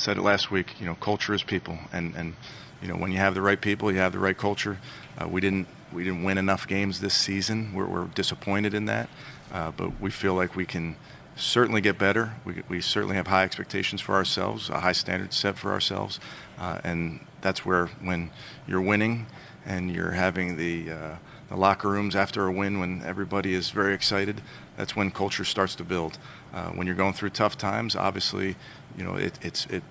said it last week. You know, culture is people, and and you know when you have the right people, you have the right culture. Uh, we didn't we didn't win enough games this season. We're, we're disappointed in that, uh, but we feel like we can certainly get better. We, we certainly have high expectations for ourselves, a high standard set for ourselves, uh, and that's where when you're winning and you're having the, uh, the locker rooms after a win when everybody is very excited, that's when culture starts to build. Uh, when you're going through tough times, obviously, you know it, it's it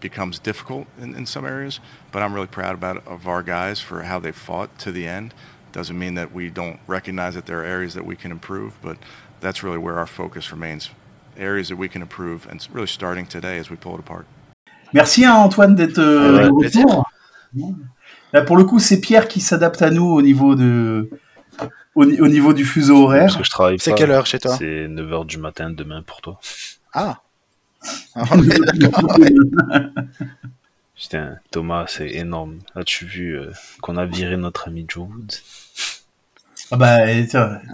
becomes difficult in, in some areas. But I'm really proud about of our guys for how they fought to the end. Doesn't mean that we don't recognize that there are areas that we can improve, but that's really where our focus remains. Areas that we can improve, and it's really starting today as we pull it apart. Merci à Antoine d'être euh, retour. Là, pour le coup, c'est Pierre qui s'adapte à nous au niveau de au, au niveau du fuseau horaire. Parce que je travaille C'est quelle heure chez toi? C'est 9h du matin demain pour toi. Ah. Ah. Putain, Thomas, c'est énorme. As-tu vu euh, qu'on a viré notre ami Joe Woods? Ah bah,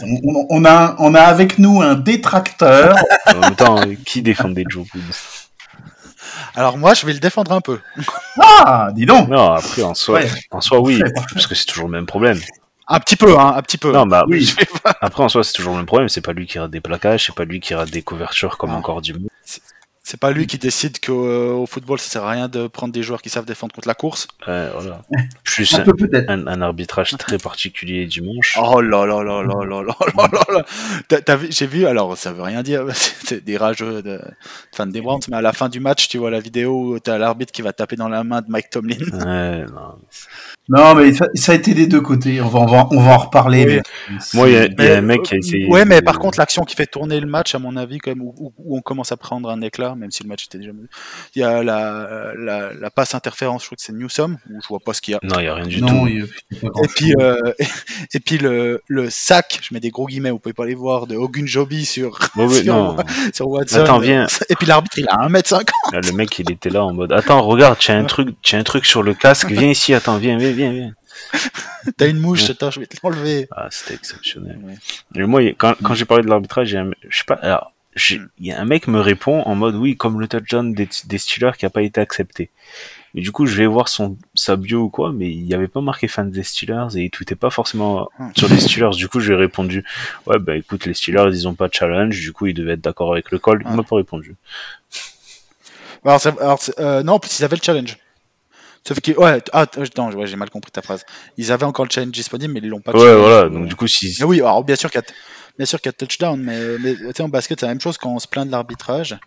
on, on a on a avec nous un détracteur. En même temps, euh, qui défendait Joe Woods? Alors moi, je vais le défendre un peu. Ah, dis donc. Non, après, en soi, Ouais. en soi oui, parce que c'est toujours le même problème. Un petit peu, hein, un petit peu. Non, bah, Oui. après, en soi, c'est toujours le même problème. C'est pas lui qui rate des plaquages, c'est pas lui qui rate des couvertures comme Ah. encore du monde. C'est pas lui qui décide qu'au au football, ça sert à rien de prendre des joueurs qui savent défendre contre la course. Ouais, voilà. Plus Un peu peut-être. un- un arbitrage très particulier dimanche. Oh là là là là là là là là J'ai vu, alors ça veut rien dire, c'est des rageux de fans des Browns, mais à la fin du match, tu vois la vidéo où t'as l'arbitre qui va taper dans la main de Mike Tomlin. Ouais, non. Non, mais ça, ça a été des deux côtés. On va on va, on va en reparler. Oui. mais Moi, il y a, y un mec qui a essayé. Ouais, mais par contre, l'action qui fait tourner le match, à mon avis, quand même, où, on commence à prendre un éclat, même si le match était déjà. Il y a la, la, la passe interférence, je crois que c'est Newsom, où je vois pas ce qu'il y a. Non, il y a rien du non, tout. il y a- il y a pas Et puis, euh, et, puis le, le sac, je mets des gros guillemets, vous pouvez pas les voir, de Ogunjobi sur, Bon, oui, sur, non. sur Watson. Attends, viens. Et puis l'arbitre, il a 1m50. Là, le mec, il était là en mode Attends, regarde, tu as un truc, tu as un truc sur le casque, viens ici, attends, viens, viens, viens. viens. T'as une mouche, attends, je vais te l'enlever. Ah, c'était exceptionnel. Ouais. Et moi, quand, quand j'ai parlé de l'arbitrage, je sais pas, alors, j'ai- il y a un mec me répond en mode oui, comme le touchdown des, des Steelers qui a pas été accepté. Et du coup, je vais voir son, sa bio ou quoi, mais il y avait pas marqué fan des Steelers et il tweetait pas forcément Hmm. sur les Steelers. Du coup, je lui ai répondu, ouais, bah écoute, les Steelers, ils ont pas de challenge, du coup, ils devaient être d'accord avec le call. Il m'a pas répondu. Alors, c'est- alors, c'est- euh, non, en plus, ils avaient le challenge. Sauf que, ouais, ah, non, ouais, j'ai mal compris ta phrase. Ils avaient encore le challenge disponible, mais ils l'ont pas Ouais, challenge. voilà. Donc, du coup, si, Ah oui, alors bien sûr qu'il y a, bien sûr qu'il y a touchdown, mais, mais tu sais, en basket, c'est la même chose quand on se plaint de l'arbitrage.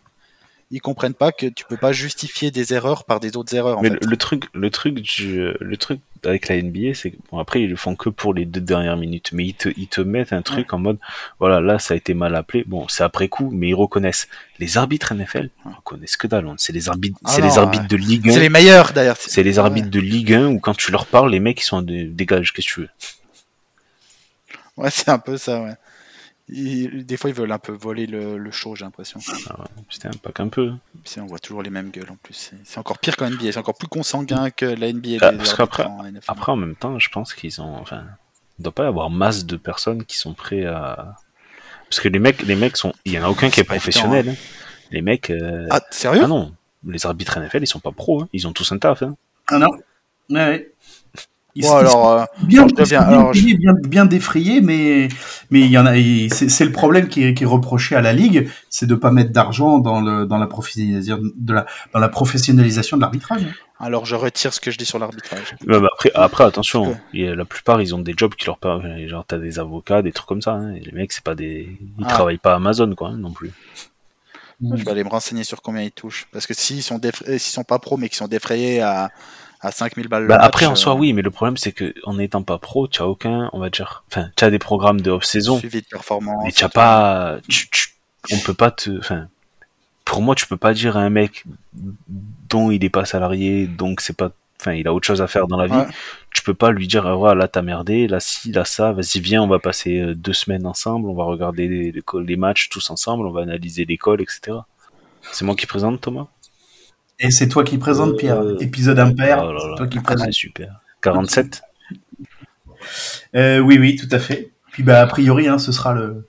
Ils comprennent pas que tu peux pas justifier des erreurs par des autres erreurs. En Mais fait. le, le truc, le truc, du, le truc avec la NBA, c'est que bon après ils le font que pour les deux dernières minutes, mais ils te, ils te mettent un truc en mode, voilà, là ça a été mal appelé. Bon, c'est après coup, mais ils reconnaissent. Les arbitres NFL ils reconnaissent que dalle. C'est les arbitres, Ah c'est les arbitres ouais. de Ligue 1. C'est les meilleurs d'ailleurs. C'est les arbitres de Ligue 1 où quand tu leur parles, les mecs ils sont dégage, qu'est-ce que tu veux? Ouais, c'est un peu ça, ouais. Ils- des fois, ils veulent un peu voler le, le show, j'ai l'impression. Putain, pas qu'un peu. Puis on voit toujours les mêmes gueules en plus. C'est- C'est encore pire qu'en NBA. C'est encore plus consanguin que la NBA. Ah, parce arbitres qu'après- en NFL. Après, en même temps, je pense qu'ils ont, enfin, il doit pas y avoir masse de personnes qui sont prêts à, parce que les mecs, les mecs sont, il y en a aucun qui est professionnel. hein. Les mecs, euh, Ah, sérieux? Ah non, les arbitres NFL, ils sont pas pros, hein. ils ont tous un taf. Hein. Ah non. Ouais, ouais. Ils Bon, sont- alors, euh, bien, alors, je deviens- bien, alors, je- payés, bien, bien défrayés, mais mais il y en a. il- C'est le problème qui est, qui est reproché à la ligue, c'est de pas mettre d'argent dans le dans la professionnalisation de la dans la professionnalisation de l'arbitrage. alors, je retire ce que je dis sur l'arbitrage. Bah après, après, attention, Ouais. il y a- la plupart, ils ont des jobs qui leur permettent, genre, t'as des avocats, des trucs comme ça. Hein. Et les mecs, c'est pas des, ils Ah. travaillent pas à Amazon, quoi, hein, non plus. Je vais aller me renseigner sur combien ils touchent. Parce que s'ils sont, défra- s'ils sont pas pros, mais qu'ils sont défrayés à, à 5000 balles le Bah, match, après, en euh, soi, oui, mais le problème, c'est que, en étant pas pro, tu as aucun, on va dire, enfin, tu as des programmes de off-saison, Suivi de performance. mais tu as pas, tu, tu- on peut pas te, enfin, pour moi, tu peux pas dire à un mec dont il est pas salarié, donc c'est pas, enfin, il a autre chose à faire dans la vie, Ouais. tu peux pas lui dire, ah, voilà, là, t'as merdé, là, si, là, ça, vas-y, viens, on va passer euh, deux semaines ensemble, on va regarder les, les, les matchs tous ensemble, on va analyser l'école, etc. C'est moi qui présente, Thomas? Et c'est toi qui présente Euh, Pierre. Épisode impair. Oh c'est toi qui c'est présente. super. 47? Euh, oui, oui, tout à fait. Puis bah a priori, hein, ce sera le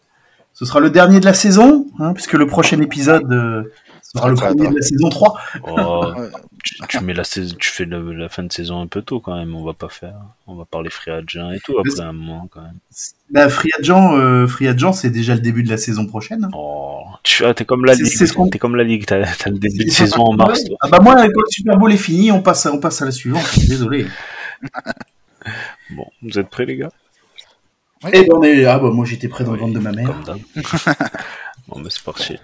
ce sera le dernier de la saison, hein, puisque le prochain épisode euh, sera le premier de la saison 3. Oh, Ouais. tu, tu mets la saison, tu fais le- la fin de saison un peu tôt quand même. On va pas faire, on va parler free agent et tout après un moment quand même. Bah, Free Agent, euh, Free Agent, c'est déjà le début de la saison prochaine. Oh, tu ah, t'es comme la ligue. T'es comme la ligue. T'as t'as le début de saison en mars. toi. Ah bah moi, quand le Super Bowl est fini, on passe, on passe à la suivante. Désolé. Bon, vous êtes prêts les gars? Eh ben, on est... Ah bah moi j'étais prêt dans le ventre de ma mère. Comme d'hab. bon, mais c'est parti.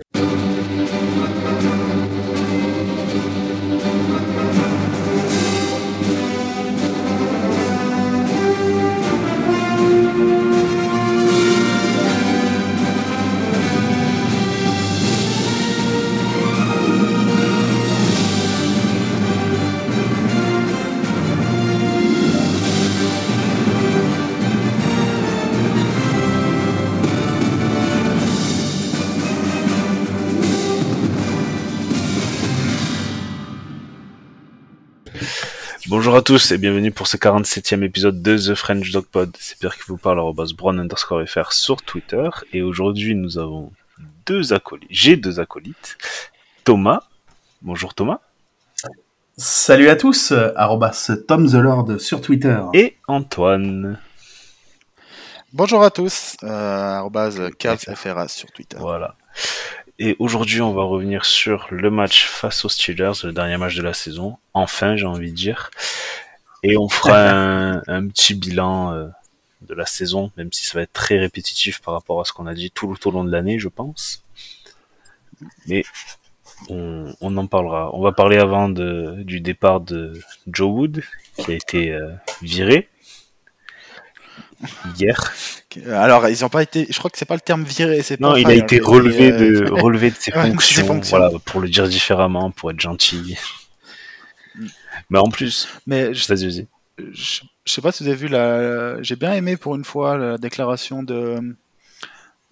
Bonjour à tous et bienvenue pour ce 47e épisode de The French Dog Pod. C'est Pierre qui vous parle, arrobas brown underscore fr sur Twitter. Et aujourd'hui, nous avons deux acolytes. J'ai deux acolytes. Thomas. Bonjour Thomas. Salut à tous, arrobas Tom the Lord sur Twitter. Et Antoine. Bonjour à tous, euh, CavsFRA sur Twitter. Voilà. Et aujourd'hui, on va revenir sur le match face aux Steelers, le dernier match de la saison. Enfin, j'ai envie de dire. Et on fera un, un petit bilan euh, de la saison, même si ça va être très répétitif par rapport à ce qu'on a dit tout, au long de l'année, je pense. Mais on, on en parlera. On va parler avant de, du départ de Joe Wood, qui a été euh, viré hier. Alors, ils ont pas été. Je crois que c'est pas le terme viré. C'est Non, pas il a été relevé euh, de, relevé de ses fonctions, fonctions. voilà, pour le dire différemment, pour être gentil. Mais en plus, Mais je, vas-y, sais pas si vous avez vu la. J'ai bien aimé pour une fois la déclaration de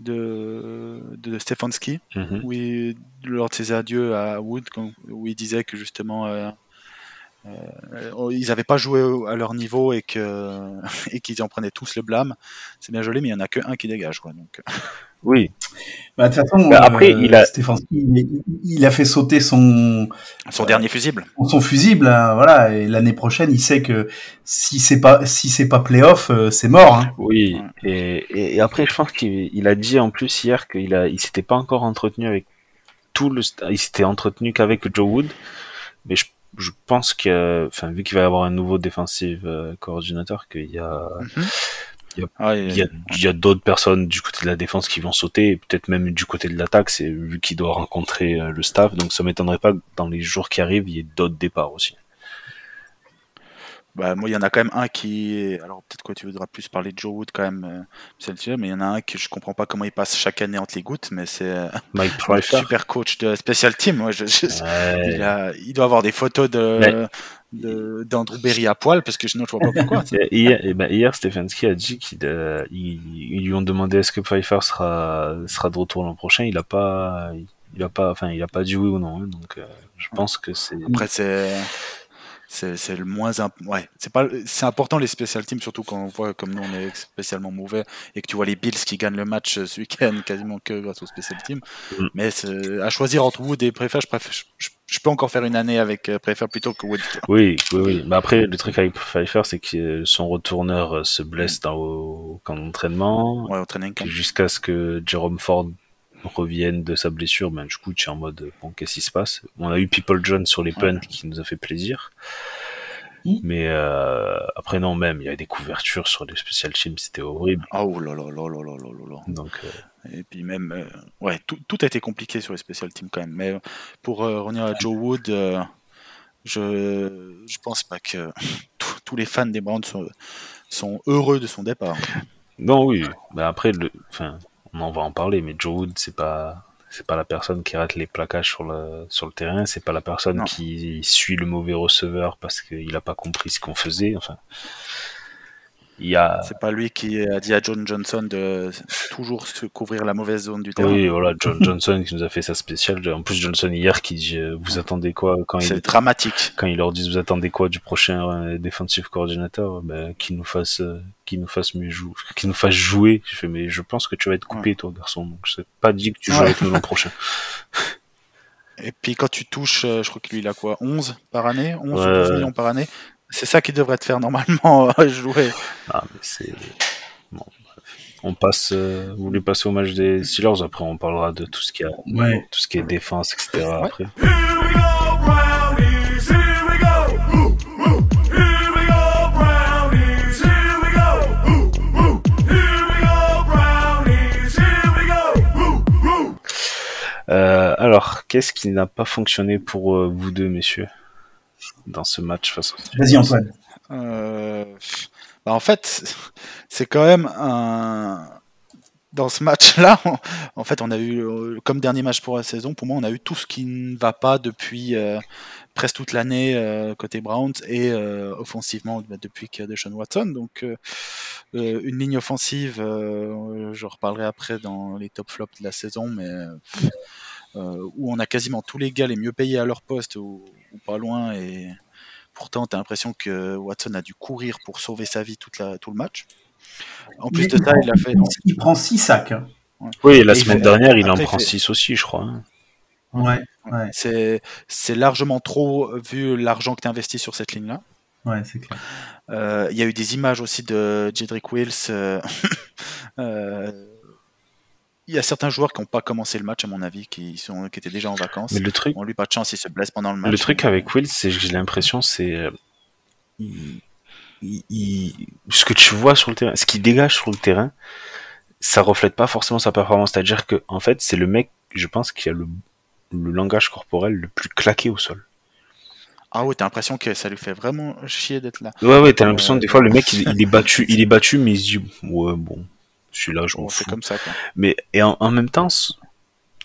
de, de Stefanski, Mhm. où il- lors de ses adieux à Wood, quand- où il disait que justement euh, euh, ils n'avaient pas joué à leur niveau et que et qu'ils en prenaient tous le blâme. C'est bien joli, mais il y en a que un qui dégage, quoi. Donc, Oui, Bah, de toute façon, Bah, après, euh, il a- Stefanski, il, il a fait sauter son, son dernier fusible. son fusible, hein, voilà, et l'année prochaine, il sait que si c'est pas, si c'est pas playoff, euh, c'est mort. Hein. oui. Et, et, et après, je pense qu'il il a dit en plus hier qu'il a, il s'était pas encore entretenu avec tout le, il s'était entretenu qu'avec Joe Wood. Mais je, je pense que, enfin, vu qu'il va y avoir un nouveau défensif euh, coordinateur, qu'il y a, Ah, et- il y a, il y a d'autres personnes du côté de la défense qui vont sauter, et peut-être même du côté de l'attaque, c'est vu qu'il doit rencontrer euh, le staff, donc ça m'étonnerait pas que dans les jours qui arrivent, il y ait d'autres départs aussi. Bah, moi, il y en a quand même un qui est. Alors, peut-être que tu voudras plus parler de Joe Wood quand même, euh, mais il y en a un que je comprends pas comment il passe chaque année entre les gouttes, mais c'est euh, Mike Pfeiffer. super coach de special team. Ouais, je- je- Ouais. il, a- il doit avoir des photos de. Ouais. de- d'Andrew Berry à poil parce que sinon je vois pas pourquoi. Hier, et ben hier, Stefanski a dit qu'il euh, ils lui ont demandé est-ce que Pfeiffer sera sera de retour l'an prochain? Il a pas, il a pas, enfin, il a pas dit oui ou non. hein, donc, euh, je pense que c'est. Après c'est c'est c'est le moins imp- ouais c'est pas c'est important les special teams surtout quand on voit comme nous on est spécialement mauvais et que tu vois les Bills qui gagnent le match euh, ce week-end quasiment que grâce aux special teams Mm. mais à choisir entre Wood et Préfère je préfère je, peux encore faire une année avec euh, Préfère plutôt que Wood Oui, oui, oui. Mais après, le truc avec Pfeiffer, c'est que son retourneur euh, se blesse dans, au camp d'entraînement. ouais jusqu'à ce que Jerome Ford revienne de sa blessure, ben, du coup, tu es en mode, bon, qu'est-ce qui se passe? On a eu People John sur les punts qui nous a fait plaisir. Mais euh, après, non, même, il y a des couvertures sur les special teams, c'était horrible. Ah, oh là là là là là là là. Donc. Euh, Et puis même, euh, ouais, tout, tout, a été compliqué sur les special teams quand même. Mais pour euh, revenir à Joe Wood, je, je pense pas que tous les fans des Browns sont, heureux de son départ. Non, oui. Bah après, le, enfin, on en va en parler, mais Joe Wood, c'est pas. C'est pas la personne qui rate les plaquages sur le, sur le terrain, c'est pas la personne Non. qui suit le mauvais receveur parce qu'il a pas compris ce qu'on faisait. Enfin, il y a, C'est pas lui qui a dit à John Johnson de toujours se couvrir la mauvaise zone du terrain. Oui, voilà, John Johnson qui nous a fait sa spéciale. En plus, Johnson hier qui dit euh, Vous attendez quoi quand C'est il, dramatique. quand il leur dit Vous attendez quoi du prochain euh, defensive coordinator ben, Qu'il nous fasse euh, qu'il nous fasse mieux jouer, qu'il nous fasse jouer. Je fais Mais je pense que tu vas être coupé, toi, garçon. Donc, je sais pas dit que tu joues Ouais. avec nous l'an prochain. Et puis quand tu touches, je crois que lui il a quoi 11 par année? 11 ou Ouais, 12 ouais. millions par année? C'est ça qui devrait te faire normalement euh, jouer. Ah, mais c'est. Bon, bref. On passe. euh, vous voulez passer au match des Steelers Après, on parlera de tout ce qui, a, Ouais. tout ce qui est défense, etc. Après. Here we go, Brownies. Here we go. Woo, woo. Here we go, Brownies. Here we go. Woo, woo. Here we go, Brownies. Here we go. Woo, woo. Euh, alors, qu'est-ce qui n'a pas fonctionné pour euh, vous deux, messieurs, dans ce match face Vas-y, Antoine. Euh, bah, en fait, c'est quand même un. Dans ce match-là, on- en fait, on a eu, euh, comme dernier match pour la saison, pour moi, on a eu tout ce qui ne va pas depuis euh, presque toute l'année euh, côté Browns et euh, offensivement bah, depuis qu'il y a Deshaun Watson. Donc, une ligne offensive, euh, je reparlerai après dans les top flops de la saison, mais euh, où on a quasiment tous les gars les mieux payés à leur poste ou pas loin et Pourtant, tu as l'impression que Watson a dû courir pour sauver sa vie toute la, tout le match. En plus Mais de ça, il a fait. Il prend 6 sacs. hein. Oui, et la Et semaine fait- dernière, il en prend fait- 6 aussi, je crois. hein. Ouais, ouais, C'est c'est largement trop vu l'argent que tu investis sur cette ligne-là. ouais, c'est clair. Euh, Il y a eu des images aussi de Jedrick Wills. euh, euh, Il y a certains joueurs qui n'ont pas commencé le match, à mon avis, qui, sont, qui étaient déjà en vacances. Mais le truc, Bon, lui, pas de chance, il se blesse pendant le match. le truc avec Will, c'est que j'ai l'impression, c'est. euh, il- il- il- ce que tu vois sur le terrain, ce qu'il dégage sur le terrain, ça reflète pas forcément sa performance. C'est-à-dire que, en fait, c'est le mec, je pense, qui a le, le langage corporel le plus claqué au sol. Ah ouais, t'as l'impression que ça lui fait vraiment chier d'être là. Ouais, ouais, t'as l'impression, Euh, des fois, le mec, il, il est battu, il est battu, mais il se dit, ouais, bon, je suis là, je m'en fous. comme ça, quoi. Mais et en, en même temps,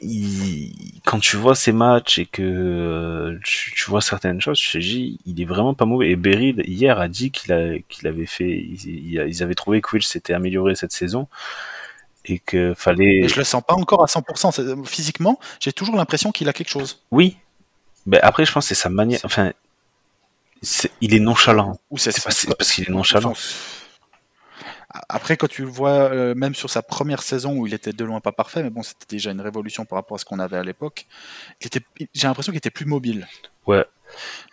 il- quand tu vois ces matchs et que euh, tu, tu vois certaines choses, tu te dis, il est vraiment pas mauvais. Et Berry hier a dit qu'il avait fait, il- il a- ils avaient trouvé que Will s'était amélioré cette saison et que fallait. Mais je le sens pas encore à 100%. C'est- Physiquement, j'ai toujours l'impression qu'il a quelque chose. Oui. Ben après, je pense que c'est sa manière. Enfin, il est nonchalant. Ou c'est parce qu'il est nonchalant. Après, quand tu le vois, euh, même sur sa première saison où il était de loin pas parfait, mais bon, c'était déjà une révolution par rapport à ce qu'on avait à l'époque. J'ai l'impression qu'il était plus mobile. Ouais.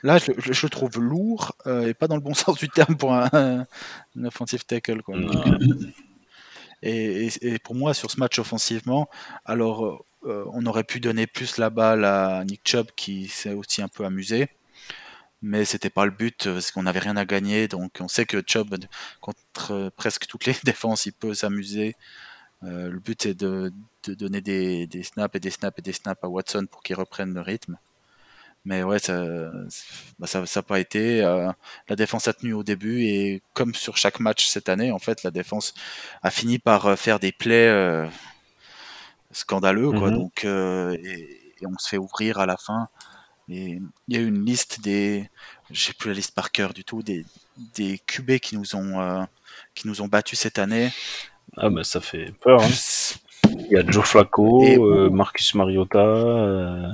Là, je, je- je le trouve lourd euh, et pas dans le bon sens du terme pour un, un offensive tackle. Quoi. Donc, et, et- et pour moi, sur ce match offensivement, alors euh, on aurait pu donner plus la balle à Nick Chubb qui s'est aussi un peu amusé. Mais c'était pas le but euh, parce qu'on n'avait rien à gagner. Donc on sait que Chubb, contre euh, presque toutes les défenses, il peut s'amuser. Euh, le but c'est de, de donner des, des snaps et des snaps et des snaps à Watson pour qu'il reprenne le rythme. Mais ouais, ça bah, ça n'a pas été. Euh, la défense a tenu au début et comme sur chaque match cette année, en fait, la défense a fini par faire des plays euh, scandaleux. Quoi. Mhm. Donc, et, et on se fait ouvrir à la fin. Et il y a eu une liste des, j'ai plus la liste par cœur du tout, des, des QB qui nous ont euh, qui nous ont battus cette année. Ah ben ça fait peur. hein. Il y a Joe Flacco, Et- euh, Marcus Mariota. euh,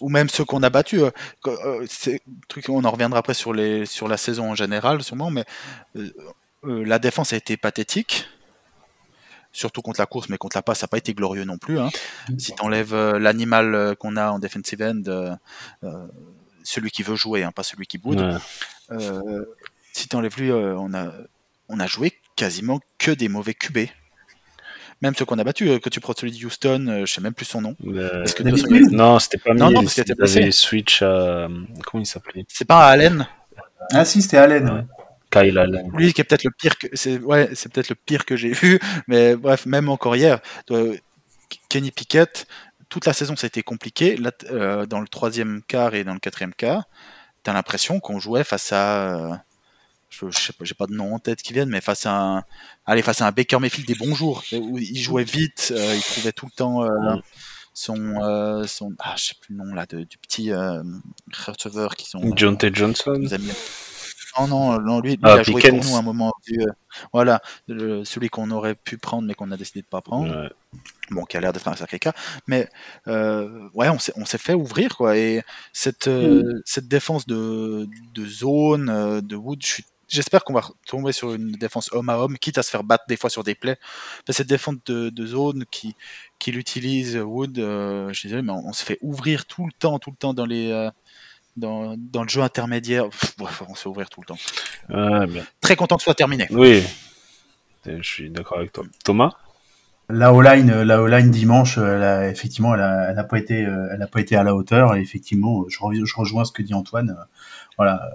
ou même ceux qu'on a battus. truc, on en reviendra après sur les sur la saison en général, sûrement, mais la défense a été pathétique. Surtout contre la course, mais contre la passe, ça n'a pas été glorieux non plus. hein. Si tu enlèves l'animal euh, qu'on a en defensive end, euh, euh, celui qui veut jouer, hein, pas celui qui boude, ouais. euh, si tu enlèves lui, euh, on, a, on a joué quasiment que des mauvais QB. Même ceux qu'on a battus, euh, que tu prends celui de Houston, euh, je sais même plus son nom. Euh, que Mills Non, c'était pas Non, Mills, non, parce qu'il était switch à... Comment il s'appelait? C'est pas Allen, Ah si, c'était Allen. Ouais. Kyle Allen. lui qui est peut-être le pire que c'est ouais, c'est peut-être le pire que j'ai vu, mais bref, même encore hier, euh, Kenny Pickett, toute la saison ça a été compliqué. Là, euh, dans le troisième quart et dans le quatrième quart, t'as l'impression qu'on jouait face à euh, je, je sais pas, j'ai pas de nom en tête qui viennent, mais face à un, allez, face à un Baker Mayfield des bons jours, où il jouait vite, euh, il trouvait tout le temps son, euh, son, ah, je sais plus le nom là, de- du petit euh, receveur qui sont. John T. Johnson. Non, non, non, lui, lui, Ah, il a joué pour nous à un moment. euh, voilà, le- celui qu'on aurait pu prendre, mais qu'on a décidé de pas prendre. Ouais. Bon, qui a l'air d'être un sacré cas. Mais euh, ouais, on s'est, fait ouvrir, quoi. Et cette, euh, cette défense de, de zone, euh, de Wood, je suis, j'espère qu'on va tomber sur une défense homme à homme, quitte à se faire battre des fois sur des que cette défense de, de zone qui, qui l'utilise Wood, euh, je suis désolé, mais on, on se fait ouvrir tout le temps, tout le temps dans les. euh, dans, dans le jeu intermédiaire, Pff, bref, on se fait ouvrir tout le temps. Très content que ce soit terminé. Oui, je suis d'accord avec toi. Thomas? La O-line, la O-line dimanche, elle a, effectivement, elle a, elle a pas été, euh, elle a pas été à la hauteur. Et effectivement, je, je rejoins ce que dit Antoine. Voilà.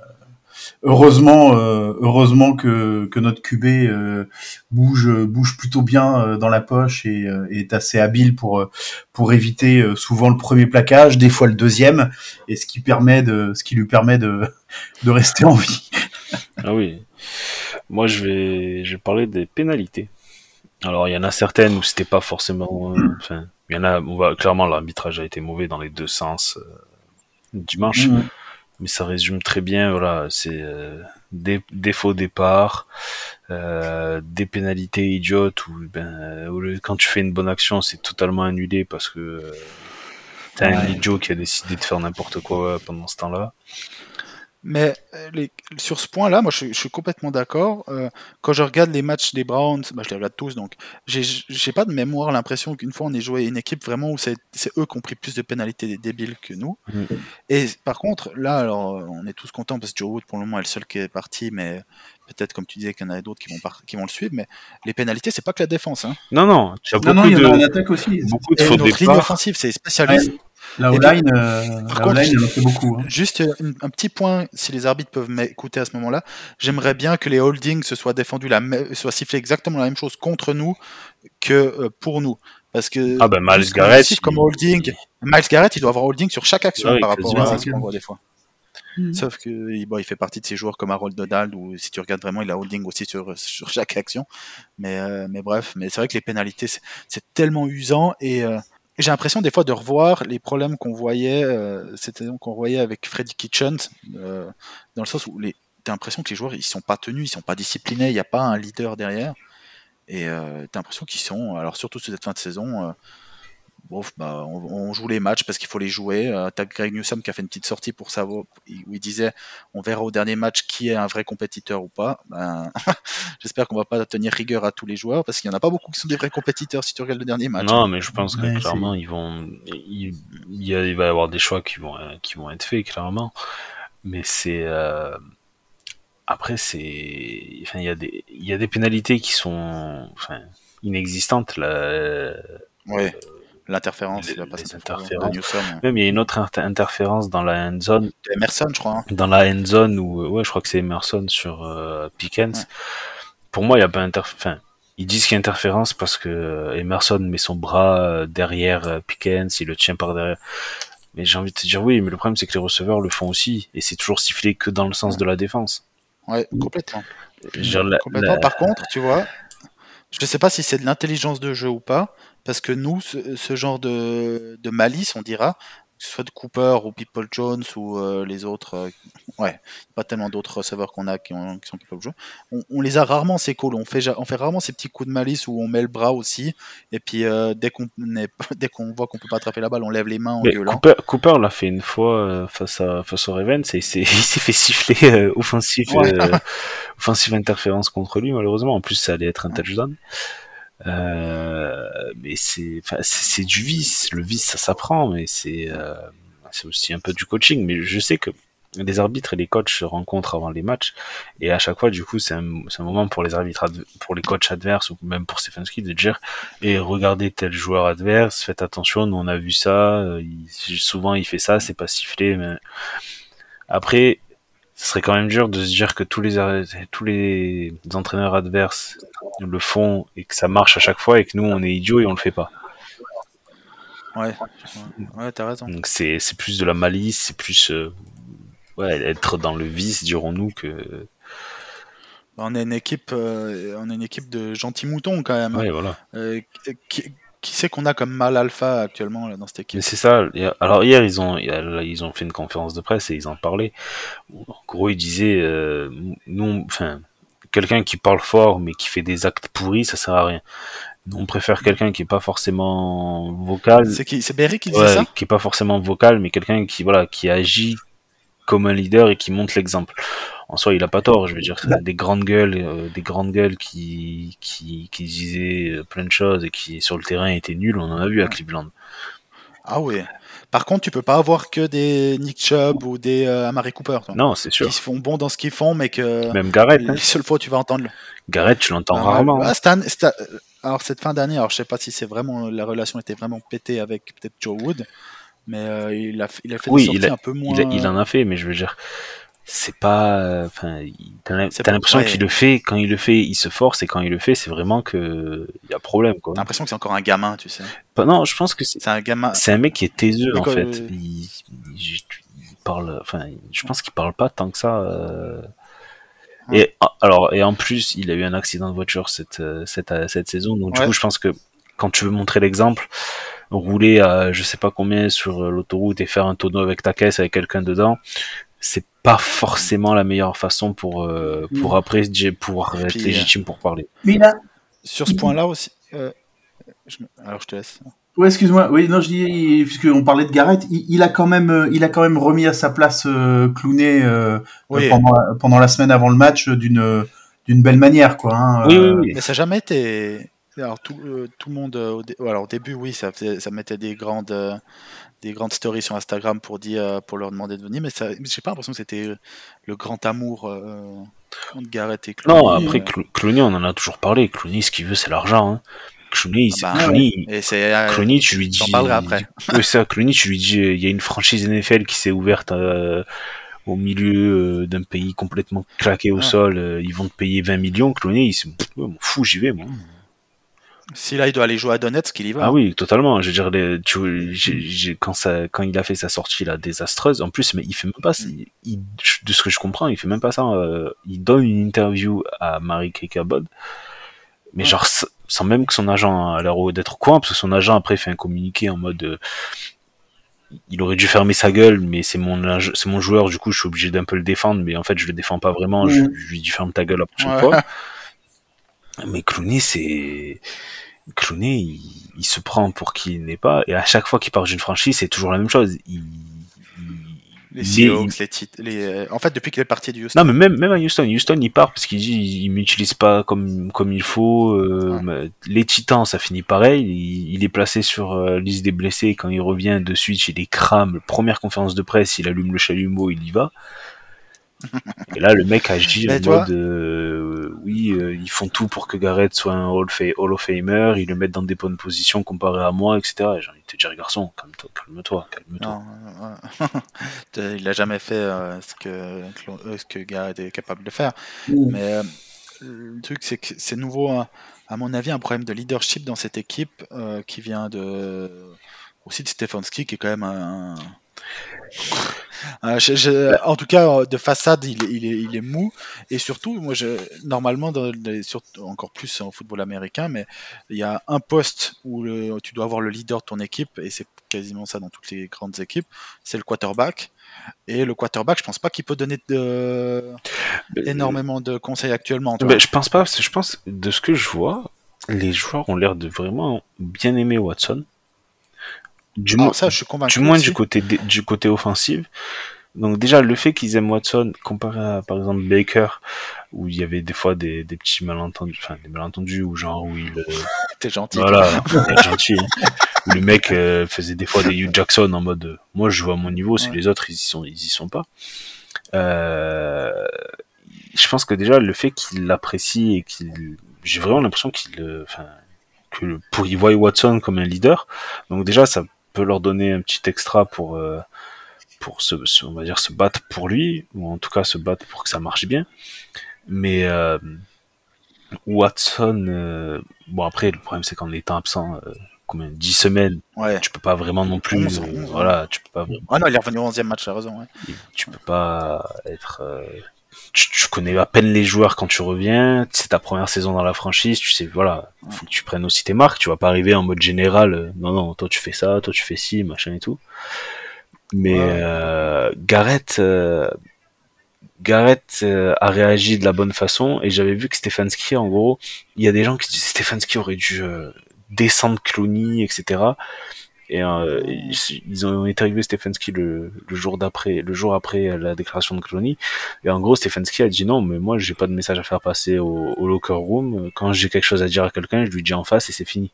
Heureusement, euh, heureusement que, que notre QB euh, bouge, bouge plutôt bien euh, dans la poche et, est assez habile pour pour éviter souvent le premier plaquage, des fois le deuxième, et ce qui permet de, ce qui lui permet de de rester en vie. Ah oui. Moi, je vais, je vais parler des pénalités. Alors, il y en a certaines où c'était pas forcément. Enfin, il y en a. Clairement l'arbitrage a été mauvais dans les deux sens euh, dimanche, Mhm. Mais ça résume très bien. Voilà, c'est euh, des défauts départ, euh, des pénalités idiotes où, ben, où le- quand tu fais une bonne action, c'est totalement annulé parce que euh, t'as un idiot qui a décidé de faire n'importe quoi pendant ce temps-là. Mais euh, les- sur ce point-là, moi, je, suis- je suis complètement d'accord. Euh, quand je regarde les matchs des Browns, bah, je les regarde tous, donc j'ai pas de mémoire l'impression qu'une fois on est joué une équipe vraiment où c'est eux qui ont pris plus de pénalités des débiles que nous. Mm. Et par contre, là, alors, on est tous contents parce que Joe Wood, pour le moment, est le seul qui est parti, mais peut-être, comme tu disais, qu'il y en a d'autres qui vont par- qui vont le suivre. Mais les pénalités, c'est pas que la défense. Hein. Non, non, tu as Non, beaucoup non, il y en a en de, attaque aussi. beaucoup de Et notre ligne offensive, c'est spécialiste. Euh, la contre, O-line, elle en fait beaucoup. hein. Juste une- un petit point, si les arbitres peuvent m'écouter à ce moment-là, j'aimerais bien que les holdings se soient défendus, la me- soient sifflés exactement la même chose contre nous que euh, pour nous. Parce que Ah ben Miles Garrett, comme holding, Miles Garrett, il doit avoir holding sur chaque action par rapport à ce qu'on voit des fois. Mhm. Sauf que bon, il fait partie de ces joueurs comme Harold Donald, où si tu regardes vraiment, il a holding aussi sur, sur chaque action. Mais, euh, mais bref, mais c'est vrai que les pénalités, c'est c'est tellement usant et euh, j'ai l'impression des fois de revoir les problèmes qu'on voyait, euh, c'était qu'on voyait avec Freddy Kitchens, euh, dans le sens où les, t'as l'impression que les joueurs ils sont pas tenus, ils sont pas disciplinés, il n'y a pas un leader derrière. Et euh, t'as l'impression qu'ils sont, alors surtout sur cette fin de saison, euh, bon, bah, on, on joue les matchs parce qu'il faut les jouer. Euh, t'as Greg Newsom qui a fait une petite sortie pour savoir, où il disait on verra au dernier match qui est un vrai compétiteur ou pas. Ben, J'espère qu'on va pas tenir rigueur à tous les joueurs parce qu'il y en a pas beaucoup qui sont des vrais compétiteurs si tu regardes le dernier match. Non, mais je pense que Ouais, clairement ils vont, il, il y a- il va y avoir des choix qui vont, euh, qui vont être faits clairement. Mais c'est euh, après c'est, enfin il y a des, il y a des pénalités qui sont, enfin inexistantes là. Ouais. L'interférence, il fois, interférences. de Newsom. Même il y a une autre inter- interférence dans la end zone, Emerson, je crois. hein. dans la end zone où, ouais, je crois que c'est Emerson sur euh, Pickens. Ouais. Pour moi, il y a pas inter, enfin, ils disent qu'il y a interférence parce que euh, Emerson met son bras euh, derrière euh, Pickens, il le tient par derrière. Mais j'ai envie de te dire oui, mais le problème c'est que les receveurs le font aussi et c'est toujours sifflé que dans le sens de la défense. Ouais, complètement. La- Complètement. la- Par contre, tu vois, je ne sais pas si c'est de l'intelligence de jeu ou pas, parce que nous, ce, genre de malice, on dira, que ce soit de Cooper ou People Jones ou euh, les autres, euh, ouais, pas tellement d'autres receveurs qu'on a qui, ont- qui sont de jouer. On, on les a rarement ces calls, on fait, on fait rarement ces petits coups de malice où on met le bras aussi, et puis euh, dès qu'on dès qu'on voit qu'on peut pas attraper la balle, on lève les mains en gueulant. Cooper, Cooper l'a fait une fois face à face au Ravens et il s'est fait siffler offensif Ouais. offensive interférence contre lui malheureusement en plus ça allait être un touchdown euh, mais c'est c'est du vice. Le vice ça s'apprend mais c'est euh, c'est aussi un peu du coaching. Mais je sais que les arbitres et les coachs se rencontrent avant les matchs. Et à chaque fois du coup c'est un, moment pour les arbitres pour les coachs adverses ou même pour Stefanski de dire et regardez tel joueur adverse, faites attention, nous on a vu ça, euh, souvent il fait ça, c'est pas sifflé, mais après, ce serait quand même dur de se dire que tous les, ar- tous les entraîneurs adverses le font et que ça marche à chaque fois et que nous on est idiots et on le fait pas. Ouais, ouais, t'as raison. Donc c'est, c'est plus de la malice, c'est plus, euh, ouais, être dans le vice, dirons-nous, que, On est une équipe, euh, on est une équipe de gentils moutons quand même. ouais, voilà. Euh, qui, qui c'est qu'on a comme mal alpha actuellement là, dans cette Mais équipe c'est ça. Alors hier ils ont ils ont fait une conférence de presse et ils en parlaient. En gros ils disaient euh, nous enfin quelqu'un qui parle fort mais qui fait des actes pourris ça sert à rien. Nous, on préfère quelqu'un qui est pas forcément vocal, C'est qui C'est Berry qui disait ouais, ça qui est pas forcément vocal mais quelqu'un qui voilà qui agit comme un leader et qui montre l'exemple. En soi, il a pas tort. Je veux dire, c'est des grandes gueules, euh, des grandes gueules qui, qui, qui disaient plein de choses et qui sur le terrain étaient nuls. On en a vu à Cleveland. Ah oui. Par contre, tu peux pas avoir que des Nick Chubb ou des euh, Amari Cooper. toi. Non, c'est sûr. Ils se font bons dans ce qu'ils font, mais que Même Garrett, hein. les seules fois où tu vas entendre. Garrett, tu l'entends Ah, rarement. ah, année- cette- alors cette fin d'année, alors je sais pas si c'est vraiment la relation était vraiment pétée avec peut-être Joe Wood, mais euh, il a il a fait Oui, des sorties il a- un peu moins. Il, a- il en a fait, mais je veux dire, c'est pas. euh, Enfin, t'as l'impression qu'il le fait. Quand il le fait, il se force, et quand il le fait, c'est vraiment que il y a problème, quoi. T'as l'impression que c'est encore un gamin, tu sais. Non, je pense que c'est un gamin. c'est un mec qui est taiseux Mais en fait. Il, il- il parle, enfin, je pense qu'il parle pas tant que ça. euh. Et alors, et en plus, il a eu un accident de voiture cette euh, cette, euh, cette saison, donc du coup, je pense que quand tu veux montrer l'exemple, rouler à je sais pas combien sur euh, l'autoroute et faire un tonneau avec ta caisse avec quelqu'un dedans, c'est pas forcément la meilleure façon pour euh, pour après j'ai- pouvoir être Puis, euh, légitime pour parler. Mais a, Sur ce point-là aussi. euh, je Alors je te laisse. Ouais, excuse-moi. Oui, non, je dis, puisqu'on parlait de Garrett, il, il a quand même, il a quand même remis à sa place euh, Clooney euh, Oui. pendant, la- pendant la semaine avant le match d'une d'une belle manière, quoi. Hein, Oui, oui, oui. Mais ça n'a jamais été. Alors tout, euh, tout le monde, euh, au, dé- alors, au début, oui, ça, faisait- ça mettait des grandes, euh, des grandes stories sur Instagram pour dire, euh, pour leur demander de venir, mais ça, j'ai pas l'impression que c'était euh, le grand amour euh, entre Garrett et Clooney. Non, après euh, Clo- Clooney, on en a toujours parlé. Clooney, ce qu'il veut, c'est l'argent. Hein. Clooney, Ah bah, Clooney, il- et c'est. Clooney, tu lui dis. j'en parlerai après. Oui, ça, Clooney, tu lui dis, il y a une franchise NFL qui s'est ouverte euh, au milieu d'un pays complètement claqué au sol. ils vont te payer 20 millions. Clooney, il se, m'en fous, j'y vais, moi. Si là, il doit aller jouer à Donetsk, il y va. Ah oui, totalement. Je veux dire, les- tu, j'ai- j'ai- quand ça, quand il a fait sa sortie là désastreuse, en plus, mais il fait même pas, il- il- de ce que je comprends, il fait même pas ça. euh, il donne une interview à Marie Kekabod, mais Ouais. genre sans même que son agent a l'air d'être au courant, parce que son agent après fait un communiqué en mode, euh, il aurait dû fermer sa gueule, mais c'est mon, mon joueur, du coup, je suis obligé d'un peu le défendre, mais en fait, je le défends pas vraiment. Je, je lui dis ferme ta gueule la prochaine Ouais. fois. Mais Clooney, c'est Clooney, il, il se prend pour qui il n'est pas, et à chaque fois qu'il part d'une franchise, c'est toujours la même chose. Il, Les il- Seahawks, les titres. Les... euh, En fait, depuis qu'il est parti du Houston. Non, mais même, même à Houston, Houston, il part parce qu'il dit il, il m'utilise pas comme, comme il faut. euh, Ouais. Les Titans, ça finit pareil. Il, il est placé sur euh, liste des blessés. Quand il revient de suite, il est crame. Première conférence de presse, il allume le chalumeau, il y va. Et là, le mec agit Mais en mode euh, oui, euh, ils font tout pour que Garrett soit un Hall, of Famer, ils le mettent dans des bonnes positions comparé à moi, etc. Et J'ai envie de te dire, garçon, calme-toi, calme-toi, calme-toi. Euh, il a jamais fait ce, que, ce que Garrett est capable de faire. Mais le truc, c'est que c'est nouveau, hein, à mon avis, un problème de leadership dans cette équipe qui vient de aussi de Stefanski, qui est quand même un. Je- je- en tout cas, euh, de façade, il, est- il est, il est mou. Et surtout, moi, je, normalement, dans les- surtout- encore plus en football américain, mais il y a un poste où le- tu dois avoir le leader de ton équipe, et c'est quasiment ça dans toutes les grandes équipes, c'est le quarterback. Et le quarterback, je pense pas qu'il peut donner de, énormément de conseils actuellement. Ben, je pense pas, parce que je pense, de ce que je vois, les joueurs ont l'air de vraiment bien aimer Watson. Du, Alors moins- ça, je suis convaincu. du moins aussi. du côté, du côté offensif. Donc déjà, le fait qu'ils aiment Watson, comparé à, par exemple, Baker, où il y avait des fois des, des petits malentendus, enfin, des malentendus, ou genre, où il, euh, T'es gentil. voilà, gentil, hein. Où le mec euh, faisait des fois des Hugh Jackson en mode, euh, moi, je joue à mon niveau, si Ouais. les autres, ils y sont, ils y sont pas. Euh, je pense que déjà, le fait qu'il l'apprécie et qu'il, j'ai vraiment l'impression qu'il, enfin, que pour y voir Watson comme un leader. Donc déjà, ça peut leur donner un petit extra pour, euh, pour se, on va dire, se battre pour lui, ou en tout cas se battre pour que ça marche bien. Mais euh, Watson, euh, bon après, le problème c'est qu'en étant absent, euh, combien, 10 semaines, Ouais. tu peux pas vraiment non plus, 11, euh, 11, voilà, tu peux pas Ah non, il est revenu au 11e match, t'as raison. ouais. tu peux pas être euh, tu, tu connais à peine les joueurs quand tu reviens c'est ta première saison dans la franchise tu sais voilà faut que tu prennes aussi tes marques tu vas pas arriver en mode général euh, non non toi tu fais ça toi tu fais ci machin et tout. Mais Ouais. euh, Garrett euh, Garrett euh, a réagi de la bonne façon et j'avais vu que Stefanski en gros il y a des gens qui disaient Stefanski aurait dû euh, descendre Clooney etc Et euh, ils, ils ont interviewé Stefanski le, le jour d'après, le jour après la déclaration de Clooney. Et en gros, Stefanski a dit non, mais moi, j'ai pas de message à faire passer au, au locker room. Quand j'ai quelque chose à dire à quelqu'un, je lui dis en face et c'est fini.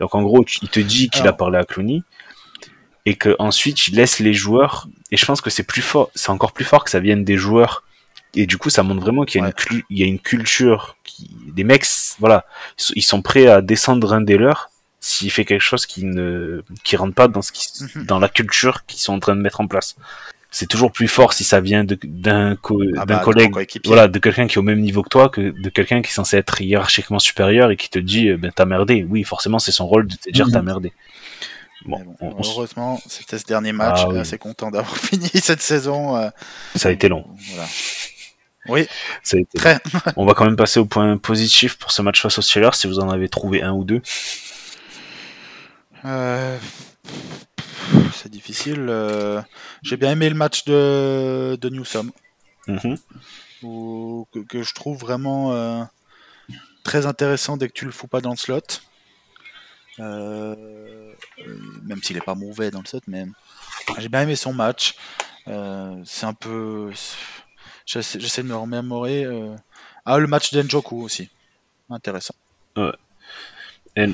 Donc en gros, il te dit qu'il a parlé à Clooney et que ensuite il laisse les joueurs. Et je pense que c'est plus fort, c'est encore plus fort que ça vienne des joueurs. Et du coup, ça montre vraiment qu'il y a, une, Ouais. y a une culture, qui, des mecs, voilà, ils sont prêts à descendre un des leurs s'il fait quelque chose qui ne, qui rentre pas dans ce qui, Mhm. dans la culture qu'ils sont en train de mettre en place. C'est toujours plus fort si ça vient d'un co- Ah bah, collègue, voilà, de quelqu'un qui est au même niveau que toi, que de quelqu'un qui est censé être hiérarchiquement supérieur et qui te dit, euh, ben t'as merdé. Oui, forcément, c'est son rôle de te dire Mhm. t'as merdé. Bon, on- heureusement, c'était ce dernier match. Ah oui. Assez content d'avoir fini cette saison. euh, ça a été long. voilà. Oui, Ça a été très. On va quand même passer au point positif pour ce match face aux Steelers, si vous en avez trouvé un ou deux. Euh, C'est difficile. euh, J'ai bien aimé le match de, de Newsom, où- que, que je trouve vraiment euh, très intéressant dès que tu le fous pas dans le slot. Même s'il est pas mauvais dans le slot, mais j'ai bien aimé son match. C'est un peu. J'essaie de me remémorer. Ah, le match d'Enjoku aussi. Intéressant. Ouais. Euh,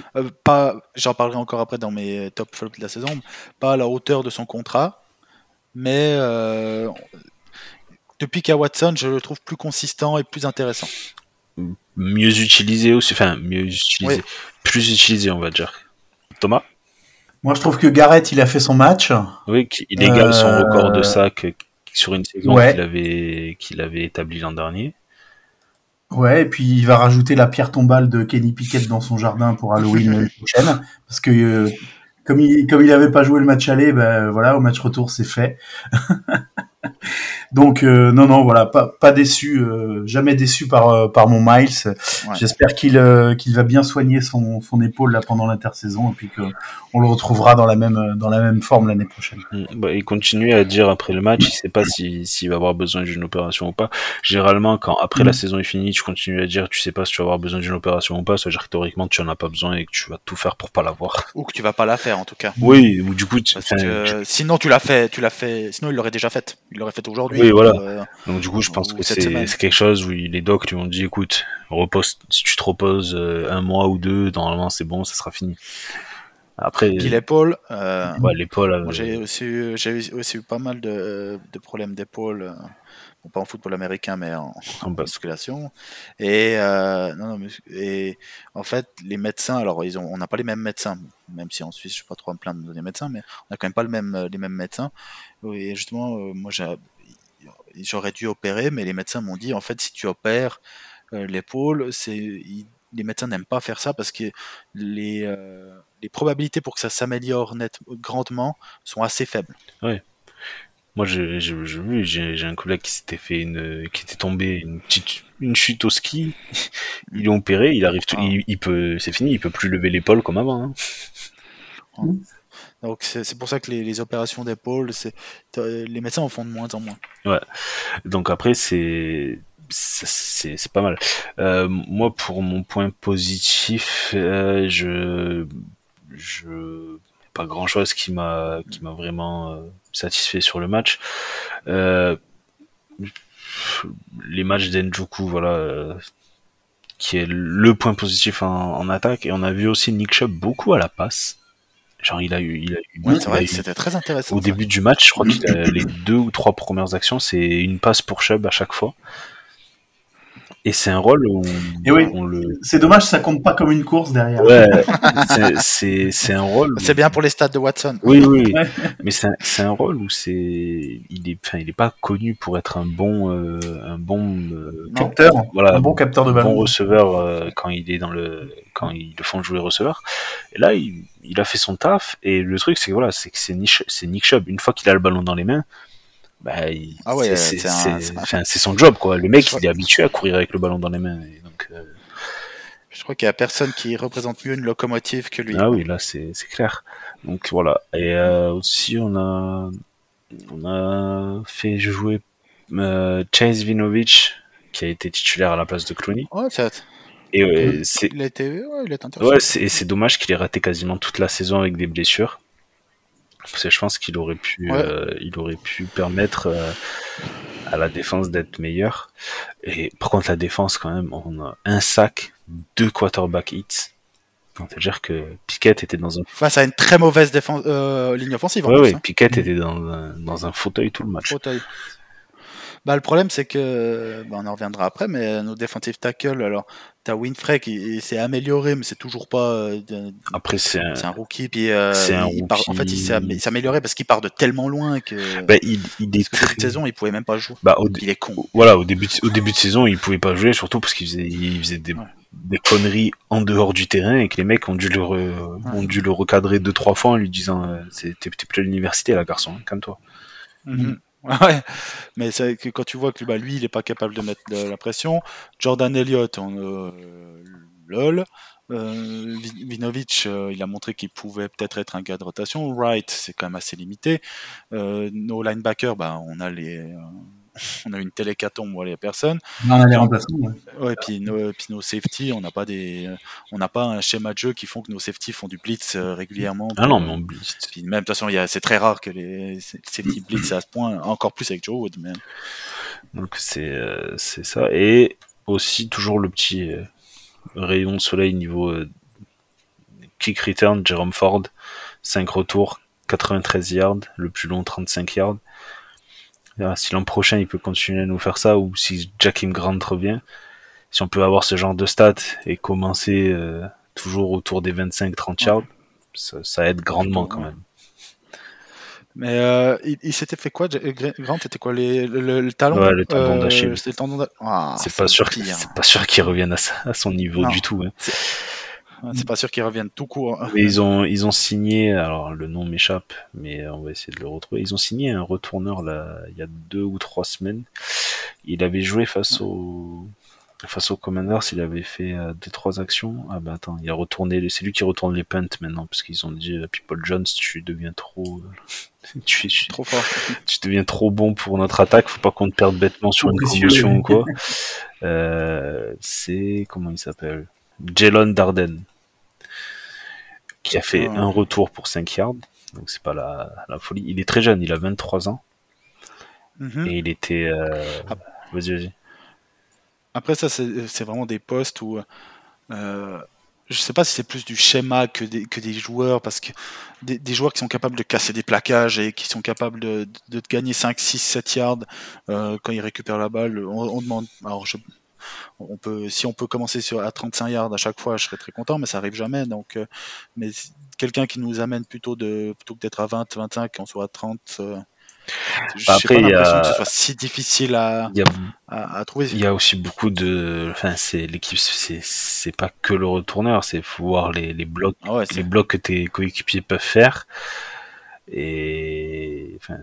pas, j'en parlerai encore après dans mes top flops de la saison, pas à la hauteur de son contrat, mais euh, depuis qu'à Watson, je le trouve plus consistant et plus intéressant. Mieux utilisé aussi, enfin, mieux utilisé. Oui. Plus utilisé, on va dire. Thomas? Moi, je trouve que Garrett, il a fait son match. Oui, il égale son Euh, record de sac sur une saison Ouais. qu'il avait, qu'il avait établi l'an dernier. Ouais, et puis il va rajouter la pierre tombale de Kenny Pickett dans son jardin pour Halloween l'année prochaine, parce que euh, comme il comme il avait pas joué le match aller, ben voilà, au match retour c'est fait. Donc euh, non non voilà, pas pas déçu, euh, jamais déçu par euh, par mon Miles. J'espère qu'il euh, qu'il va bien soigner son son épaule là pendant l'intersaison et puis que on le retrouvera dans la même dans la même forme l'année prochaine. Mm. Bah, il continue à dire après le match, il sait pas si- s'il va avoir besoin d'une opération ou pas. Généralement, quand après la Mm. saison est finie, tu continues à dire, tu sais pas si tu vas avoir besoin d'une opération ou pas, ça veut dire que théoriquement tu en as pas besoin et que tu vas tout faire pour pas l'avoir. Ou que tu vas pas la faire en tout cas. Oui, ou du coup, tu- Parce que sinon tu l'as fait, tu l'as fait. Sinon il l'aurait déjà faite. Il l'aurait fait aujourd'hui. Oui, voilà. Euh, Donc du coup, je pense que c'est quelque chose où les docs lui ont dit, écoute, repose, si tu te reposes euh, un mois ou deux, normalement c'est bon, ça sera fini. Après, Puis l'épaule. euh, ouais, l'épaule, euh, j'ai aussi, eu- aussi eu pas mal de, de problèmes d'épaule, euh, bon, pas en football américain, mais en, en en musculation. Et, euh, non, non, et en fait, les médecins, alors ils ont, on n'a pas les mêmes médecins, même si en Suisse, je ne suis pas trop me plaindre des médecins, mais on n'a quand même pas le même, euh, les mêmes médecins. Et justement, euh, moi, j'ai- j'aurais dû opérer, mais les médecins m'ont dit, en fait, si tu opères euh, l'épaule, c'est les médecins n'aiment pas faire ça parce que les, euh, les probabilités pour que ça s'améliore grandement sont assez faibles. Moi, j'ai j'ai- j'ai vu, j'ai j'ai un collègue qui s'était fait une, qui était tombé une petite, une chute au ski. Ils l'ont opéré, il arrive, tout, Ah. il, il peut, c'est fini, il peut plus lever l'épaule comme avant. hein. Donc c'est pour ça que les, les opérations d'épaule, les médecins en font de moins en moins. Donc après, c'est c'est- c'est c'est pas mal. Euh, moi, pour mon point positif, euh, je je pas grand chose qui m'a qui m'a vraiment euh, satisfait sur le match. Euh, les matchs d'Enjoku, voilà, euh, qui est le point positif en, en attaque. Et on a vu aussi Nick Chubb beaucoup à la passe. Genre, il a eu, il a eu, Ouais, c'est vrai, c'était très intéressant. au ça. début du match, je crois que les deux ou trois premières actions, c'est une passe pour Chubb à chaque fois. Et c'est un rôle où Et oui. on le. C'est dommage, ça compte pas comme une course derrière. Ouais, c'est- un rôle. où- C'est bien pour les stats de Watson. Oui, oui, Ouais. mais c'est un, c'est un rôle où c'est il est, enfin, il est pas connu pour être un bon, euh, un bon, euh. Capteur, voilà, un bon capteur de bon ballon. receveur euh, quand il est dans le, quand ils le font jouer receveur. Et là, il, il a fait son taf. Et le truc, c'est que voilà, c'est que c'est Nick Chubb. Une fois qu'il a le ballon dans les mains, bah, il- Ah ouais, c'est c'est un- c'est- c'est un- enfin, c'est son job, quoi. Le mec, il est habitué à courir avec le ballon dans les mains. Et donc, euh, Je crois qu'il y a personne qui représente mieux une locomotive que lui. ah oui, là, c'est clair. Donc voilà. Et euh, aussi, on a, on a fait jouer euh, Chase Vinovich, qui a été titulaire à la place de Clooney. Ouais, ça- Et euh, c'est il a été, ouais, il est intéressant. Ouais, c'est dommage qu'il ait raté quasiment toute la saison avec des blessures. Parce que je pense qu'il aurait pu, Ouais. euh, il aurait pu permettre euh, à la défense d'être meilleure. Et par contre, la défense, quand même, on a un sac, deux quarterback hits. C'est-à-dire que Piquet était dans un, Face à une très mauvaise défense, euh, ligne offensive. ouais, hein. Piquet était dans un, dans un fauteuil tout le match. Fauteuil. Bah, le problème, c'est que, bah, on en reviendra après, mais nos defensive tackles, alors, t'as Winfrey qui s'est amélioré, mais c'est toujours pas. euh, Après, c'est un, un rookie, puis euh, un part- en fait, il s'est amélioré parce qu'il part de tellement loin que. bah, il, il est que début de très- saison, il pouvait même pas jouer. bah, au, Il est con. voilà, au début, de, au début de saison, il pouvait pas jouer, surtout parce qu'il faisait, il faisait des, Ouais. des conneries en dehors du terrain et que les mecs ont dû le, re- ont dû le recadrer deux, trois fois en lui disant, euh, t'es plus à l'université, là, garçon, hein, calme-toi. Mhm. Ouais, mais quand tu vois que bah, lui, il est pas capable de mettre de la pression. Jordan Elliott, on, euh, lol. Euh, Vi- Vinovic, euh, il a montré qu'il pouvait peut-être être un gars de rotation. Wright, c'est quand même assez limité. Euh, nos linebackers, bah, on a les, euh, on a une télécatombe, voilà, il y a personne. On a les remplaçants. ouais. Ouais, puis nos, puis nos safety, on n'a pas des, on n'a pas un schéma de jeu qui font que nos safety font du blitz euh, régulièrement. Ah non, mais on blitz. Puis même, de toute façon, c'est très rare que les safety blitz à ce point, encore plus avec Joe Wood. Mais... Donc c'est euh, c'est ça. Et aussi toujours le petit euh, rayon de soleil niveau euh, kick return, Jerome Ford, 5 retours, 93 yards, le plus long 35 yards. Si l'an prochain il peut continuer à nous faire ça, ou si Jakim Grant revient, si on peut avoir ce genre de stats et commencer euh, toujours autour des 25-30 yards, ça, ça aide grandement quand même. Mais euh, il, il s'était fait quoi, Gra- Grant C'était quoi les, le, le- le talon Ouais, le tendon d'Achille. C'est pas sûr, qu'il revienne à, son niveau Non. du tout. hein. Ouais, C'est pas sûr qu'il revienne tout court. Mais ils ont, ils ont signé, alors le nom m'échappe, mais on va essayer de le retrouver. Ils ont signé un retourneur là, il y a deux ou trois semaines. Il avait joué face au, face aux Commanders, il avait fait euh, deux trois actions. Ah bah attends, il a retourné, c'est lui qui retourne les punts maintenant, parce qu'ils ont dit, euh, People Jones, tu deviens trop, euh, tu, tu, Trop fort. tu deviens trop bon pour notre attaque, faut pas qu'on te perde bêtement sur une précieux. commotion ou quoi. Euh, c'est, comment il s'appelle? Jalen Darden. Qui a fait Ah. un retour pour 5 yards. Donc c'est pas la, la folie. Il est très jeune, il a 23 ans. Mhm. Et il était, euh... Vas-y, vas-y. Après, ça, c'est c'est vraiment des postes où. Euh, je sais pas si c'est plus du schéma que des, que des joueurs, parce que des, des joueurs qui sont capables de casser des plaquages et qui sont capables de, de, de gagner 5, 6, 7 yards euh, quand ils récupèrent la balle, on, on demande. Alors, je, on peut, si on peut commencer sur, à 35 yards à chaque fois, je serais très content, mais ça arrive jamais. Donc, euh, mais quelqu'un qui nous amène plutôt, de, plutôt que d'être à 20, 25, qu'on soit à 30. euh, je Bah, après, pas il y a- l'impression que ce soit si difficile à, Il y a, à, à trouver. il y a aussi beaucoup de, enfin, c'est l'équipe, c'est, c'est pas que le retourneur, c'est faut voir les, les blocs Ah ouais, les blocs que tes coéquipiers peuvent faire. Et enfin,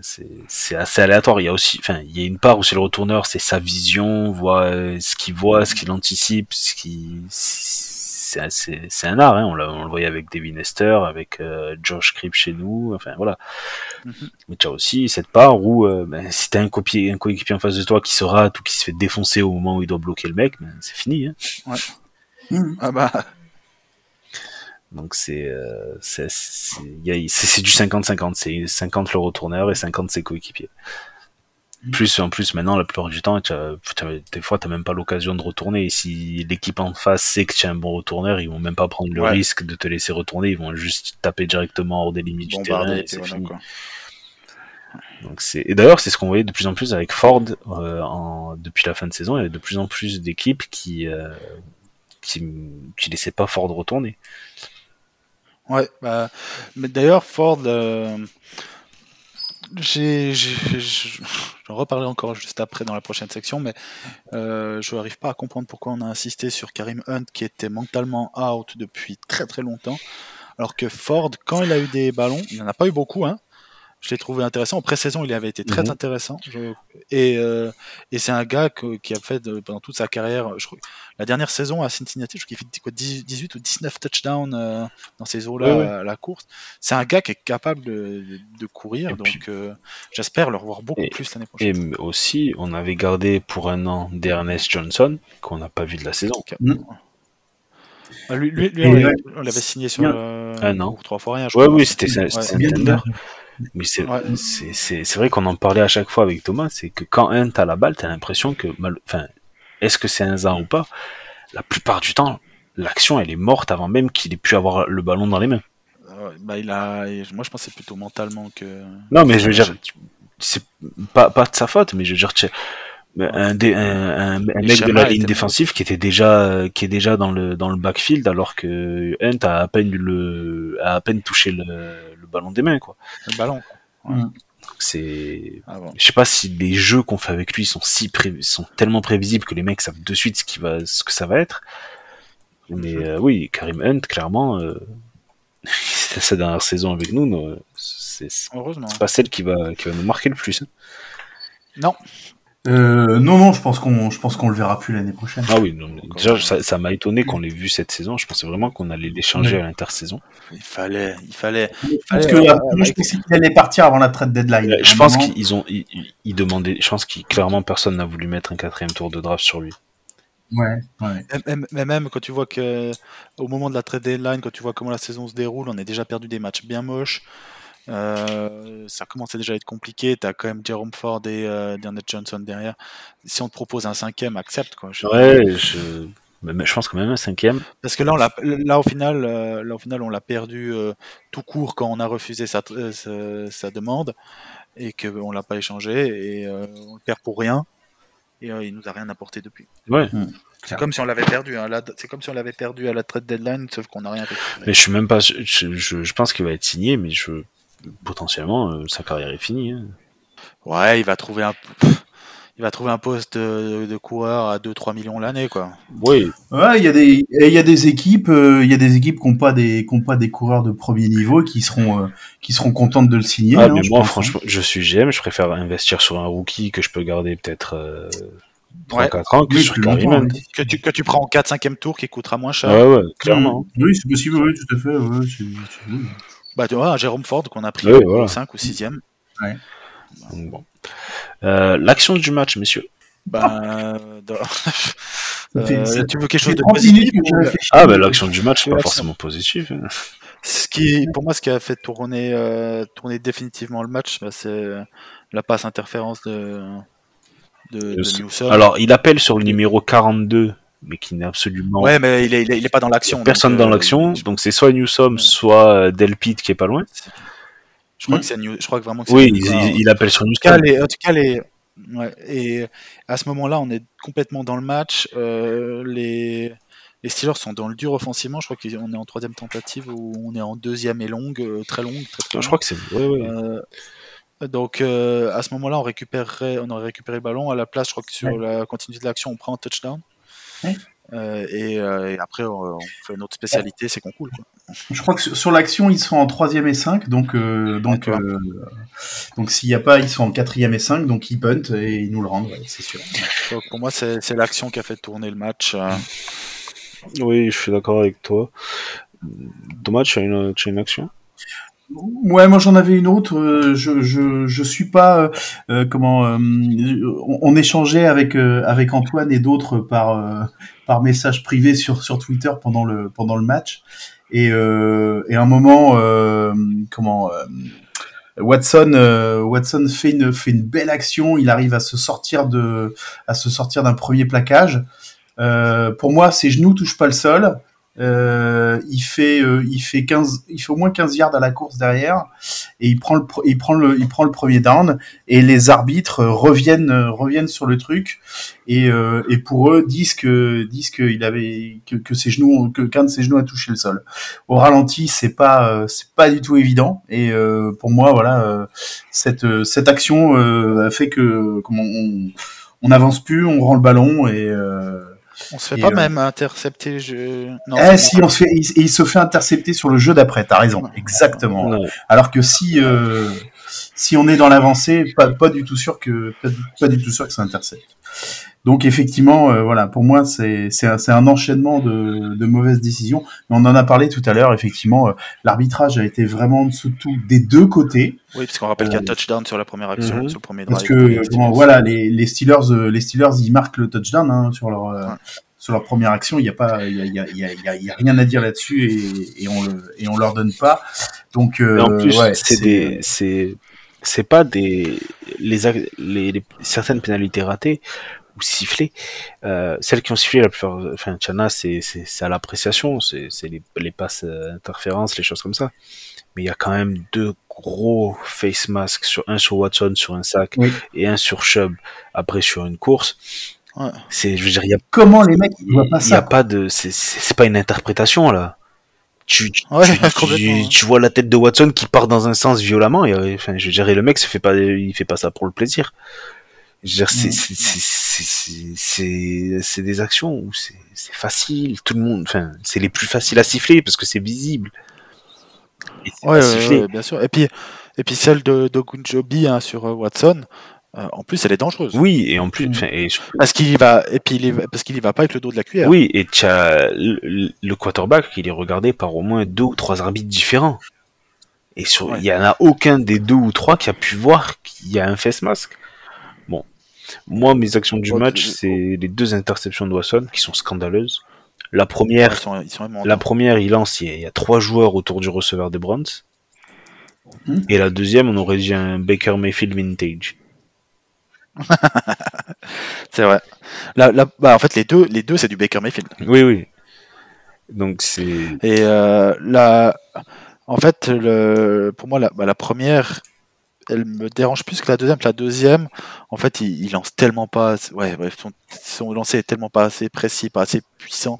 c'est assez aléatoire. Il y a aussi, enfin, il y a une part où c'est le retourneur, c'est sa vision, voit euh, ce qu'il voit, ce qu'il anticipe, ce qui c'est un art. Hein. On, on le voyait avec Devin Hester, avec euh, Josh Cribb chez nous. Enfin voilà. Mhm. Mais tu as aussi cette part où euh, ben, si t'as un, copier- un coéquipier en face de toi qui se rate ou qui se fait défoncer au moment où il doit bloquer le mec, ben, c'est fini. Hein. Mhm. Ah bah, Donc c'est euh, c'est c'est du 50-50, c'est 50 le retourneur et 50 ses coéquipiers. Plus en plus maintenant la plupart du temps, as- as- des fois t'as même pas l'occasion de retourner. Et si l'équipe en face sait que tu as un bon retourneur, ils vont même pas prendre le Ouais. risque de te laisser retourner, ils vont juste taper directement hors des limites du terrain et et c'est voilà, fini. quoi. Donc c'est et d'ailleurs c'est ce qu'on voyait de plus en plus avec Ford euh, en... depuis la fin de saison. Il y avait de plus en plus d'équipes qui euh, qui qui laissaient pas Ford retourner. Ouais, bah, mais d'ailleurs, Ford, euh, j'ai, j'ai- je- j'en reparlerai encore juste après dans la prochaine section, mais euh, je n'arrive pas à comprendre pourquoi on a insisté sur Karim Hunt qui était mentalement out depuis très très longtemps, alors que Ford, quand il a eu des ballons, il n'en a pas eu beaucoup, hein. Je l'ai trouvé intéressant. En pré-saison, il avait été très Mhm. intéressant. Je- Et, euh, et c'est un gars que- qui a fait de- pendant toute sa carrière. Je crois, la dernière saison à Cincinnati, je crois qu'il fait quoi, 10 18 ou 19 touchdowns euh, dans ces eaux-là Ouais, ouais. à la course. C'est un gars qui est capable de, de courir. Et donc puis- euh, j'espère le revoir beaucoup Et- plus l'année Et prochaine. aussi, on avait gardé pour un an d'Ernest Johnson, qu'on n'a pas vu de la saison. Ah, lui, lui- lui, Et on l'avait- signé sur Un an. ou trois fois rien. je Ouais, crois. oui, c'était ça- Ouais. Tender. Mais c'est Ouais. vrai qu'on en parlait à chaque fois avec Thomas, c'est que quand Hunt a la balle, t'as l'impression que, enfin, est-ce que c'est un zan ou pas? La plupart du temps, l'action elle est morte avant même qu'il ait pu avoir le ballon dans les mains. Euh, bah, il a... Moi, je c'est plutôt mentalement que. Non, mais je veux dire, c'est pas, pas de sa faute, mais je veux dire, un, dé- un, un- un mec de la ligne défensive qui était déjà, qui est déjà dans le, dans le backfield alors que Hunt a à peine le, a à peine touché le, le ballon des mains, quoi. Le ballon. Donc c'est, Ah bon. je sais pas si les jeux qu'on fait avec lui sont si pré- sont tellement prévisibles que les mecs savent de suite ce qui va, ce que ça va être. Mais euh, oui, Karim Hunt, clairement, euh, sa dernière saison avec nous, non, c'est c'est pas celle qui va, qui va nous marquer le plus. hein. Non. Euh, non, non, je pense qu'on, je pense qu'on le verra plus l'année prochaine. Ah oui, non, déjà ça ça m'a étonné qu'on l'ait vu cette saison. Je pensais vraiment qu'on allait l'échanger Ouais. à l'intersaison. Il fallait. Il fallait. Je pense Allez, que, euh, je pensais qu'il allait partir avant la trade deadline. Euh, Je pense qu'ils ont, ils, ils- ils demandaient. Je pense qu'ils clairement personne n'a voulu mettre un quatrième tour de draft sur lui. Ouais, ouais. Même- même quand tu vois que au moment de la trade deadline, quand tu vois comment la saison se déroule, on a déjà perdu des matchs bien moches. Euh, ça commençait déjà à être compliqué. T'as quand même Jerome Ford et euh, Johnson derrière. Si on te propose un cinquième, accepte quoi. Je- Ouais, je, mais je pense que même un cinquième. Parce que là, on l'a- là au final, euh, là au final, on l'a perdu euh, tout court quand on a refusé sa, euh, sa, sa demande et qu'on l'a pas échangé et euh, on le perd pour rien. Et euh, il nous a rien apporté depuis. Ouais. C'est comme si on l'avait perdu. hein, là, C'est comme si on l'avait perdu à la trade deadline, sauf qu'on n'a rien récupéré. Mais je suis même pas. Je, je, je pense qu'il va être signé, mais je potentiellement euh, sa carrière est finie. hein. Ouais, il va trouver un, il va trouver un poste de, de coureur à 2-3 millions l'année, quoi. Oui. Ouais, il y a des, il y a des équipes, euh, il y a des équipes qui n'ont pas des, qui ont pas des coureurs de premier niveau qui seront, euh, qui seront contentes de le signer. Ah, hein, mais moi, pense, franchement, je suis GM, je préfère investir sur un rookie que je peux garder peut-être euh, 3-4 Ouais. ans que Oui, sur oui. Que tu, que tu prends en 4-5e tour qui coûtera moins cher. Ouais, ouais, clairement. Oui, c'est possible, oui, tout à fait. Ouais, oui. Bah, tu vois, Jérôme Ford qu'on a pris Ouais, au voilà. 5 ou 6e. Donc, bon. Euh, L'action du match, messieurs. Bah, euh, dans- Euh, tu veux quelque chose de 30 positif ou-. Ah, ben l'action du match, c'est pas forcément positif. Ce qui, pour moi, ce qui a fait tourner, euh, tourner définitivement le match, bah, c'est euh, la passe interférence de, de, de. Newsom. Alors, il appelle sur le numéro 42, mais qui n'est absolument ouais, mais il est, il est, il est pas dans l'action. personne donc, dans euh, l'action. Je, Donc, c'est soit Newsom, Ouais. soit euh, Delpit qui est pas loin. je crois que c'est New- je crois que vraiment que c'est Oui, il, Newsom. il- il appelle sur Newsom. les, en tout cas, les, ouais, et à ce moment-là, on est complètement dans le match. Euh, les, les Steelers sont dans le dur offensivement. Je crois qu'on est en troisième tentative ou on est en deuxième et longue, très longue, très, très Je crois que c'est. Ouais. Euh, donc euh, à ce moment-là, on récupérerait, on aurait récupéré le ballon. À la place, je crois que sur la continuité de l'action, on prend un touchdown. Euh, et, euh, et après, on, on fait notre spécialité, c'est qu'on coule. Quoi. Je crois que sur sur l'action, ils sont en troisième et 5, donc, euh, donc, euh, donc s'il n'y a pas, ils sont en quatrième et 5, donc ils punt et ils nous le rendent, ouais, c'est sûr. Donc pour moi, c'est l'action qui a fait tourner le match. euh. Oui, je suis d'accord avec toi. Thomas, tu as une, tu as une action Ouais, moi j'en avais une autre. euh, Je je je suis pas euh, euh, comment euh, on, échangeait avec euh, avec Antoine et d'autres par euh, par message privé sur sur Twitter pendant le pendant le match et et à un moment comment Watson Watson fait une fait une belle action. Il arrive à se sortir de à se sortir d'un premier plaquage. Pour moi, ses genoux touchent pas le sol. Euh, il fait euh, il fait 15 il fait au moins 15 yards à la course derrière et il prend le il prend le il prend le premier down et les arbitres reviennent reviennent sur le truc et euh, et pour eux disent que disent qu'il avait que, que ses genoux que qu'un de ses genoux a touché le sol. Au ralenti c'est pas euh, c'est pas du tout évident et euh, pour moi voilà euh, cette cette action a fait que comment on on n'avance plus on rend le ballon et euh, On se fait Et, pas euh, même intercepter. Je... Non, eh, si, on se fait, il, il se fait intercepter sur le jeu d'après, t'as raison, exactement. Ouais. Alors que si, euh, si on est dans l'avancée, pas, pas du tout sûr que, pas, du- pas du tout sûr que ça intercepte. Donc effectivement, euh, voilà, pour moi, c'est c'est un, un enchaînement de, de mauvaises décisions. Mais on en a parlé tout à l'heure. Effectivement, euh, l'arbitrage a été vraiment en dessous de tout des deux côtés. Oui, parce qu'on rappelle qu'il y a Euh, touchdown sur la première action, Mhm. sur le premier Parce que euh, bon, voilà, les, les Steelers, euh, les Steelers, ils marquent le touchdown hein, sur leur euh, Ouais. sur leur première action, il n'y a pas, il y a, il y a, y a, il y a- il y a rien à dire là-dessus et, et on le, et on leur donne pas. Donc, euh, Et en plus, ouais, c'est c'est, c'est pas des, les, les- certaines pénalités ratées ou sifflées. Euh, celles qui ont sifflé la plupart, enfin, Chana, c'est, à l'appréciation, c'est, les, les passes euh, interférences, les choses comme ça. Mais il y a quand même deux gros face masks sur un sur Watson sur un sac Oui. et un sur Chubb après sur une course. Ouais. C'est, je veux dire, y a, Comment les mecs ils voient pas il y a ça pas de, c'est, pas une interprétation là. Tu, tu, Ouais, tu, vois la tête de Watson qui part dans un sens violemment et euh, enfin je dirais le mec se fait pas il fait pas ça pour le plaisir c'est Mhm. c'est des actions où c'est facile tout le monde enfin c'est les plus faciles à siffler parce que c'est visible Ouais, bien sûr. Et puis, et puis celle de Dogunjobi hein, sur euh, Watson, euh, en plus, elle est dangereuse. oui et en plus et surtout- Parce qu'il y va, et puis il y va, parce qu'il y va pas avec le dos de la cuillère. oui et tu as le, le quarterback il est regardé par au moins deux ou trois arbitres différents et sur Ouais. il y en a aucun des deux ou trois qui a pu voir qu'il y a un face bon moi mes actions du match tu- c'est les deux interceptions de Watson qui sont scandaleuses la Ouais, première ils sont, ils sont vraiment- la première il lance il y, a, il y a trois joueurs autour du receveur des Browns Mhm. et la deuxième on aurait dit un Baker Mayfield vintage C'est vrai. Là, là, bah, en fait, les deux, les deux, c'est du Baker Mayfield. oui oui donc c'est Et euh, la, en fait, le, pour moi, la, bah, la première, elle me dérange plus que la deuxième. La deuxième, en fait, il, il lance tellement pas. Ouais, bref, son, son lancer est tellement pas assez précis, pas assez puissant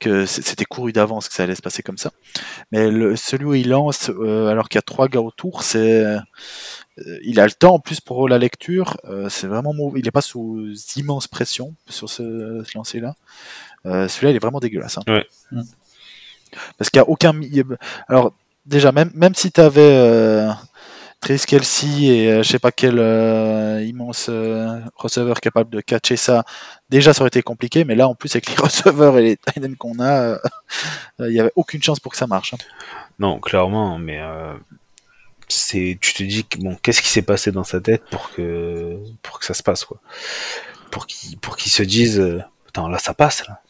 que c'était couru d'avance que ça allait se passer comme ça. Mais le, celui où il lance, euh, alors qu'il y a trois gars autour, c'est. euh, il a le temps en plus pour la lecture. euh, c'est vraiment mauvais. Il n'est pas sous immense pression sur ce, ce lancer-là. Celui-là, il est vraiment dégueulasse. hein. Ouais. Mm. Parce qu'il n'y a aucun. Alors, déjà, même, même si tu avais Trace Kelsey et euh, je sais pas quel euh, immense euh, receveur capable de catcher ça, déjà ça aurait été compliqué. Mais là, en plus, avec les receveurs et les tight qu'on a, il n'y avait aucune chance pour que ça marche. hein. Non, clairement, mais c'est, tu te dis bon, qu'est-ce qui s'est passé dans sa tête pour que pour que ça se passe quoi, pour qu'il pour se dise, euh, putain là ça passe là.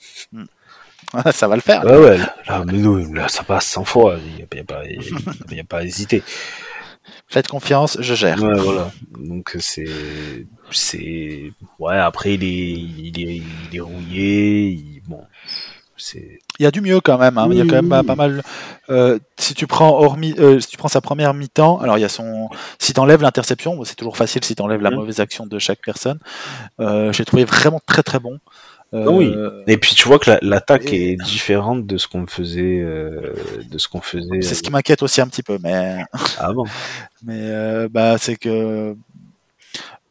ça va le faire. Ouais ouais, là, là, mais non, là ça passe 100 fois, il y a, a a- a pas à hésiter. Faites confiance, je gère. Ouais voilà, donc c'est c'est ouais après il est il est il est rouillé, il- bon c'est Il y a du mieux quand même. hein. Il y a quand même pas, mal. euh, si tu prends hormis, euh, si tu prends sa première mi-temps, alors il y a son. Si t'enlèves l'interception, c'est toujours facile si t'enlèves la mauvaise action de chaque personne. Euh, J'ai trouvé vraiment très très bon. Euh, Ah oui. Et puis tu vois que la- l'attaque Et- est différente de ce qu'on faisait euh, de ce qu'on faisait C'est ce qui m'inquiète aussi un petit peu, mais avant. mais euh, bah c'est que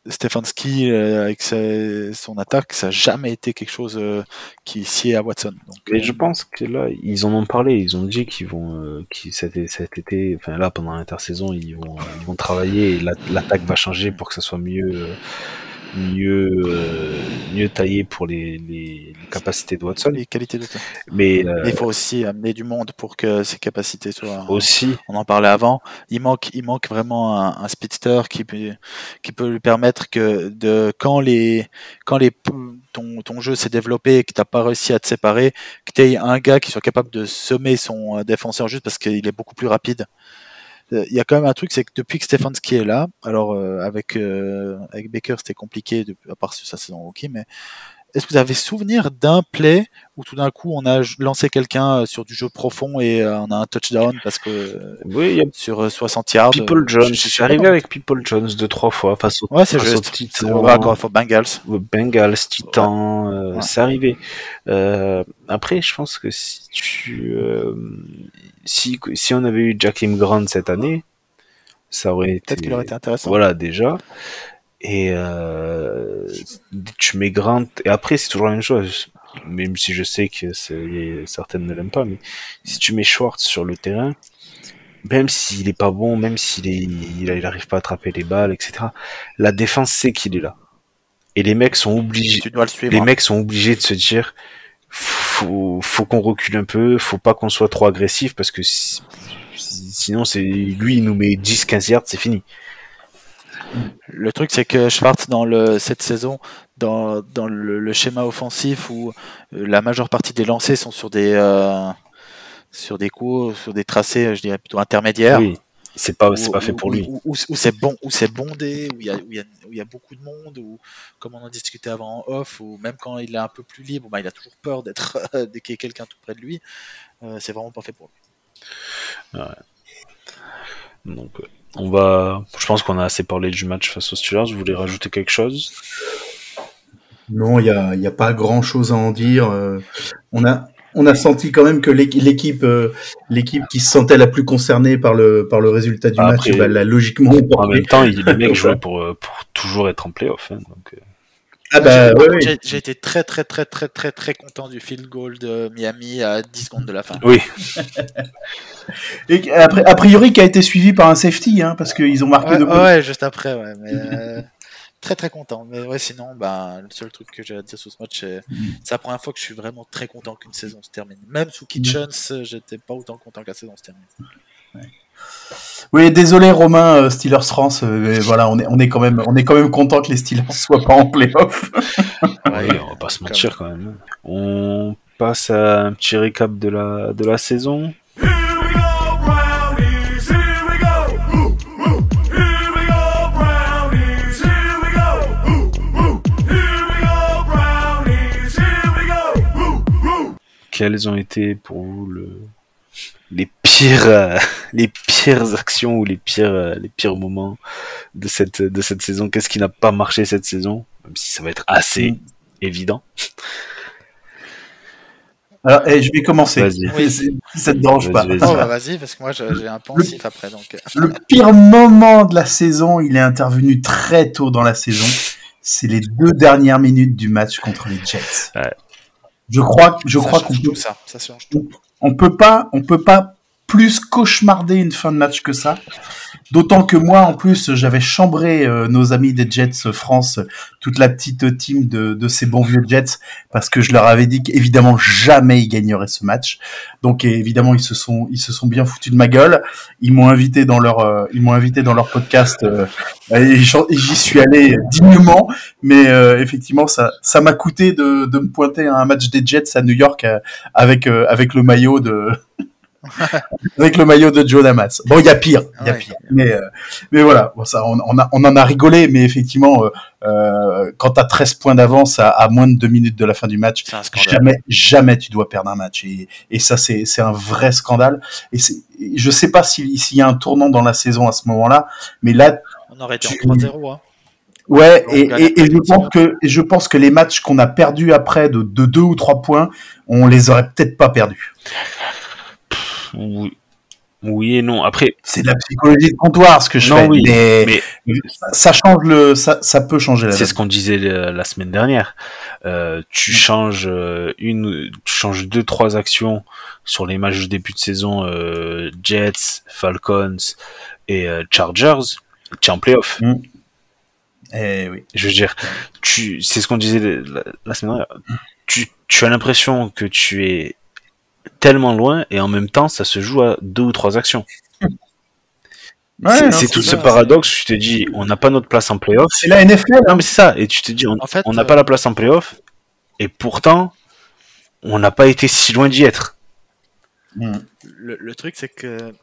Stefanski euh, avec son attaque, ça n'a jamais été quelque chose euh, qui sied à Watson. Donc, Mais euh, je pense que là, ils en ont parlé, ils ont dit qu'ils vont, euh, cet, cet été, enfin là pendant l'intersaison, ils vont, euh, ils vont travailler et l'attaque va changer pour que ça soit mieux, euh, mieux, euh, mieux taillé pour les, les, les capacités de Watson. les qualités de Mais euh, Mais il faut aussi amener du monde pour que ses capacités soient. aussi, On en parlait avant. Il manque, il manque vraiment un, un speedster qui peut, qui peut lui permettre que de quand les, quand les, ton, ton jeu s'est développé et que t'as pas réussi à te séparer, que tu aies un gars qui soit capable de semer son euh, défenseur juste parce qu'il est beaucoup plus rapide. Euh, Il y a quand même un truc, c'est que depuis que Stefanski est là, alors euh, avec euh, avec Baker c'était compliqué, à part sa saison rookie, mais est-ce que vous avez souvenir d'un play où tout d'un coup on a lancé quelqu'un euh, sur du jeu profond et euh, on a un touchdown parce que euh, oui, il y a sur euh, 60 yards. People euh, Jones. je- suis arrivé avec People Jones deux trois fois face au Ouais, c'est aux juste. Titans. Faut Bengals. aux Bengals, Titans, euh, Ouais. c'est arrivé. Euh, après, je pense que si tu, euh, si, si on avait eu Jacqueline Grant cette année, ça aurait été, Peut-être qu'il aurait été intéressant. voilà déjà. Et euh, tu mets Grant et après c'est toujours la même chose. Même si je sais que certaines ne l'aiment pas, mais si tu mets Schwartz sur le terrain, même s'il est pas bon, même s'il est, il, il arrive pas à attraper les balles, etc. La défense sait qu'il est là. Et les mecs sont obligés, Tu dois le suivre. les hein. mecs sont obligés de se dire, faut, faut qu'on recule un peu, faut pas qu'on soit trop agressif parce que si- si- sinon c'est lui il nous met 10-15 yards, c'est fini. Le truc, c'est que Schwartz, dans le, cette saison, dans, dans le, le schéma offensif où euh, la majeure partie des lancers sont sur des euh, sur des coups, sur des tracés, je dirais plutôt intermédiaires. Oui, c'est pas, c'est où- pas fait où- pour où- lui. Où, où- où c'est bon, où c'est bondé, où il y où y où y a beaucoup de monde, ou comme on en discutait avant en off, ou même quand il est un peu plus libre, bah, il a toujours peur d'être qu'il y ait quelqu'un tout près de lui. Euh, c'est vraiment pas fait pour lui. Donc, euh, on va. Je pense qu'on a assez parlé du match face aux Steelers. Vous voulez rajouter quelque chose? Non, il y a, y a pas grand chose à en dire. Euh, on a, on a senti quand même que l'équ- l'équipe, euh, l'équipe qui se sentait la plus concernée par le, par le résultat du Après- match, ben, l'a logiquement En même temps, il- les mecs jouaient pour, pour toujours être en playoff. hein, donc, euh, Ah bah, J'ai- été très très très très très très content du field goal de Miami à 10 secondes de la fin. Oui, Et après, a priori, qui a été suivi par un safety, hein, parce qu'ils ont marqué Ouais, deux points. ouais, juste après, ouais. Mais, euh, très très content. Mais ouais, sinon, bah, le seul truc que j'ai à dire sur ce match, c'est c'est la première fois que je suis vraiment très content qu'une saison se termine. Même sous Kitchens, j'étais pas autant content que la saison se termine. Oui, désolé Romain, euh, Steelers France, euh, mais voilà, on est, on est quand même, on est quand même content que les Steelers soient pas en playoff. oui, on va pas se mentir quand même. On passe à un petit récap de la, de la saison. Here we go, Brownies. Here we go. Ooh, ooh. Here we go, Brownies. Here we go. Ooh, ooh. Here we go, Brownies. Here we go. Ooh, ooh. Quelles ont été pour vous le... les pires, euh, les pires actions ou les pires, euh, les pires moments de cette, de cette saison Qu'est-ce qui n'a pas marché cette saison? Même si ça va être assez Mm. évident. Alors, eh, je vais commencer. Vas-y. Si si ça te dérange pas. Vas-y, vas-y. Oh, bah vas-y, parce que moi j'ai un pensif après. Donc, euh, Le pire moment de la saison, il est intervenu très tôt dans la saison. C'est les deux dernières minutes du match contre les Jets. Ouais. Je crois, je ça crois qu'on peut, tout ça. Ça change tout. on peut pas, on peut pas plus cauchemarder une fin de match que ça. D'autant que moi, en plus, j'avais chambré euh, nos amis des Jets euh, France, toute la petite team de, de ces bons vieux Jets, parce que je leur avais dit qu'évidemment jamais ils gagneraient ce match. Donc évidemment ils se sont ils se sont bien foutus de ma gueule. Ils m'ont invité dans leur euh, ils m'ont invité dans leur podcast euh, et j'y suis allé dignement. Mais euh, effectivement ça ça m'a coûté de, de me pointer à un match des Jets à New York euh, avec avec le maillot de avec le maillot de Joe Damas. Bon, il y a pire, il y a pire. Mais euh, mais voilà, bon, ça on, on, a, on en a rigolé, mais effectivement, euh, euh, quand t'as 13 points d'avance à, à moins de deux minutes de la fin du match, jamais jamais tu dois perdre un match. Et, et ça c'est un vrai scandale. Et je sais pas s'il y a un tournant dans la saison à ce moment-là, mais là On aurait été Tu- en 3-0. Hein. Ouais, On et, gagne et, et je après, pense que et je pense que les matchs qu'on a perdus après de, de deux ou trois points, on les aurait peut-être pas perdus. Oui. Oui et non. Après, C'est de la psychologie de comptoir ce que je Non, fais, oui, mais, mais ça, ça change le, ça, ça peut changer la c'est ce qu'on disait la semaine dernière. Euh, tu Mm. changes euh, une, tu changes deux trois actions sur les matchs de début de saison euh, Jets, Falcons et euh, Chargers. Tu es en playoff. Eh oui. Je veux dire, tu, c'est ce qu'on disait la, la semaine dernière. Tu, tu as l'impression que tu es tellement loin et en même temps ça se joue à deux ou trois actions. Ouais, c'est tout ça, ce paradoxe. Tu te dis, on n'a pas notre place en playoff. C'est la NFL. Non, mais c'est ça. Et tu te dis, on En fait, on n'a euh, pas la place en playoff. Et pourtant, on n'a pas été si loin d'y être. Mm. Le, le truc, c'est que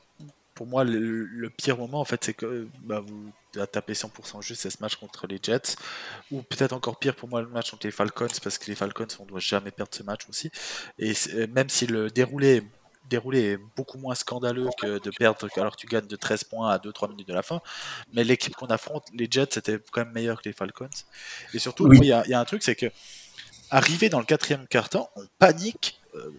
pour moi, le, le pire moment, en fait, c'est que bah, vous a tapé 100% juste, c'est ce match contre les Jets. Ou peut-être encore pire pour moi, le match contre les Falcons, parce que les Falcons, on doit jamais perdre ce match aussi. Et c'est- même si le déroulé, déroulé est beaucoup moins scandaleux que de perdre alors que tu gagnes de 13 points à 2-3 minutes de la fin, mais l'équipe qu'on affronte, les Jets, c'était quand même meilleur que les Falcons. Et surtout, Oui. moi, il y, a- il y a un truc, c'est que arrivé dans le quatrième quart-temps, on panique euh,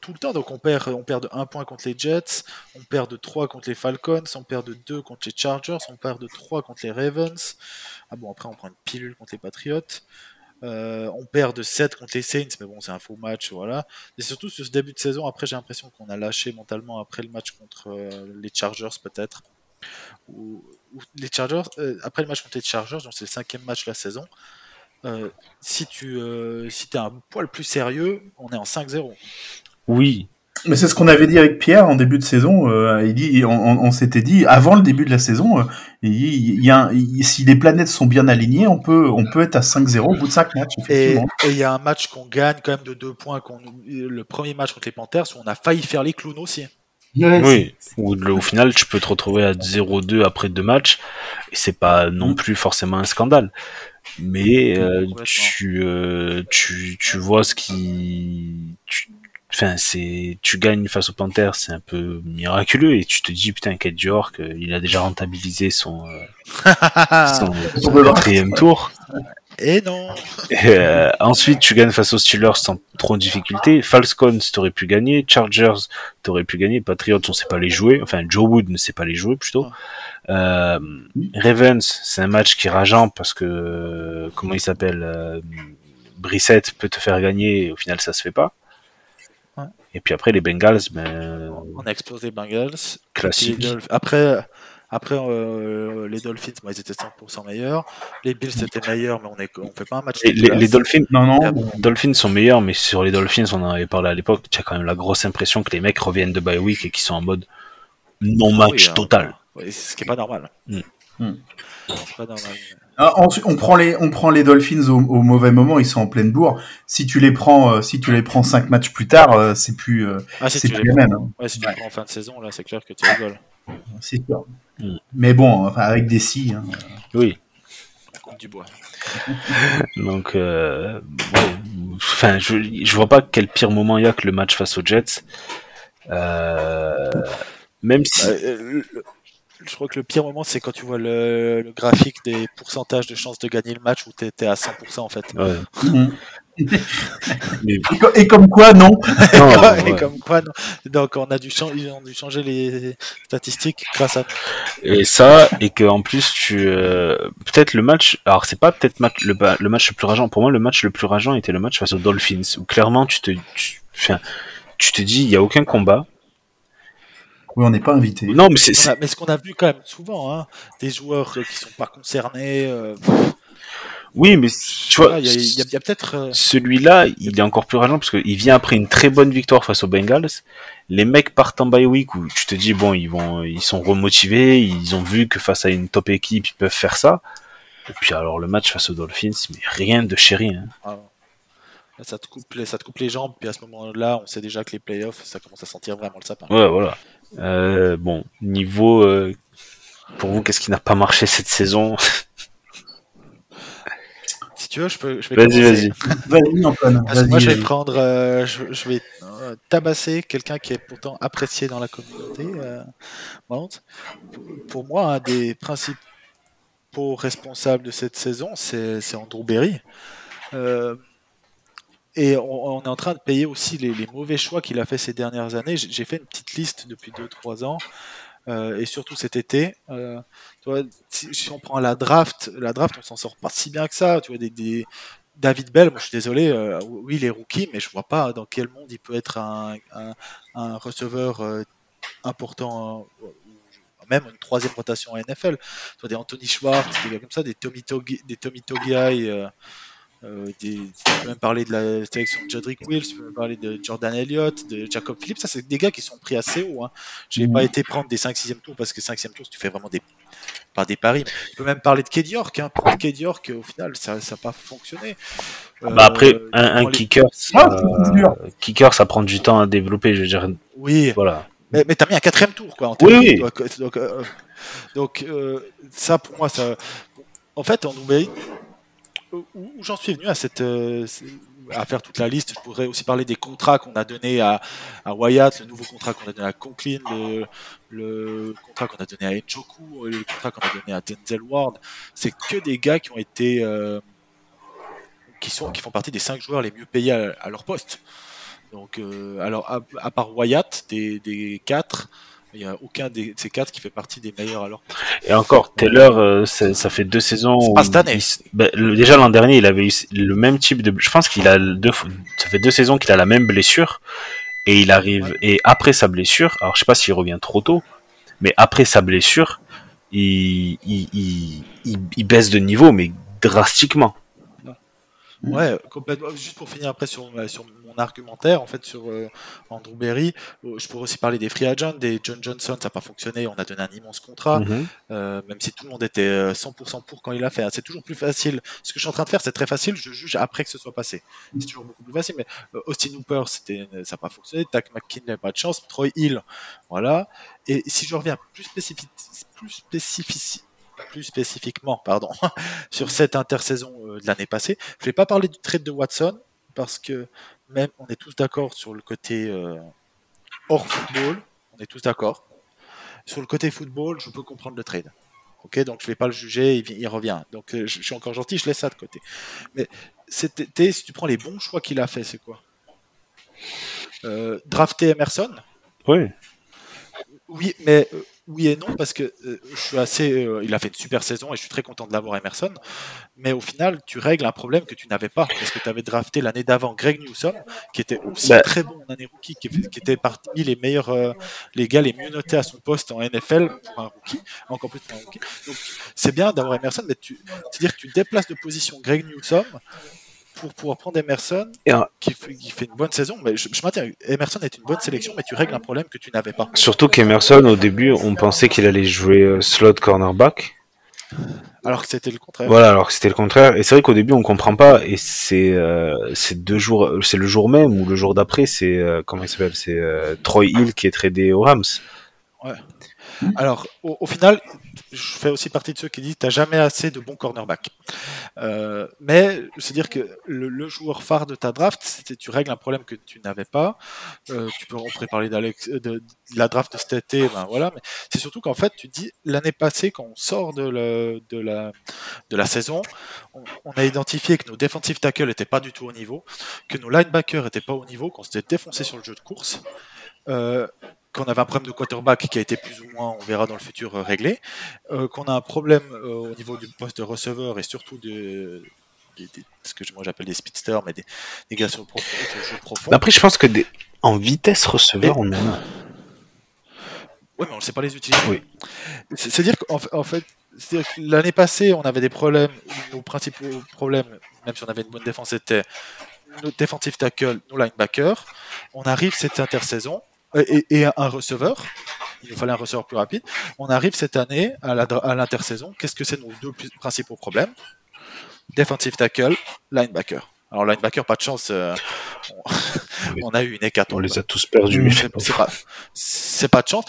tout le temps. Donc on perd, on perd de 1 point contre les Jets, on perd de 3 contre les Falcons, on perd de 2 contre les Chargers, on perd de 3 contre les Ravens. Ah bon, après on prend une pilule contre les Patriots. Euh, on perd de 7 contre les Saints, mais bon, c'est un faux match, voilà. Et surtout sur ce début de saison, après j'ai l'impression qu'on a lâché mentalement après le match contre euh, les Chargers, peut-être. Ou, les Chargers, euh, après le match contre les Chargers, donc c'est le cinquième match de la saison. Si tu si es un poil plus sérieux, on est en 5-0. Oui. Mais c'est ce qu'on avait dit avec Pierre en début de saison. euh, il dit, on, on- on s'était dit avant le début de la saison, euh, il, dit, il y a un- il- si les planètes sont bien alignées, on peut, on peut être à 5-0 au bout de 5 matchs. Et il y a un match qu'on gagne quand même de deux points. qu'on le premier match contre les Panthers où on a failli faire les clowns aussi. Oui, ou le- au final, tu peux te retrouver à 0-2 après deux matchs, et c'est pas non plus forcément un scandale. Mais euh, tu, euh, tu, tu vois ce qui... tu- Enfin, c'est, tu gagnes face aux Panthers, c'est un peu miraculeux, et tu te dis, putain, Kate York, il a déjà rentabilisé son, euh, son, quatrième tour. Et non. Et, euh, ensuite, tu gagnes face aux Steelers sans trop de difficulté. Falcons, t'aurais pu gagner. Chargers, t'aurais pu gagner. Patriots, on sait pas les jouer. Enfin, Joe Wood ne sait pas les jouer plutôt. Euh, Ravens, c'est un match qui est rageant parce que comment il s'appelle euh, Brissett peut te faire gagner. Et au final, ça se fait pas. Et puis après, les Bengals, ben On a explosé les Bengals. classique. Les Dolph- Après, après euh, les Dolphins, moi, ils étaient 100% meilleurs. Les Bills, c'était meilleur, mais on, est, on fait pas un match. Les, les Dolphins, Non, non. Ah, bon. Dolphins sont meilleurs, mais sur les Dolphins, on en avait parlé à l'époque, tu as quand même la grosse impression que les mecs reviennent de bye week et qu'ils sont en mode non-match Oui, hein. total. Ouais, ce qui est pas normal. Mm. Mm. Pas normal. Ah, ensuite, on prend les, on prend les Dolphins au, au mauvais moment. Ils sont en pleine bourre. Si tu les prends, euh, si tu les prends 5 matchs plus tard, euh, c'est plus, euh, Ah, si c'est plus les les mêmes. hein. Ouais, si tu Ouais. le prends en fin de saison, là, c'est clair que tu rigoles. C'est sûr. Mm. Mais bon, enfin, avec des si. hein. Oui. Du bois. Donc, euh, enfin, je, je vois pas quel pire moment il y a que le match face aux Jets. Euh, même si, Euh, euh, le- je crois que le pire moment, c'est quand tu vois le, le graphique des pourcentages de chances de gagner le match où tu étais à 100% en fait. ouais. Mais- Et, co- et comme quoi, non. non, Et ouais. comme quoi, non. Donc on a dû, ils ont dû changer les statistiques grâce à. Et ça, et que en plus tu, euh, peut-être le match, alors c'est pas peut-être match, le, ba- le match le plus rageant. Pour moi, le match le plus rageant était le match face aux Dolphins, où clairement tu te, tu te dis, il y a aucun combat. Oui, on n'est pas invité. Non, mais c'est, Ah, mais ce qu'on a vu quand même souvent, hein, des joueurs qui sont pas concernés. euh, oui, mais tu vois, Il y a, peut-être. euh, celui-là, il est encore plus rageant parce qu'il vient après une très bonne victoire face aux Bengals. Les mecs partent en bye week où tu te dis bon, ils vont, ils sont remotivés, ils ont vu que face à une top équipe, ils peuvent faire ça. Et puis alors le match face aux Dolphins, mais rien de chéri. Hein. ah, ça, te coupe, les- ça te coupe les jambes, puis à ce moment-là, on sait déjà que les playoffs, ça commence à sentir vraiment le sapin. Ouais, voilà. Euh, bon, niveau euh, pour vous, qu'est-ce qui n'a pas marché cette saison? Si tu veux, je peux. Je vais Vas-y, vas-y. Antoine. Moi, je vais prendre, euh, je, je vais tabasser quelqu'un qui est pourtant apprécié dans la communauté. euh. Pour moi, un des principaux responsables de cette saison, c'est c'est Andrew Berry. Et on, est en train de payer aussi les, mauvais choix qu'il a fait ces dernières années. J'ai fait une petite liste depuis 2-3 ans. euh, et surtout cet été, euh, tu vois, si, on prend la draft, la draft, on s'en sort pas si bien que ça. Tu vois, des, David Bell, moi je suis désolé, euh, oui il est rookie, mais je vois pas dans quel monde il peut être un, receveur important, même une troisième rotation en NFL. Tu vois, des Anthony Schwartz, des gars comme ça, des Tommy Togi, euh, euh, des, tu peux même parler de la sélection de Jedrick Wills, tu peux même parler de Jordan Elliott, de Jacob Phillips, ça c'est des gars qui sont pris assez haut. Hein. Je n'ai Mhm. pas été prendre des 5-6e tours parce que 5e tour, si tu fais vraiment des pas des paris. Tu peux même parler de Ked York. Hein. Pour Ked York, au final, ça n'a pas fonctionné. Euh, Bah après, un, un les- kicker, Ah, ça, dur. kicker, ça prend du temps à développer. Je veux dire, Oui, voilà. mais, mais t'as mis un quatrième tour, quoi. En Oui, donc, euh, donc, euh, ça, pour moi, ça. En fait, en Berry, où, j'en suis venu à cette. euh, à faire toute la liste, je pourrais aussi parler des contrats qu'on a donnés à, à Wyatt, le nouveau contrat qu'on a donné à Conklin, le, contrat qu'on a donné à Njoku, le contrat qu'on a donné à Denzel Ward. C'est que des gars qui ont été. euh, qui, sont, qui font partie des cinq joueurs les mieux payés à, leur poste. Donc, euh, alors, à, à part Wyatt, des, des quatre, il n'y a aucun de ces quatre qui fait partie des meilleurs poste. Et encore, Taylor, euh, ça, fait deux saisons. C'est où pas cette année. il s- ben, le- déjà l'an dernier, il avait eu le même type de. Je pense qu'il a deux. Ça fait deux saisons qu'il a la même blessure. Et il arrive. Ouais. Et après sa blessure, alors je sais pas s'il revient trop tôt, mais après sa blessure, il, il, il, il- il baisse de niveau, mais drastiquement. Ouais, complètement. Juste pour finir après sur, sur mon argumentaire, en fait, sur euh, Andrew Berry, euh, je pourrais aussi parler des free agents, des John Johnson, ça n'a pas fonctionné, on a donné un immense contrat, Mhm. euh, même si tout le monde était euh, 100% pour quand il l'a fait. hein. C'est toujours plus facile. Ce que je suis en train de faire, c'est très facile, je juge après que ce soit passé. C'est toujours beaucoup plus facile, mais euh, Austin Hooper, c'était, ça n'a pas fonctionné, Tack McKinley, pas de chance, Troy Hill, voilà. Et si je reviens plus, spécifique, plus, spécifici- plus spécifiquement pardon, sur cette intersaison euh, de l'année passée, je vais pas parler du trade de Watson, parce que même on est tous d'accord sur le côté euh, hors football, on est tous d'accord. Sur le côté football, je peux comprendre le trade. Ok, donc je vais pas le juger, il, vi- il revient. Donc euh, je, je suis encore gentil, je laisse ça de côté. Mais si tu prends les bons choix qu'il a fait, c'est quoi? Euh, Drafter Emerson, Oui. oui, mais oui et non, parce que euh, je suis assez. euh, il a fait une super saison et je suis très content de l'avoir Emerson. Mais au final, tu règles un problème que tu n'avais pas. Parce que tu avais drafté l'année d'avant Greg Newsom, qui était aussi Bah. très bon en année rookie, qui, était parmi les meilleurs, euh, les gars les mieux notés à son poste en NFL pour un rookie, encore plus pour un rookie. Donc c'est bien d'avoir Emerson, mais tu, c'est-à-dire que tu déplaces de position Greg Newsom pour pouvoir prendre Emerson un- qui, fait, qui fait une bonne saison. Mais je, je maintiens, Emerson est une bonne sélection, mais tu règles un problème que tu n'avais pas. Surtout qu'Emerson, au début, on pensait qu'il allait jouer euh, slot cornerback. Alors que c'était le contraire. Voilà, alors que c'était le contraire. Et c'est vrai qu'au début, on comprend pas. Et c'est euh, deux jours, c'est le jour même ou le jour d'après, c'est euh, comment il s'appelle? C'est euh, Troy Hill qui est tradé aux Rams. Alors, au, final, je fais aussi partie de ceux qui disent tu jamais assez de bons cornerbacks. Euh, mais c'est-à-dire que le, joueur phare de ta draft, c'était tu règles un problème que tu n'avais pas. Euh, tu peux on parler d'Alex, de, de la draft de cet été, ben voilà. Mais c'est surtout qu'en fait, tu dis l'année passée, quand on sort de, la saison, on, a identifié que nos defensive tackles n'étaient pas du tout au niveau, que nos linebackers n'étaient pas au niveau, qu'on s'était défoncé sur le jeu de course. Euh, qu'on avait un problème de quarterback qui a été plus ou moins, on verra dans le futur, euh, réglé, euh, qu'on a un problème euh, au niveau du poste de receveur et surtout de, ce que moi j'appelle des speedsters, mais des, des gars sur le, sur profond. Après, je pense que des... en vitesse receveur, on en a. Oui, mais on ne sait pas les utiliser. Oui. C'est-à-dire qu'en fait, l'année passée, on avait des problèmes. Nos principaux problèmes, même si on avait une bonne défense, c'était nos defensive tackle, nos linebackers. On arrive cette intersaison et, et un receveur. Il nous fallait un receveur plus rapide. On arrive cette année à l'intersaison. Qu'est-ce que c'est nos deux principaux problèmes? Defensive tackle, linebacker. Alors linebacker, pas de chance. euh, on, on a eu une hécatombe. On les a tous perdus. C'est pas, c'est pas de chance.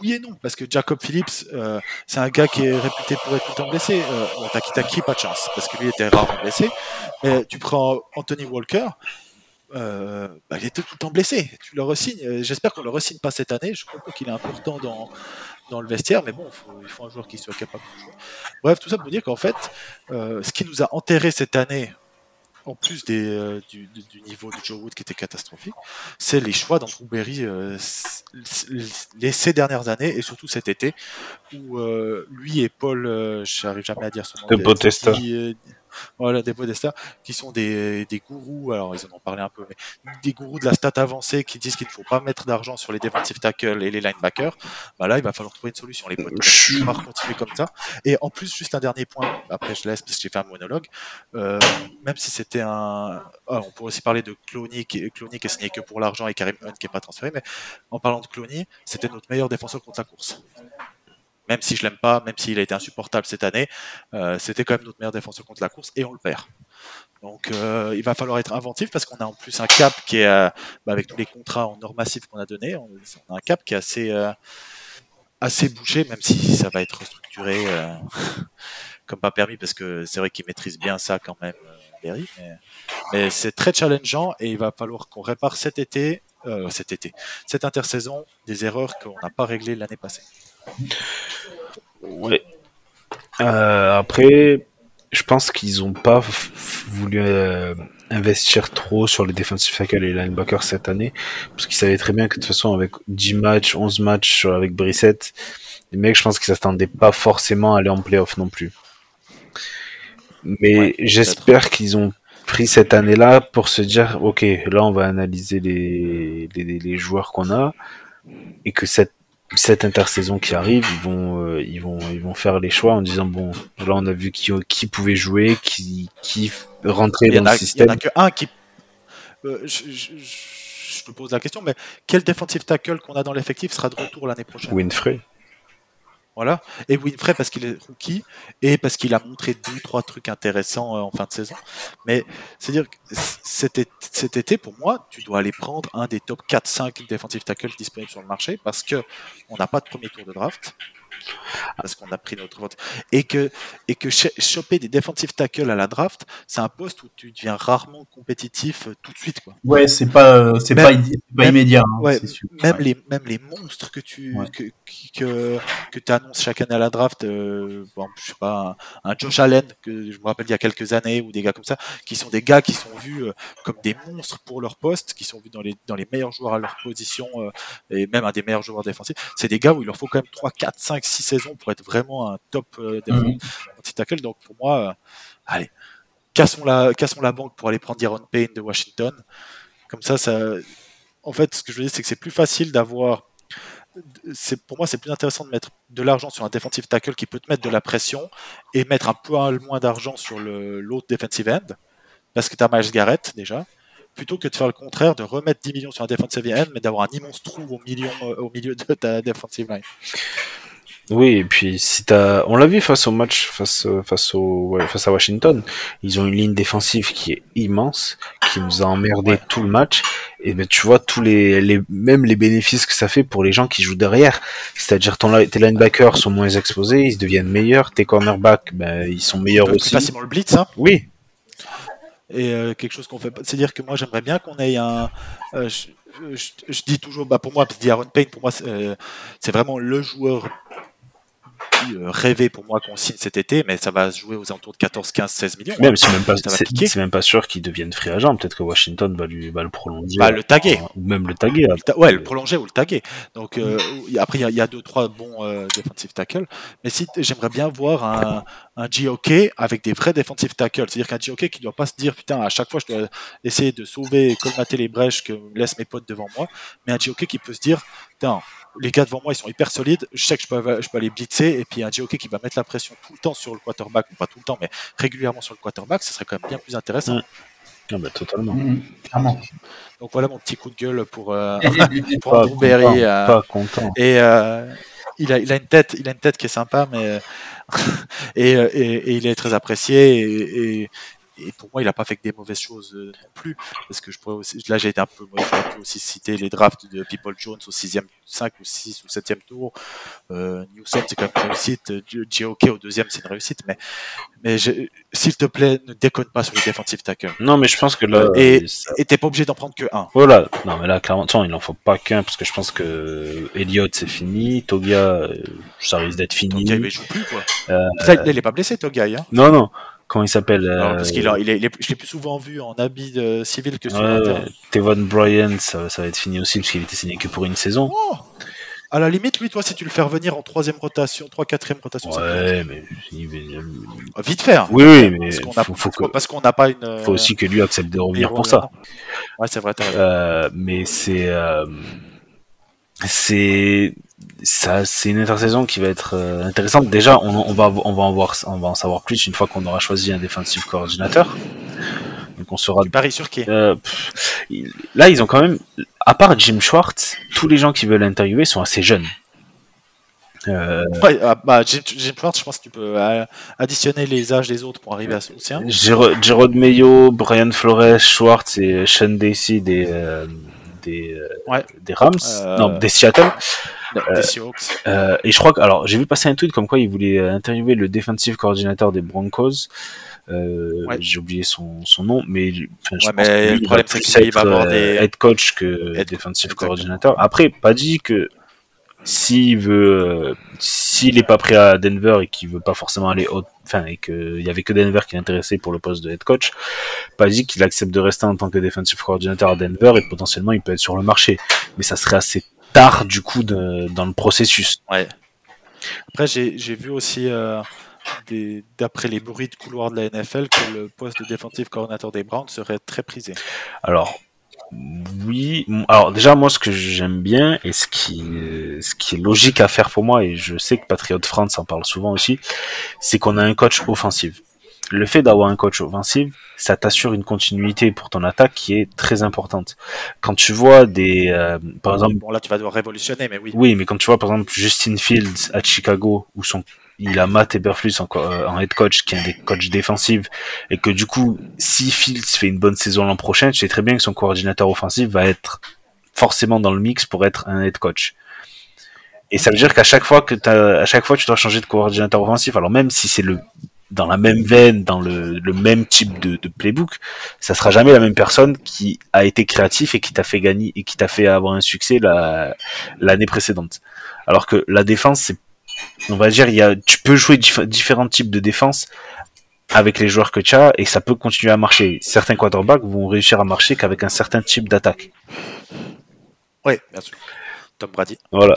Oui et non, parce que Jacob Phillips, euh, c'est un gars qui est réputé pour être tout le temps blessé. Euh, bon, Taki Taki, pas de chance, parce que lui était rarement blessé. Mais tu prends Anthony Walker, euh, bah, il était tout le temps blessé. Tu le resignes. Euh, J'espère qu'on le resigne pas cette année. Je comprends qu'il est important dans, dans le vestiaire, mais bon, il faut, il faut un joueur qui soit capable de jouer. Bref, tout ça pour dire qu'en fait, euh, ce qui nous a enterré cette année, en plus des, euh, du, niveau de Joe Wood qui était catastrophique, c'est les choix d'Andrew Berry les, ces dernières années et surtout cet été où lui et Paul, j'arrive jamais à dire son nom, De Podesta. voilà, des Podesta, qui sont des, des gourous, alors ils en ont parlé un peu, mais des gourous de la stat avancée qui disent qu'il ne faut pas mettre d'argent sur les defensive tackles et les linebackers, bah là il va falloir trouver une solution. Les on va continuer comme ça. Et en plus, juste un dernier point, après je laisse parce que j'ai fait un monologue, euh, même si c'était un. ah, on pourrait aussi parler de Clooney qui, Clooney qui est signé que pour l'argent et Karim Hunt qui n'est pas transféré, mais en parlant de Clooney, c'était notre meilleur défenseur contre la course. Même si je l'aime pas, même s'il a été insupportable cette année, euh, c'était quand même notre meilleur défenseur contre la course et on le perd. Donc euh, il va falloir être inventif parce qu'on a en plus un cap qui est, euh, bah, avec tous les contrats en or massif qu'on a donné, on, a un cap qui est assez, assez bouché, même si ça va être restructuré comme pas permis parce que c'est vrai qu'il maîtrise bien ça quand même, Berry. Mais, mais c'est très challengeant et il va falloir qu'on répare cet été, cet été, cette intersaison, des erreurs qu'on n'a pas réglées l'année passée. Ouais. Euh, après, je pense qu'ils ont pas voulu euh, investir trop sur les defensive tackles et les linebackers cette année, parce qu'ils savaient très bien que de toute façon, avec 10 matchs, 11 matchs avec Brissett, les mecs, je pense qu'ils s'attendaient pas forcément à aller en playoff non plus. Mais Ouais, j'espère qu'ils ont pris cette année-là pour se dire, ok, là, on va analyser les, les, les joueurs qu'on a, et que cette cette intersaison qui arrive, ils vont, euh, ils vont, ils vont faire les choix en disant bon, là on a vu qui, qui pouvait jouer, qui, qui rentrait dans a, le il y en système. a que un qui. euh, je, je- je te pose la question, mais quel defensive tackle qu'on a dans l'effectif sera de retour l'année prochaine? Winfrey. Voilà. Et Winfrey parce qu'il est rookie et parce qu'il a montré deux, trois trucs intéressants euh, en fin de saison. Mais c'est-à-dire que cet, été- pour moi, tu dois aller prendre un des top 4-5 defensive tackles disponibles sur le marché parce que on n'a pas de premier tour de draft. Parce qu'on a pris notre vote. Et que, et que ch- choper des defensive tackles à la draft, c'est un poste où tu deviens rarement compétitif euh, tout de suite. Quoi. Ouais, c'est pas, euh, c'est Même- pas, même- immédiat. hein, Ouais, c'est sûr. même Ouais. les même les monstres que tu Ouais. que que, que annonces chaque année à la draft euh, bon, je sais pas un, un Josh Allen que je me rappelle il y a quelques années ou des gars comme ça qui sont des gars qui sont vus euh, comme des monstres pour leur poste qui sont vus dans les dans les meilleurs joueurs à leur position euh, et même un des meilleurs joueurs défensifs c'est des gars où il leur faut quand même 3 4 5 6 saisons pour être vraiment un top euh, défensif Mhm. donc pour moi euh, allez cassons la cassons la banque pour aller prendre Diron Payne de Washington comme ça ça en fait, ce que je veux dire, c'est que c'est plus facile d'avoir. C'est pour moi, c'est plus intéressant de mettre de l'argent sur un defensive tackle qui peut te mettre de la pression et mettre un peu moins d'argent sur le- l'autre defensive end parce que tu as Miles Garrett déjà, plutôt que de faire le contraire, de remettre 10 millions sur un defensive end, mais d'avoir un immense trou au milieu, au milieu de ta defensive line. Oui, et puis si t'as, on l'a vu face au match, face euh, face au ouais, face à Washington, ils ont une ligne défensive qui est immense, qui nous a emmerdé Ouais. tout le match. Et ben tu vois tous les, les même les bénéfices que ça fait pour les gens qui jouent derrière. C'est-à-dire ton tes linebackers sont moins exposés, ils deviennent meilleurs. Tes cornerbacks, ben ils sont meilleurs Plus aussi. facilement le blitz, hein. Oui, et euh, quelque chose qu'on fait. C'est-à-dire que moi, j'aimerais bien qu'on ait un. euh, je, je- je dis toujours, bah, pour moi, parce que Diaron Payne, pour moi, c'est euh, c'est vraiment le joueur euh, rêvé pour moi qu'on signe cet été, mais ça va se jouer aux alentours de 14, 15, 16 millions. c'est même pas c'est même sûr qu'il devienne free agent. Peut-être que Washington va lui va le prolonger. Bah, le taguer. Ou même le taguer. Le ta- Ouais, le prolonger ou le taguer. Donc euh, a- après, il y a- il y, a deux, trois bons euh, defensive tackles. Mais si j'aimerais bien voir un, un GOK avec des vrais defensive tackles. C'est-à-dire qu'un GOK qui doit pas se dire putain, à chaque fois je dois essayer de sauver et colmater les brèches que me laissent mes potes devant moi. Mais un GOK qui peut se dire putain, les gars devant moi ils sont hyper solides, je sais que je peux, je peux aller blitzer. Et puis un GOK qui va mettre la pression tout le temps sur le quarterback, ou pas tout le temps, mais régulièrement sur le quarterback, ce serait quand même bien plus intéressant. Mm. Ah bah, totalement. Clairement. Donc voilà mon petit coup de gueule pour, euh, pour Andrew content, Berry, euh, pas content. Et euh, il, a, il a une tête, il a une tête qui est sympa, mais et, euh, et, et il est très apprécié. Et, et, pour moi, il n'a pas fait que des mauvaises choses euh, non plus, parce que je pourrais aussi, là j'ai été un peu, moi, pu aussi citer les drafts de People Jones au 6 5 ou 6 ou 7e tour. Euh, Newsom c'est quand même une réussite, GOK au deuxième c'est une réussite, mais mais s'il te plaît, ne déconne pas sur les defensive tackles. Non, mais je pense que là, Et- ça- Et t'es pas obligé d'en prendre que un. voilà. Non, mais là, clairement, il en faut pas qu'un parce que je pense que Elliott c'est fini, Toga, euh, ça risque d'être fini. Togai, il joue plus quoi. Euh, il est pas blessé, Togai. Hein. Non, non. Comment il s'appelle euh, parce qu'il il est, il est- je l'ai plus souvent vu en habit de civil que sur ouais. Tevon Bryan, ça, ça va être fini aussi parce qu'il était signé que pour une saison. Oh à la limite, lui, toi, si tu le fais revenir en troisième rotation, trois, quatrième rotation, Ouais, mais être- vite faire. oui, oui, mais Parce qu'on a- faut, faut que, parce qu'on n'a pas une. faut aussi que lui accepte de revenir héros pour ça. Ouais, c'est vrai. Euh, mais c'est euh, c'est ça c'est une intersaison qui va être euh, intéressante. Déjà on, on va on va en voir on va en savoir plus une fois qu'on aura choisi un defensive coordinateur. Donc on saura Tu paries sur qui? Euh, pff, là ils ont quand même à part Jim Schwartz tous les gens qui veulent interviewer sont assez jeunes. Euh, Ouais, ah, bah, Jim, Jim Schwartz, je pense que tu peux additionner les âges des autres pour arriver à. Gero- Gerard Mayo Brian Flores Schwartz et Sean Dacey des des, euh, Ouais. des Rams Euh, non des Seattle Des Seahawks. Euh, et je crois que, alors, j'ai vu passer un tweet comme quoi il voulait euh, interviewer le defensive coordinateur des Broncos. Euh, Ouais. J'ai oublié son, son nom, mais, enfin, je Ouais, pense mais que lui, le il problème, va c'est qu'il va avoir euh, des- head coach que Head- defensive coordinateur. Après, pas dit que s'il veut, euh, s'il est pas prêt à Denver et qu'il veut pas forcément aller haut, enfin, et qu'il y avait que Denver qui l'intéressait pour le poste de head coach, pas dit qu'il accepte de rester en tant que defensive coordinateur à Denver et potentiellement il peut être sur le marché. Mais ça serait assez tard, du coup, de- dans le processus. Après, j'ai vu aussi, euh, d'après les bruits de couloir de la NFL, que le poste de defensive coordinateur des Browns serait très prisé. Alors, Oui, alors déjà moi ce que j'aime bien et ce qui ce qui est logique à faire pour moi et je sais que Patriot France en parle souvent aussi, c'est qu'on a un coach offensif. Le fait d'avoir un coach offensif, ça t'assure une continuité pour ton attaque qui est très importante. Quand tu vois des euh, par exemple Bon, là, tu vas devoir révolutionner, mais oui. oui, mais quand tu vois par exemple Justin Fields à Chicago où son il a Matt Eberflus en, euh, head coach qui est un des coachs défensifs et que du coup si Fields fait une bonne saison l'an prochain, tu sais très bien que son coordinateur offensif va être forcément dans le mix pour être un head coach. Et ça veut dire qu'à chaque fois que tu dois changer de coordinateur offensif, alors même si c'est dans la même veine, dans le, même type de, playbook, ça sera jamais la même personne qui a été créatif et qui t'a fait gagner et qui t'a fait avoir un succès la, l'année précédente. Alors que la défense, c'est, on va dire, il y a, tu peux jouer dif- différents types de défense avec les joueurs que tu as et ça peut continuer à marcher. Certains quarterbacks vont réussir à marcher qu'avec un certain type d'attaque. Oui, bien sûr. Tom Brady. Voilà.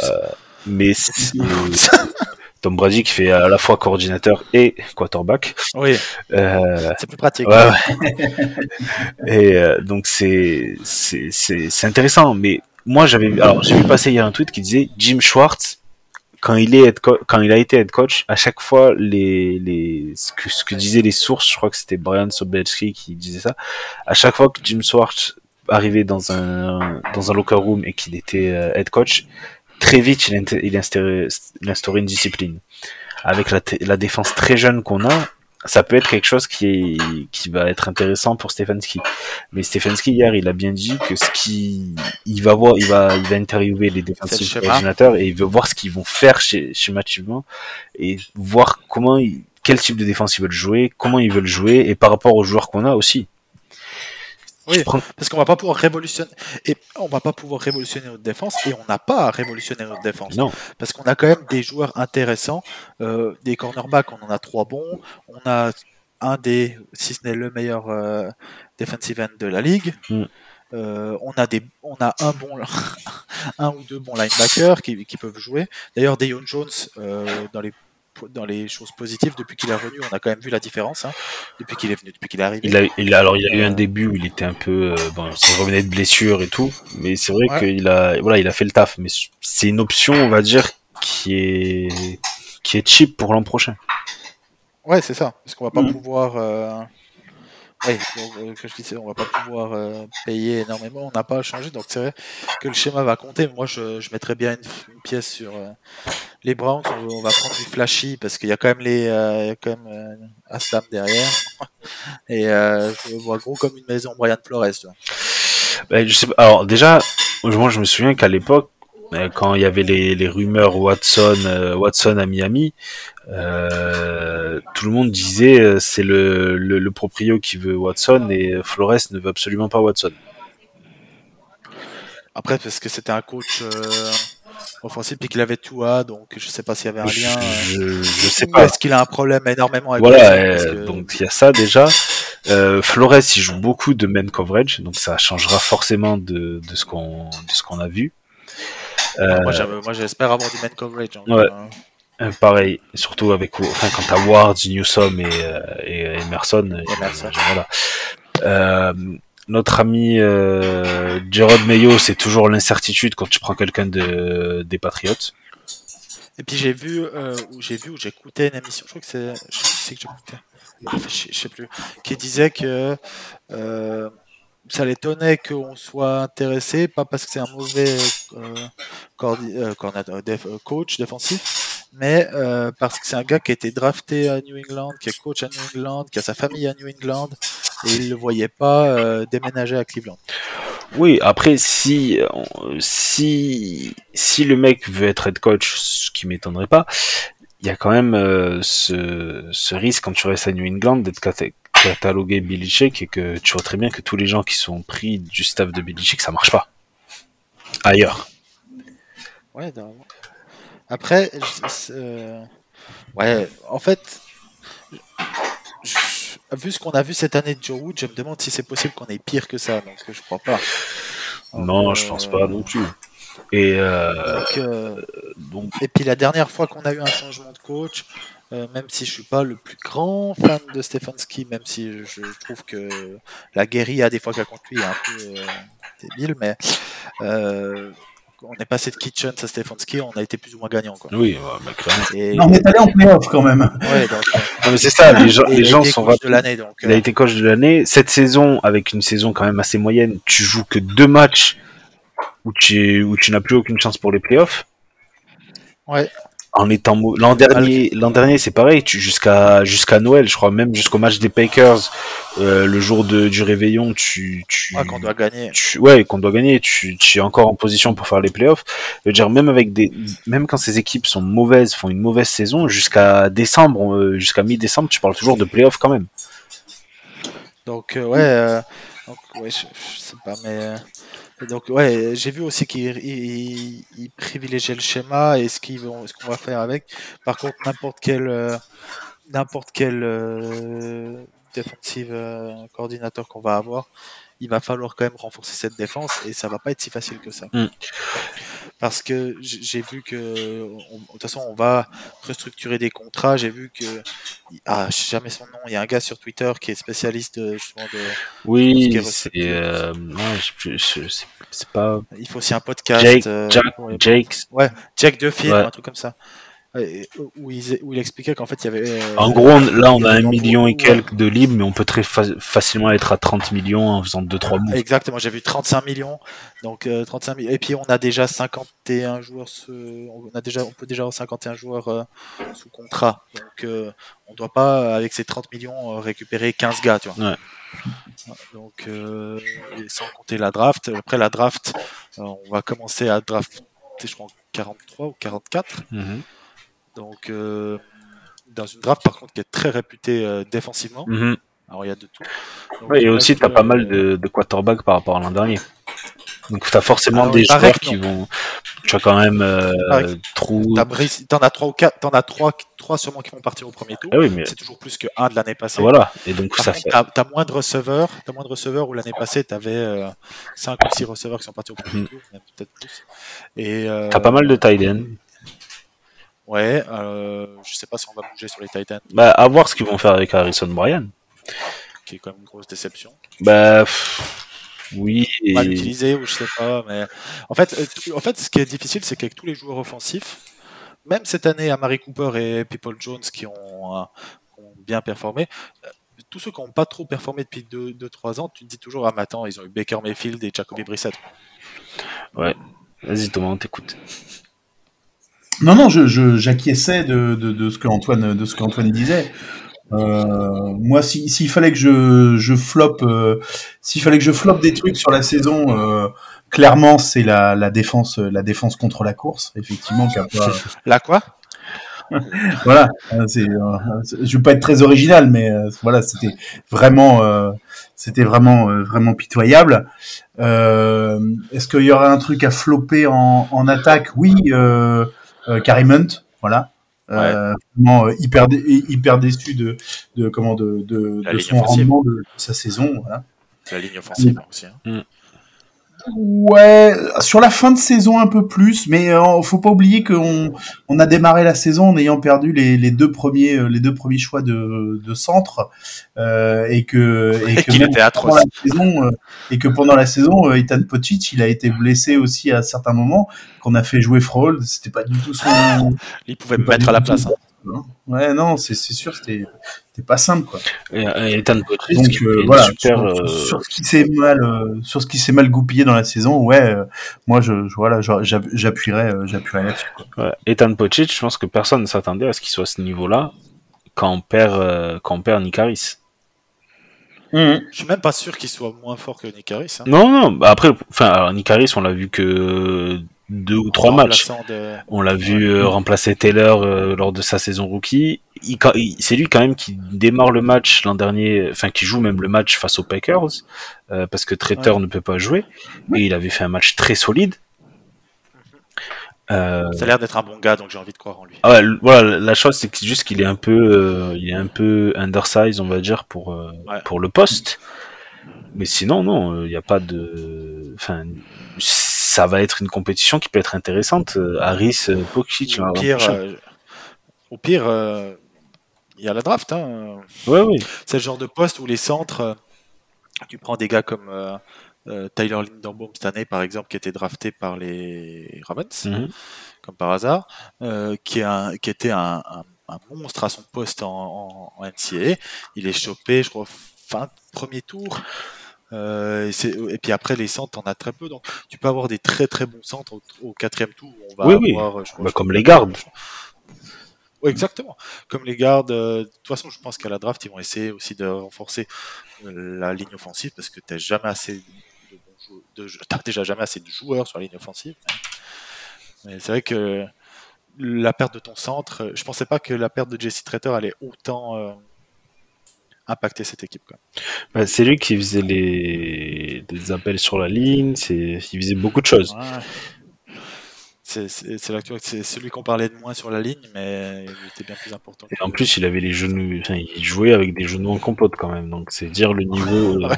Mais Tom Brady qui fait à la fois coordinateur et quarterback. oui, Euh, c'est plus pratique. Ouais, ouais. Et euh, donc c'est intéressant. Mais moi j'avais alors j'ai vu passer hier un tweet qui disait Jim Schwartz quand il est head quand il a été head coach à chaque fois les les ce que ce que disaient les sources je crois que c'était Brian Sobelski qui disait ça à chaque fois que Jim Schwartz arrivait dans un dans un locker room et qu'il était euh, head coach très vite il, il il instaurait une discipline. Avec la, la défense très jeune qu'on a ça peut être quelque chose qui est qui va être intéressant pour Stefanski. Mais Stefanski hier, il a bien dit que ce qui il va voir, il va il va interviewer les défensifs coordinateurs et il veut voir ce qu'ils vont faire chez, schématiquement et voir comment ils- quel type de défense ils veulent jouer, comment ils veulent jouer et par rapport aux joueurs qu'on a aussi. Oui. Parce qu'on va pas pouvoir révolutionner et on va pas pouvoir révolutionner notre défense et on n'a pas à révolutionner notre défense Non, parce qu'on a quand même des joueurs intéressants, euh, des cornerbacks, on en a trois bons, on a un des, si ce n'est le meilleur euh, defensive end de la ligue. Mm. Euh, on a des, on a un bon, un ou deux bons linebackers qui, qui peuvent jouer. D'ailleurs, Deion Jones euh, dans les dans les choses positives depuis qu'il est revenu, on a quand même vu la différence hein, depuis qu'il est venu, depuis qu'il est arrivé. il a, il a- alors il y a eu un début où il était un peu euh, bon, il revenait de blessure et tout, mais c'est vrai Ouais. qu'il a voilà, il a fait le taf mais c'est une option, on va dire qui est qui est cheap pour l'an prochain. Ouais, c'est ça. Parce qu'on va pas Mm. pouvoir. Euh... Ouais, donc, euh, que je disais, on va pas pouvoir euh, payer énormément. On n'a pas à changer. Donc c'est vrai que le schéma va compter. Moi, je, je mettrais bien une, une pièce sur euh, les Browns. On, va prendre du flashy parce qu'il y a quand même les, euh, y a quand même euh, Aslam derrière. Et euh, je vois gros comme une maison Brian Flores. Ben, je sais. Alors déjà, moi je me souviens qu'à l'époque, quand il y avait les, les rumeurs Watson, euh, Watson à Miami, euh, tout le monde disait euh, c'est le, le, le proprio qui veut Watson et Flores ne veut absolument pas Watson. Après, parce que c'était un coach euh, offensif et qu'il avait tout à, donc je sais pas s'il y avait un lien. euh, je, je sais pas. Est-ce qu'il a un problème énormément avec Voilà, euh, que- donc il y a ça déjà. Euh, Flores il joue beaucoup de man coverage, donc ça changera forcément de, de ce qu'on de ce qu'on a vu. Euh, Moi, j'avais- moi, j'espère avoir du man coverage. hein. Ouais. Euh, pareil, surtout avec enfin quand t'as Ward, Newsom et, euh, et Emerson, Emerson. voilà. Euh, notre ami euh, Gerard Mayo, c'est toujours l'incertitude quand tu prends quelqu'un de des Patriots. Et puis j'ai vu, euh, j'ai vu, j'écoutais une émission, je crois que c'est, je sais qui c'est que j'écoutais, Ah, je, je sais plus, qui disait que euh, ça l'étonnait qu'on soit intéressé, pas parce que c'est un mauvais euh, euh, euh, coach défensif, mais parce que c'est un gars qui a été drafté à New England, qui est coach à New England, qui a sa famille à New England, et il ne le voyait pas déménager à Cleveland. Oui, après si si si le mec veut être head coach, ce qui m'étonnerait pas, il y a quand même ce, ce risque quand tu restes à New England d'être cata- catalogué Belichick et que tu vois très bien que tous les gens qui sont pris du staff de Belichick, ça marche pas. Ailleurs. Ouais. Après, euh, ouais, en fait, je- vu ce qu'on a vu cette année de Joe Wood, je me demande si c'est possible qu'on ait pire que ça, donc je crois pas. Donc, Non, euh, je pense pas non plus. Et euh, donc, euh, donc et puis la dernière fois qu'on a eu un changement de coach, euh, même si je suis pas le plus grand fan de Stefanski, même si je, trouve que la guérilla des fois qu'il a contre lui est un peu, euh, débile, mais euh, on est passé de Kitchen à Stefanski, on a été plus ou moins gagnant. Quoi. Oui, bah, clairement. Et, Non, on est allé en playoff quand même. ouais, donc, euh, Non, mais c'est ça, les gens, les sont de l'année. Donc, Il a été coach de l'année. Cette saison, avec une saison quand même assez moyenne, tu joues que deux matchs où tu, où tu n'as plus aucune chance pour les playoffs. Ouais. En étant l'an dernier, l'an dernier c'est pareil. Tu jusqu'à jusqu'à Noël, je crois même jusqu'au match des Packers, euh, le jour de, du réveillon, tu, tu, ouais, qu'on doit gagner. tu- ouais, qu'on doit gagner, tu, tu es encore en position pour faire les playoffs. Je veux dire, même avec des, même quand ces équipes sont mauvaises, font une mauvaise saison, jusqu'à décembre, euh, jusqu'à mi-décembre, tu parles toujours de playoffs quand même. Donc, euh, ouais, euh, donc, ouais je, je sais pas, mais. Donc, ouais, j'ai vu aussi qu'ils ils- ils privilégiaient le schéma et ce qu'on va faire avec. Par contre, n'importe quel, euh, n'importe quel euh, défensive euh, coordinateur qu'on va avoir, il va falloir quand même renforcer cette défense et ça va pas être si facile que ça. Mm. Parce que j'ai vu que, on- de toute façon, on va restructurer des contrats. J'ai vu que, ah, je sais jamais son nom. Il y a un gars sur Twitter qui est spécialiste de, justement de. Oui, est c'est, euh, ouais, pas Il faut aussi un podcast. Jake, euh, Jack, pour les- Jake. Jack Duffy, Ouais. un truc comme ça. Et- où, il, où il expliquait qu'en fait il y avait. euh, En gros, on- là, on a un million et où, quelques de libres, mais on peut très fa- facilement être à 30 millions en faisant 2-3 moves. Exactement, j'ai vu 35 millions. Donc euh, 35 millions. Et puis on a déjà 51 joueurs. On a déjà, on peut déjà avoir 51 joueurs euh, sous contrat. Donc euh, on doit pas avec ces 30 millions euh, récupérer 15 gars, tu vois. Ouais. Donc euh, et sans compter la draft. Après la draft, euh, on va commencer à drafter, je crois, en 43 ou 44. Mhm. Donc euh, dans une draft par contre qui est très réputée euh, défensivement. Mhm. Alors il y a de tout. Donc, Ouais, et aussi, tu as pas mal euh, de, de quarterbacks par rapport à l'an dernier. Donc, tu as forcément Alors, des joueurs qui non. vont. Tu as quand même euh, Trou. T'en as trois ou quatre, t'en as trois, trois sûrement qui vont partir au premier tour. Ah oui, mais C'est toujours plus que un de l'année passée. voilà. Et donc, Par ça contre, fait. t'as, moins de receveurs, t'as moins de receveurs où l'année passée t'avais euh, 5 ou 6 receveurs qui sont partis au premier Mhm. tour, peut-être plus. Et euh, T'as pas mal de tight. Ouais, euh, je sais pas si on va bouger sur les Titans, Bah, à voir ce qu'ils vont faire avec Harrison Bryan. qui est quand même une grosse déception. Bah, pff, oui. Et... Mal utilisé ou je sais pas, mais en fait, euh, en fait, ce qui est difficile, c'est qu'avec tous les joueurs offensifs, même cette année à Mary Cooper et People Jones qui ont, euh, ont bien performé, euh, tous ceux qui n'ont pas trop performé depuis 2-3 ans, tu te dis toujours, ah mais attends, ils ont eu Baker Mayfield et Jacoby Brissett. Vas-y, Thomas, on t'écoute. Non, non, je, je, j'acquiesçais de, de, de ce que Antoine, de ce qu'Antoine disait. Euh, moi, si- s'il fallait que je, je floppe, euh, s'il fallait que je floppe des trucs sur la saison, euh, clairement, c'est la, la défense, la défense contre la course, effectivement. qui a pas- Là quoi? Voilà, euh, c'est, euh, je vais pas être très original, mais euh, voilà, c'était vraiment, euh, c'était vraiment, euh, vraiment pitoyable. Euh, est-ce qu'il y aurait un truc à flopper en, en attaque? Oui, euh, euh, Karim Hunt, voilà. Euh, vraiment euh, hyper, dé- hyper déçu de, de comment de, de, La de ligne son offensive. rendement de, de sa saison. Voilà. La ligne offensive aussi. hein. Ouais, sur la fin de saison un peu plus, mais euh, faut pas oublier qu'on on a démarré la saison en ayant perdu les, les deux premiers euh, les deux premiers choix de, de centre euh, et que et Et que qu'il même était pendant atroce. la saison euh, et que pendant la saison Ethan Pocic il a été blessé aussi à certains moments qu'on a fait jouer Frohold c'était pas du tout son Il pouvait pas mettre à la place. hein. Hein. ouais non c'est c'est sûr c'était pas simple quoi Et, et donc euh, voilà super. sur, euh, sur ce qui s'est mal euh, sur ce qui s'est mal goupillé dans la saison ouais euh, moi je, je- voilà j'appuierais euh, j'appuierais là-dessus quoi. ouais. Ethan Pochic, je pense que personne ne s'attendait à ce qu'il soit à ce niveau-là quand on perd, euh, quand on perd Nick Harris. Je suis même pas sûr qu'il soit moins fort que Nick Harris. hein. Non, non, bah après, enfin, Harris, on l'a vu que deux ou trois matchs. de- On l'a vu euh, remplacer Taylor euh, lors de sa saison rookie. Il, c'est lui quand même qui démarre le match l'an dernier, enfin qui joue même le match face aux Packers, euh, parce que Traitor ne peut pas jouer. Et il avait fait un match très solide. Euh, Ça a l'air d'être un bon gars, donc j'ai envie de croire en lui. ah ouais, voilà, la chose c'est que- juste qu'il est un peu, il est un peu undersize, on va dire pour pour le poste. Mais sinon, non, il n'y a pas de, enfin, ça va être une compétition qui peut être intéressante. Euh, Harris, euh, Pokic, Au pire, euh, au pire, il y a la draft. Hein. Ouais, oui. C'est le genre de poste où les centres, tu prends des gars comme, euh, Tyler Linderbaum cette année, par exemple, qui était drafté par les Ravens, Mhm. comme par hasard, euh, qui, est un- qui était un, un- un monstre à son poste en, en, en NCAA. Il est chopé, je crois, fin premier tour. Euh, et, puis après, les centres, t'en as très peu. Donc, tu peux avoir des très très bons centres au, au quatrième tour. On va Oui, oui. je crois, Bah, je- comme les gardes. oui, exactement. Comme les gardes, euh, de toute façon, je pense qu'à la draft, ils vont essayer aussi de renforcer euh, la ligne offensive parce que t'as jamais assez de bons déjà jamais assez de joueurs sur la ligne offensive. Mais c'est vrai que la perte de ton centre, euh, je pensais pas que la perte de Jesse Trader allait autant euh, impacter cette équipe. Bah, c'est lui qui faisait les... des appels sur la ligne, c'est... il faisait beaucoup de choses. Ouais. C'est celui qu'on parlait de moins sur la ligne, mais il était bien plus important. Et en plus, il avait les genoux, enfin, il jouait avec des genoux en compote quand même, donc c'est dire le niveau, euh,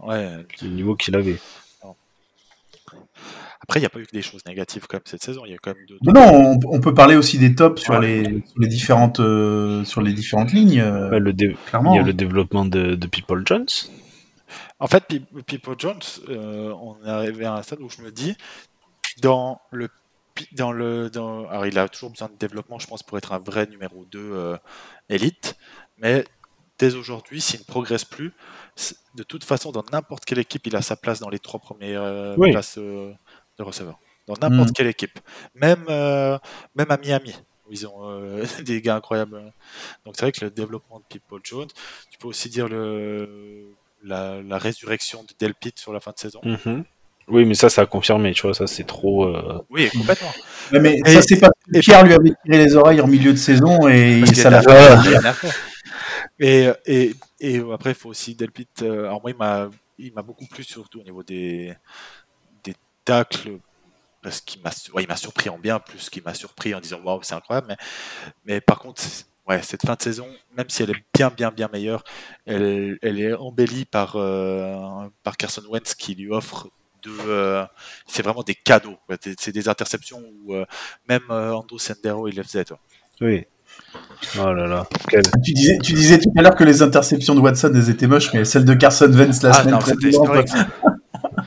Ouais. le niveau qu'il avait. Après, il n'y a pas eu que des choses négatives comme cette saison. Il y a quand même deux. Non, non, on, on peut parler aussi des tops sur, Ouais. les, sur les différentes euh, sur les différentes lignes, euh, Ouais, le dé- il y a le développement de, de People Jones. En fait, Pipo Jones, euh, on est arrivé à un stade où je me dis, dans le, dans le, dans, alors il a toujours besoin de développement, je pense, pour être un vrai numéro 2 euh, élite, mais dès aujourd'hui, s'il ne progresse plus, de toute façon, dans n'importe quelle équipe, il a sa place dans les trois premières euh, Oui. places euh, de receveur. Dans n'importe Mm. quelle équipe, même, euh, même à Miami. où Ils ont euh, des gars incroyables. Donc c'est vrai que le développement de People Jones, tu peux aussi dire le, la, la résurrection de Delpit sur la fin de saison. Mhm. Oui, mais ça, ça a confirmé, tu vois, ça c'est trop. euh, Oui, complètement. Mais Et- ça c'est pas et- Pierre lui avait tiré les oreilles en milieu de saison et ça l'a fait. Et, et, et après, il faut aussi Delpit. alors moi, il m'a, il m'a beaucoup plu surtout au niveau des, des tacles. Parce qu'il m'a, ouais, il m'a surpris en bien, plus qu'il m'a surpris en disant waouh, c'est incroyable. Mais, mais par contre, ouais, cette fin de saison, même si elle est bien, bien, bien meilleure, elle, elle est embellie par, euh, par Carson Wentz qui lui offre deux. euh, c'est vraiment des cadeaux. C'est des interceptions où euh, même euh, Ando Sendero, il le faisait. Toi. Oui. Oh là là. Quel... Tu disais, tu disais tout à l'heure que les interceptions de Watson elles étaient moches, mais celles de Carson Wentz la Ah semaine non, c'était précédente, historique. ça.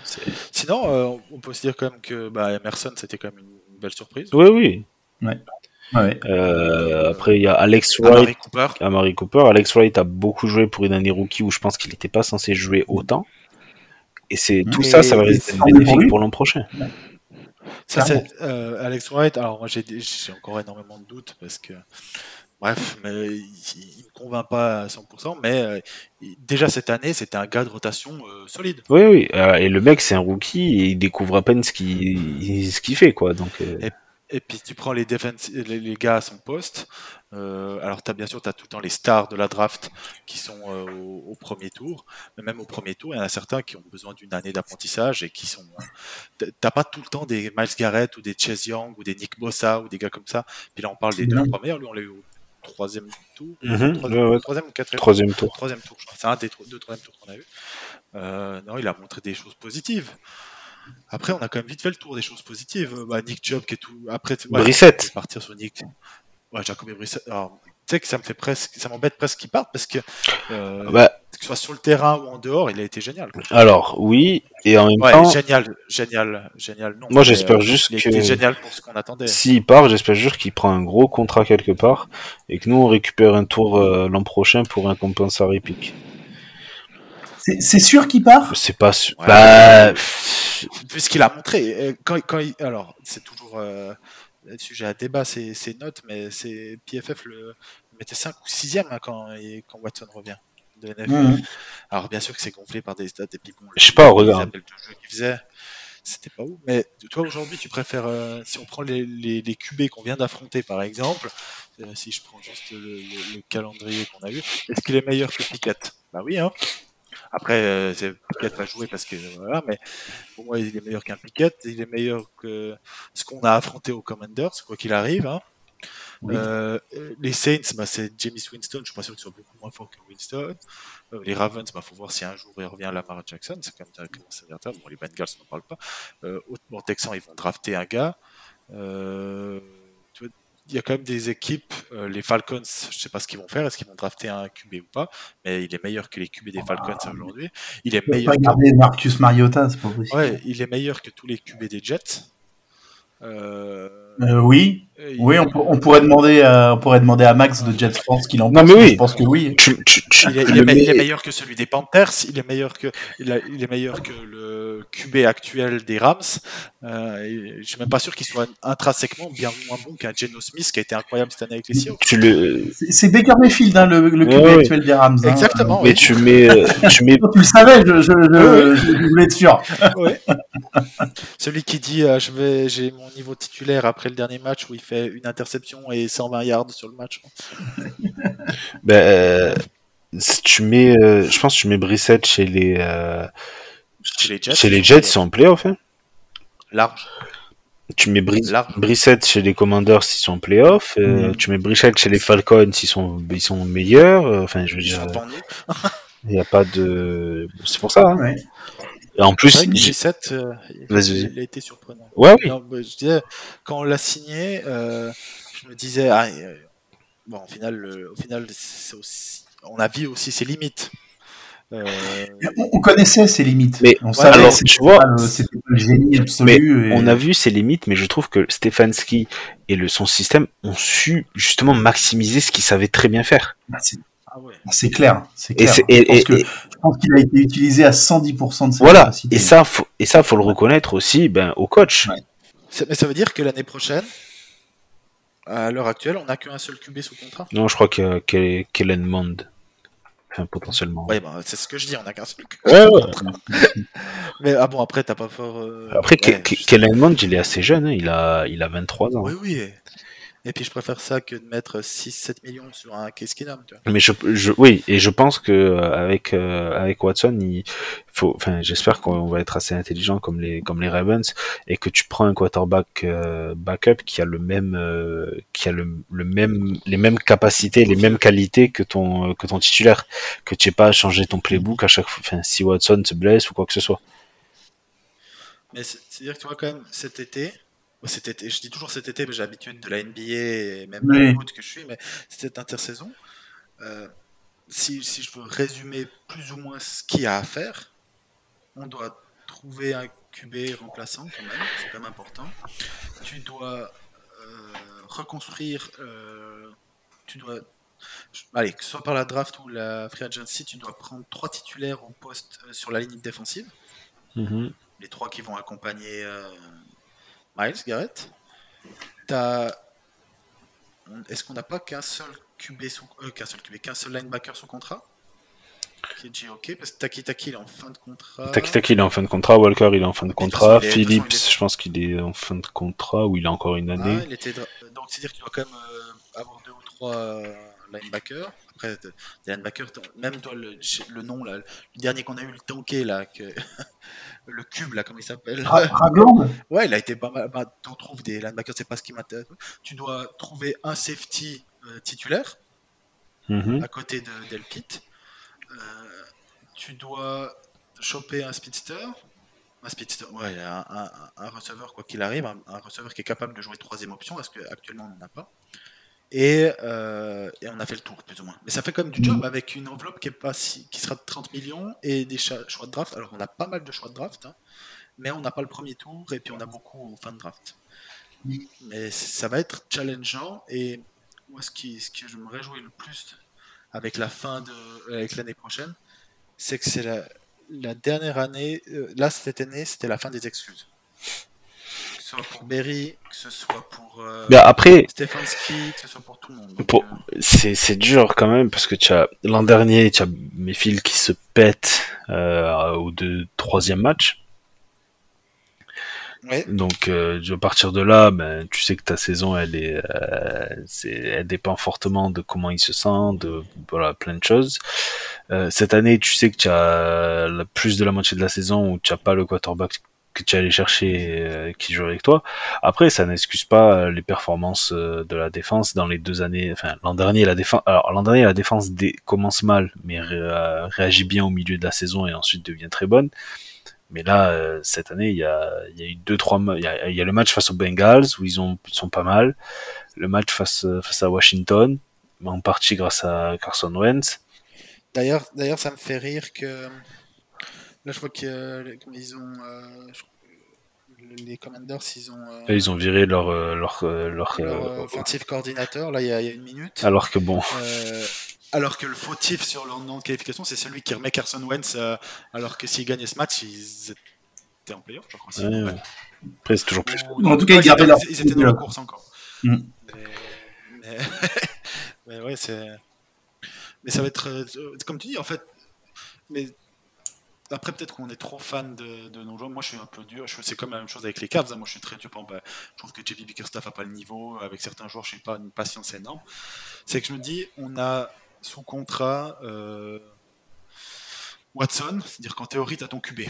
C'est- Sinon, euh, on peut se dire quand même que bah, Emerson, c'était quand même une, belle surprise. Oui, oui. ouais. Euh, après, il y a Alex Amari Wright, Cooper. Amari Cooper. Alex Wright a beaucoup joué pour une année rookie où je pense qu'il n'était pas censé jouer autant. Et c'est tout Mais- ça, ça va mieux bénéfique pour l'an prochain. Ça, c'est euh, Alex Wright. Alors, moi, j'ai encore énormément de doutes parce que, bref, mais il, me convainc pas à 100%. Mais euh, déjà cette année, c'était un gars de rotation euh, solide. Oui, oui. euh, et le mec, c'est un rookie et il découvre à peine ce qu'il ce qu'il fait, quoi. Donc, euh, Et puis tu prends les, les, les gars à son poste. euh, alors tu as bien sûr as tout le temps les stars de la draft qui sont euh, au, au premier tour. Mais même au premier tour, il y en a certains qui ont besoin d'une année d'apprentissage et qui sont. euh, T'as pas tout le temps des Miles Garrett ou des Chase Young ou des Nick Bossa ou des gars comme ça. Puis là on parle des deux Non. premiers. Lui on l'a eu au troisième tour. Mhm, troisième, ouais, ouais. troisième ou quatrième troisième tour. troisième tour, je crois. C'est un des deux troisième tours qu'on a eu. Euh, non, il a montré des choses positives. Après, on a quand même vite fait le tour des choses positives. Bah, Nick Job qui est tout. Après, ouais, Brissette. partir sur Nick. Ouais, Jacob et Brissett. Alors, sais que ça me fait presque, ça m'embête presque qu'il parte parce que euh, Bah, que ce soit sur le terrain ou en dehors, il a été génial. quoi. alors, oui. Et en même Ouais, temps, génial, génial, génial. Non, Moi, j'espère euh, juste il que- génial pour ce qu'on attendait. s'il part, j'espère juste qu'il prend un gros contrat quelque part et que nous, on récupère un tour euh, l'an prochain pour un compensatory pick. C'est sûr qu'il part? C'est pas. su- Ouais. Bah, puisqu'il a montré euh, quand, quand il, alors c'est toujours euh, sujet à débat ces, ces notes mais c'est PFF le mettait 5 ou 6 e quand, Watson revient de NFL. Mhm. alors bien sûr que c'est gonflé par des stats et puis bon, Je sais pas, regarde. appels de jeu qu'il faisait c'était pas ouf mais toi aujourd'hui tu préfères euh, si on prend les, les, les QB qu'on vient d'affronter par exemple euh, si je prends juste le, le- le calendrier qu'on a eu est-ce qu'il est meilleur que Pickett bah oui hein après euh, c'est- Pickett va jouer parce que voilà mais pour moi, il est meilleur qu'un Pickett. Il est meilleur que ce qu'on a affronté aux Commanders, quoi qu'il arrive. hein. Oui. Euh, les Saints, bah, c'est James Winston. Je suis pas sûr qu'il soit beaucoup moins fort que Winston. Euh, les Ravens, bah, faut voir si un jour il revient Lamar Jackson. C'est quand même. Bon, les Bengals, on n'en parle pas. Euh, bon, Texans, ils vont drafter un gars. Euh, il y a quand même des équipes, euh, les Falcons, je sais pas ce qu'ils vont faire, est-ce qu'ils vont drafter un QB ou pas, mais il est meilleur que les QB des Falcons aujourd'hui. Il est meilleur. pas que- garder Marcus Mariota, c'est pas possible. Ouais, il est meilleur que tous les QB des Jets. Euh, Euh, oui, oui, on, pour- on pourrait demander, à, on pourrait demander à Max de Jets France qu'il en Non, pense. mais oui. Je pense que oui. Tu, tu, tu- Il est, il il meilleur que celui des Panthers, il est meilleur que, il, a- il est meilleur que le QB actuel des Rams. Euh, et je suis même pas sûr qu'il soit intrinsèquement bien moins bon qu'un Geno Smith qui a été incroyable cette année avec les Seahawks. le, C'est Baker Mayfield, hein, le, le QB Ouais, actuel des Rams. hein. Exactement. mais oui. tu mets, euh, tu mets, Toi, tu le savais, je, je, je, je- je voulais être sûr. Ouais. Celui qui dit euh, je vais j'ai mon niveau titulaire après le dernier match où il fait une interception et 120 yards sur le match. ben, euh, si tu mets, euh, je pense que tu mets Brissette chez les, euh, Chez les Jets, chez les Jets, ils sont en playoff, hein. Large. Tu mets Large. Brissette chez les Commanders, ils sont en playoff. euh, Mhm. Tu mets Brichette chez les Falcons, ils sont, ils sont meilleurs. Enfin, je veux dire, il n'y a pas de. C'est pour ça. Hein. Ouais. En plus, vrai que euh, il- a été surprenant. ouais, oui. Non, mais je disais, quand on l'a signé, euh, je me disais, ah, euh, bon, au final, le- au final c'est aussi, on a vu aussi ses limites. Euh, On, on connaissait ses limites. Mais on savait alors, tu vois, pas le- c'était pas le génie absolu. et- On a vu ses limites, mais je trouve que Stefanski et le, son système ont su justement maximiser ce qu'il savait très bien faire. Bah, c'est- ah ouais. C'est clair, c'est clair. et- je pense qu'il a été utilisé à 110% de sa Voilà. Et ça, faut, et ça, faut le reconnaître aussi, ben, au coach. Ouais. Mais ça veut dire que l'année prochaine, à l'heure actuelle, on n'a qu'un seul QB sous contrat? Non, je crois que que- Kellen Mond, enfin, potentiellement. Ouais, bah, c'est ce que je dis, on n'a qu'un seul QB. Ouais, ouais. Mais ah bon, après, t'as pas fort. euh, Après, Kellen Mond, il est assez jeune, hein, il a, il a 23 ans. Oui, oui. Et, puis je préfère ça que de mettre 6-7 millions sur un Case Keenum, tu vois. Mais je, je, oui, et je pense que euh, avec euh, avec Watson, il faut, enfin, j'espère qu'on va être assez intelligent comme les comme les Ravens et que tu prends un quarterback euh, backup qui a le même euh, qui a le, le même les mêmes capacités, les mêmes qualités que ton que ton titulaire, que tu n'aies pas à changer ton playbook à chaque fois, enfin, si Watson se blesse ou quoi que ce soit. Mais c'est- c'est-à-dire que tu vois, quand même, cet été, cet été, je dis toujours cet été, mais j'ai l'habitude de la NBA et même Oui. de que je suis, mais cette intersaison, euh, si, si je veux résumer plus ou moins ce qu'il y a à faire, on doit trouver un QB remplaçant quand même, c'est quand même important. Tu dois euh, reconstruire, euh, tu dois, allez, que ce soit par la draft ou la free agency, tu dois prendre trois titulaires au poste sur la ligne défensive les trois qui vont accompagner euh, Miles Garrett. Est-ce qu'on n'a pas qu'un seul QB sous euh, qu'un seul QB, qu'un seul linebacker sous contrat? Qui est JOK Parce que Taki Taki il est en fin de contrat. Taki Taki, il est en fin de contrat. Walker, il est en fin de contrat. façon, de Phillips, façon, est- je pense qu'il est en fin de contrat ou il a encore une Ah, année. il était dra- Donc c'est-à-dire que tu dois quand même euh, avoir deux ou trois linebackers. Après, des linebackers, même toi le, le nom là, le dernier qu'on a eu le tanké là, que... le cube là, comment il s'appelle? Ra- Ragland? Ouais, il a été pas mal. Bah, tu trouves des linebackers, c'est pas ce qui m'intéresse. Tu dois trouver un safety euh, titulaire Mhm. à côté de Delpit. Euh, tu dois choper un speedster. Un speedster, ouais, un, un, un receveur, quoi qu'il arrive, un, un receveur qui est capable de jouer troisième option, parce qu'actuellement on n'en a pas. Et, euh, et on a fait le tour, plus ou moins. Mais ça fait quand même du job avec une enveloppe qui, est pas si, qui sera de 30 millions et des choix de draft. Alors on a pas mal de choix de draft, hein, mais on n'a pas le premier tour et puis on a beaucoup en fin de draft. Mais ça va être challengeant et moi ce qui, ce que je me réjouis le plus avec la fin de avec l'année prochaine, c'est que c'est la, la dernière année, euh, là cette année c'était la fin des excuses. Que ce soit pour Berry, que ce soit pour euh, Mais après, Stefanski, que ce soit pour tout le monde. Pour- c'est dur quand même parce que tu as l'an dernier tu as mes fils qui se pètent euh, au deux troisième match ouais. donc euh, à partir de là ben tu sais que ta saison elle est euh, elle dépend fortement de comment il se sent de voilà plein de choses Euh, cette année tu sais que tu as la- plus de la moitié de la saison où tu as pas le quarterback que tu es allé chercher euh, qui joue avec toi après, ça n'excuse pas euh, les performances euh, de la défense dans les deux années. Enfin, l'an dernier, la défense. Alors, l'an dernier, la défense dé- commence mal, mais ré- réagit bien au milieu de la saison et ensuite devient très bonne. Mais là, cette année, il y a, y a eu deux, trois. Il y a, y a le match face aux Bengals où ils ont, sont pas mal. le match face, face à Washington, en partie grâce à Carson Wentz. D'ailleurs, d'ailleurs, ça me fait rire que là, je vois qu'ils ils ont euh, je- les Commanders, ils ont euh, ils ont viré leur euh, leur euh, leur, leur euh, euh, offensive coordinateur là il y, a, il y a une minute. alors que bon, Euh, alors que le fautif sur leur nom de qualification, c'est celui qui remet Carson Wentz. euh, alors que s'ils gagnaient ce match, ils étaient en playoff, je crois. ouais, ouais. après c'est toujours plus. Ou- En tout cas, ils ils gardaient étaient- leur Ils étaient dans la course encore. Mm. Mais, mais, mais ouais, c'est. Mais ça va être. euh, Comme tu dis, en fait. Mais après, peut-être qu'on est trop fan de, de nos joueurs. Moi, je suis un peu dur. C'est comme la même chose avec les Cavs. hein. Moi, je suis très dur. Bah, je trouve que JP Bickerstaff n'a pas le niveau. Avec certains joueurs, je sais pas, une patience énorme. C'est que je me dis, on a sous contrat euh, Watson. C'est-à-dire qu'en théorie, tu as ton QB.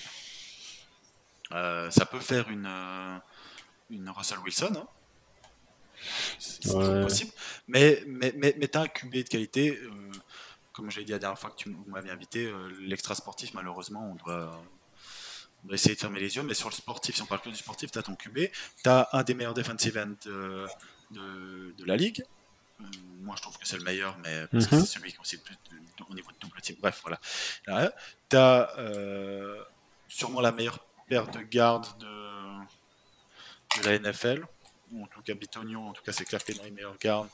Euh, ça peut faire une, euh, une Russell Wilson. hein. C'est Ouais. possible. Mais, mais, mais, mais tu as un QB de qualité. euh, comme j'ai dit la dernière fois que tu m- vous m'avez invité, euh, l'extra sportif, malheureusement, on doit, on doit essayer de fermer les yeux. Mais sur le sportif, si on parle que du sportif, tu as ton QB. Tu as un des meilleurs defensive ends de, de, de la ligue. Euh, moi, je trouve que c'est le meilleur, mais parce que Mhm. c'est celui qui aussi le plus de- au niveau de double team. Bref, voilà. Tu as sûrement la meilleure paire de gardes de, de la NFL. Ou en tout cas, Bitonio, en tout cas, c'est clair qu'il est dans les meilleures gardes.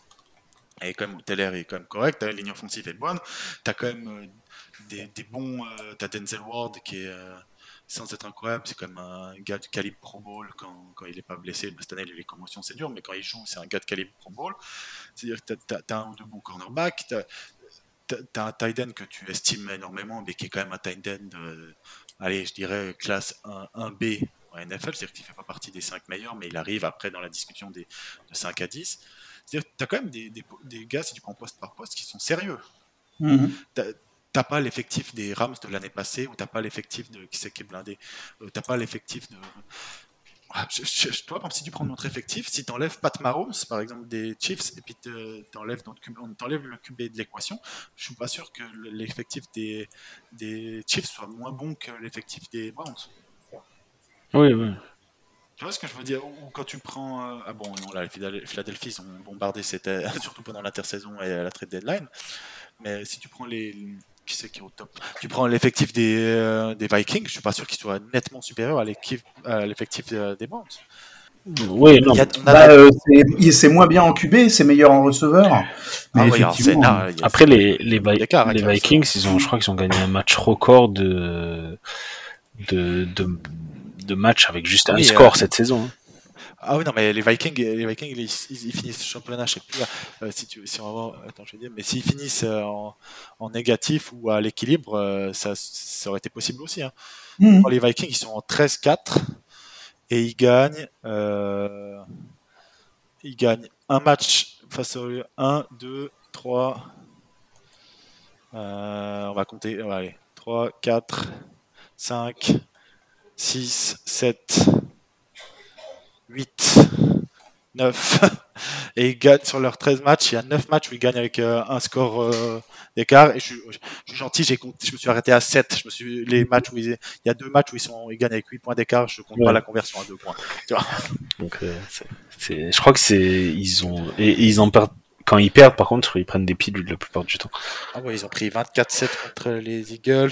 Et quand même, Teller est quand même correct. Ta ligne offensive est bonne. Tu as quand même euh, des, bons. Euh, tu Denzel Ward qui est. euh, sans être incroyable, c'est quand même un gars de calibre Pro Bowl quand, quand il n'est pas blessé. Bah, Cette année, les commotions, c'est dur, mais quand il joue, c'est un gars de calibre Pro Bowl. C'est-à-dire que tu as, un ou deux bons cornerbacks, tu as, un tight end que tu estimes énormément, mais qui est quand même un tight end, euh, allez, je dirais classe 1, 1B en NFL, c'est-à-dire qu'il ne fait pas partie des 5 meilleurs, mais il arrive après dans la discussion des, de 5 à 10. C'est-à-dire que tu as quand même des, des, des, gars, si tu prends poste par poste, qui sont sérieux. Mhm. T'as pas l'effectif des Rams de l'année passée, ou t'as pas l'effectif de qui c'est qui est blindé, euh, t'as pas l'effectif de. Ah, je, je, je, toi, si tu prends notre effectif, si tu enlèves Pat Mahomes, par exemple, des Chiefs, et puis tu enlèves le QB de l'équation, je suis pas sûr que l'effectif des, des Chiefs soit moins bon que l'effectif des Browns. Oui, oui. Tu vois ce que je veux dire Ou quand tu prends. Euh, ah bon, non, là, les Philadelphie, ils ont bombardé, c'était surtout pendant l'intersaison et à la trade deadline. Mais si tu prends les. Qui c'est qui est au top Tu prends l'effectif des, euh, des Vikings, je suis pas sûr qu'il soit nettement supérieur à l'effectif euh, des Browns. Oui, non. A, bah, euh, c'est moins bien en QB, c'est meilleur en receveur. Mais ah, effectivement, là, après les, les, Vi les Vikings, ils ont, je crois qu'ils ont gagné un match record de de, de, de match avec juste un score euh... cette saison. Hein. Ah oui, non, mais les Vikings, les Vikings ils, ils, ils finissent le championnat, je sais plus, euh, si, tu, si on va voir, attends, je vais dire, mais s'ils finissent euh, en, en, négatif ou à l'équilibre, euh, ça, ça aurait été possible aussi. Hein. Mm -hmm. Les Vikings, ils sont en 13-4 et ils gagnent, euh, ils gagnent un match face au 1, 2, 3, on va compter, on va aller, 3, 4, 5, 6, 7, 8, 9. Et ils gagnent sur leurs 13 matchs. Il y a 9 matchs où ils gagnent avec euh, un score euh, d'écart. Et je suis, je suis gentil, j'ai compté, je me suis arrêté à 7. Je me suis, les matchs où ils, il y a deux matchs où ils, sont, ils gagnent avec 8 points d'écart. Je compte ouais. pas la conversion à 2 points. Tu vois Donc, euh, c est, c est, je crois que c'est. Ils ont. Et, et ils en perdent. Quand ils perdent, par contre, ils prennent des pilules la plupart du temps. Ah ouais, ils ont pris 24-7 contre les Eagles.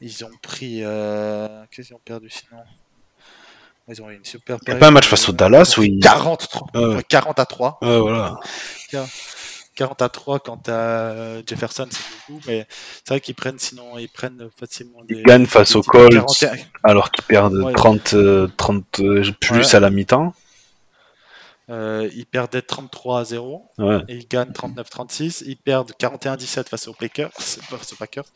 Ils ont pris. Euh, Qu'est-ce qu'ils ont perdu sinon? Ils ont eu une super Il n'y a pas un match face au Dallas où ils... 40, 3, euh... 40 à 3. Euh, voilà. 40 à 3 quand à Jefferson, c'est beaucoup, mais c'est vrai qu'ils prennent sinon ils prennent facilement des. Ils gagnent face aux Colts 41. alors qu'ils perdent ouais, 30, euh, 30 plus ouais. à la mi-temps. Euh, ils perdaient 33 à 0 ouais. et ils gagnent 39-36. Ils perdent 41-17 face aux Packers, face aux Packers.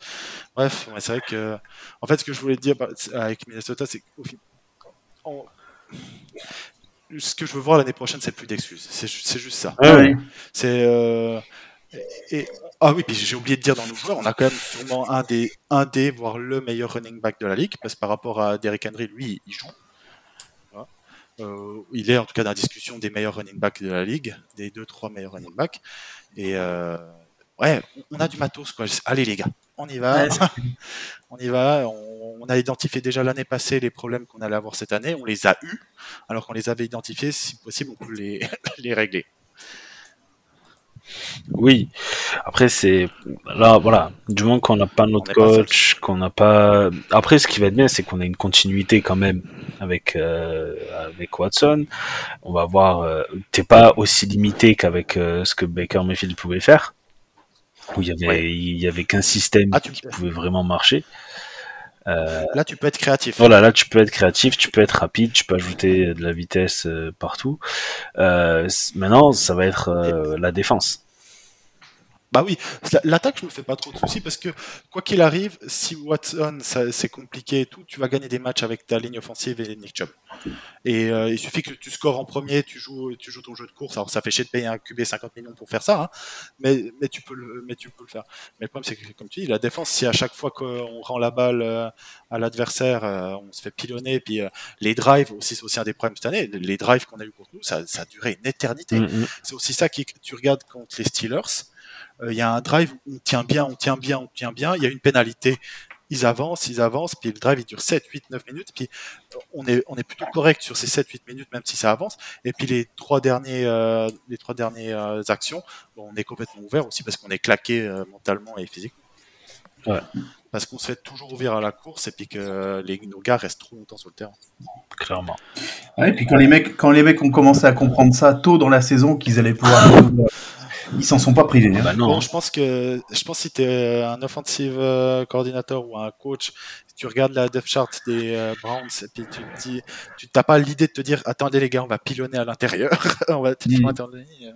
Bref, c'est vrai que en fait ce que je voulais dire avec Minnesota, c'est qu'au on... ce que je veux voir l'année prochaine, c'est plus d'excuses. C'est juste ça. Ah oui. C'est euh... et... ah oui, puis j'ai oublié de dire dans nos joueurs, on a quand même sûrement un des un des voire le meilleur running back de la ligue parce que par rapport à Derrick Henry, lui, il joue. Euh, il est en tout cas dans la discussion des meilleurs running backs de la ligue, des deux trois meilleurs running backs. Et euh... ouais, on a du matos quoi. Allez les gars, on y va, on y va. On, on, a identifié déjà l'année passée les problèmes qu'on allait avoir cette année, on les a eus, alors qu'on les avait identifiés, si possible, on peut les, les régler. Oui. Après, c'est là, voilà. Du moment qu'on n'a pas notre coach, qu'on n'a pas. Après, ce qui va être bien, c'est qu'on a une continuité quand même avec euh, avec Watson. On va voir. Euh, T'es pas aussi limité qu'avec euh, ce que Baker Mayfield pouvait faire, où il y avait Ouais. il y avait qu'un système Ah, qui pouvait vraiment marcher. Là, tu peux être créatif. voilà, là tu peux être créatif, tu peux être rapide, tu peux ajouter de la vitesse partout. Maintenant, ça va être la défense. Bah oui, la- l'attaque, je me fais pas trop de soucis parce que quoi qu'il arrive, si Watson, c'est compliqué et tout, tu vas gagner des matchs avec ta ligne offensive et Nick Chubb. Et euh, il suffit que tu scores en premier, tu joues, tu joues ton jeu de course. Alors ça fait chier de payer un QB 50 millions pour faire ça, hein, mais, mais, tu peux le, mais tu peux le faire. Mais le problème, c'est que, comme tu dis, la défense, si à chaque fois qu'on rend la balle euh, à l'adversaire, euh, on se fait pilonner, puis euh, les drives, aussi, c'est aussi un des problèmes cette année, les drives qu'on a eu contre nous, ça, ça a duré une éternité. Mm, mm. C'est aussi ça qui tu regardes contre les Steelers. Euh, Il y a un drive on tient bien, on tient bien, on tient bien. Il y a une pénalité. Ils avancent, ils avancent, puis le drive il dure 7, 8, 9 minutes. Puis euh, on est, on est plutôt correct sur ces 7, 8 minutes, même si ça avance. Et puis les trois derniers, euh, les trois dernières actions, bon, on est complètement ouvert aussi parce qu'on est claqué euh, mentalement et physiquement. Ouais. Parce qu'on se fait toujours ouvrir à la course et puis que les, nos gars restent trop longtemps sur le terrain. clairement. Ouais, et puis quand les mecs, quand les mecs ont commencé à comprendre ça tôt dans la saison qu'ils allaient pouvoir, ils s'en sont pas privés. hein. Bah non. Bon, je pense que je pense que si tu es un offensive euh, coordinateur ou un coach, tu regardes la depth chart des euh, Browns et puis tu te dis, tu t'as pas l'idée de te dire, attendez les gars, on va pilonner à l'intérieur, on va Mm. mm. attendez. euh.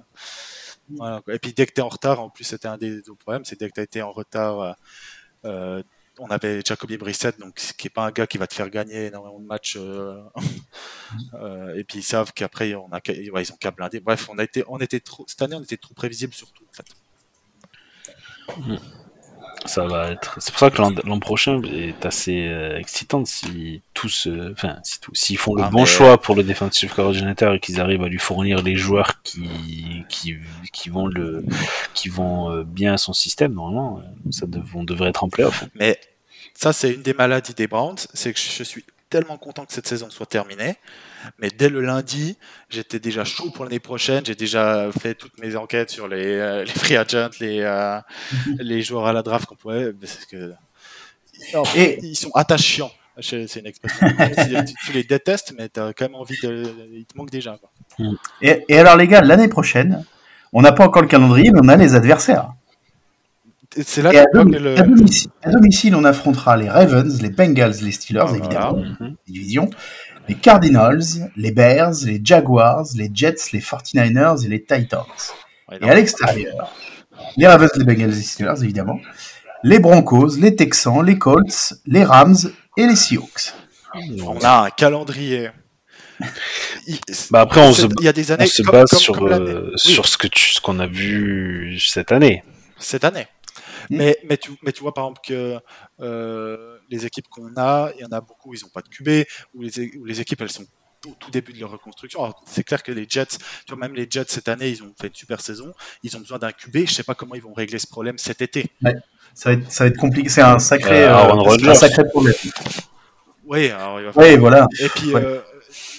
Voilà, quoi. Et puis dès que tu es en retard, en plus c'était un des autres problèmes, c'est dès que tu as été en retard, euh, euh, on avait Jacoby Brissett, donc qui est pas un gars qui va te faire gagner énormément de matchs. euh, euh, et puis ils savent qu'après ils ont qu'à blinder. Bref, on a on était trop, cette année on était trop prévisible surtout. En fait. Ça va être. C'est pour ça que l'an prochain est assez euh, excitant si tous, euh, enfin, si tous, s'ils font le Ah, bon mais- choix pour le defensive coordinator et qu'ils arrivent à lui fournir les joueurs qui qui, qui vont le qui vont euh, bien à son système, normalement, euh, ça dev- on devrait être en playoff. Mais ça, c'est une des maladies des Browns, c'est que je suis tellement content que cette saison soit terminée. Mais dès le lundi, j'étais déjà chaud pour l'année prochaine. J'ai déjà fait toutes mes enquêtes sur les, euh, les free agents, les, euh, les joueurs à la draft qu'on pouvait. Parce que Non, Et- ils sont attachants. C'est une expression. Tu, tu les détestes, mais tu as quand même envie de. Il te manque déjà. Quoi. Et, et alors les gars, l'année prochaine, on n'a pas encore le calendrier, mais on a les adversaires. C'est là Et à, le. domicile, à domicile, on affrontera les Ravens, les Bengals, les Steelers, Ah, évidemment, voilà. Mhm. les Cardinals, les Bears, les Jaguars, les Jets, les 49ers et les Titans. Ouais, Et à l'extérieur, les Ravens, les Bengals, les Steelers, évidemment, les Broncos, les Texans, les Colts, les Rams et les Seahawks. On a un calendrier. Il Bah après, on se, il y a des années on se comme- base comme- sur comme euh, Oui. sur ce que tu, ce qu'on a vu cette année. cette année. Mm. Mais, mais, tu, mais tu vois par exemple que euh, les équipes qu'on a, il y en a beaucoup, ils n'ont pas de QB, ou les, é- ou les équipes elles sont au tout début de leur reconstruction. Alors, C'est clair que les Jets, tu vois, même les Jets cette année, ils ont fait une super saison, ils ont besoin d'un QB. Je sais pas comment ils vont régler ce problème cet été. Ça va être, ça va être compliqué, c'est un sacré, Euh, euh, un sacré problème. Oui, alors il va falloir Oui, voilà. Et puis, Ouais. euh,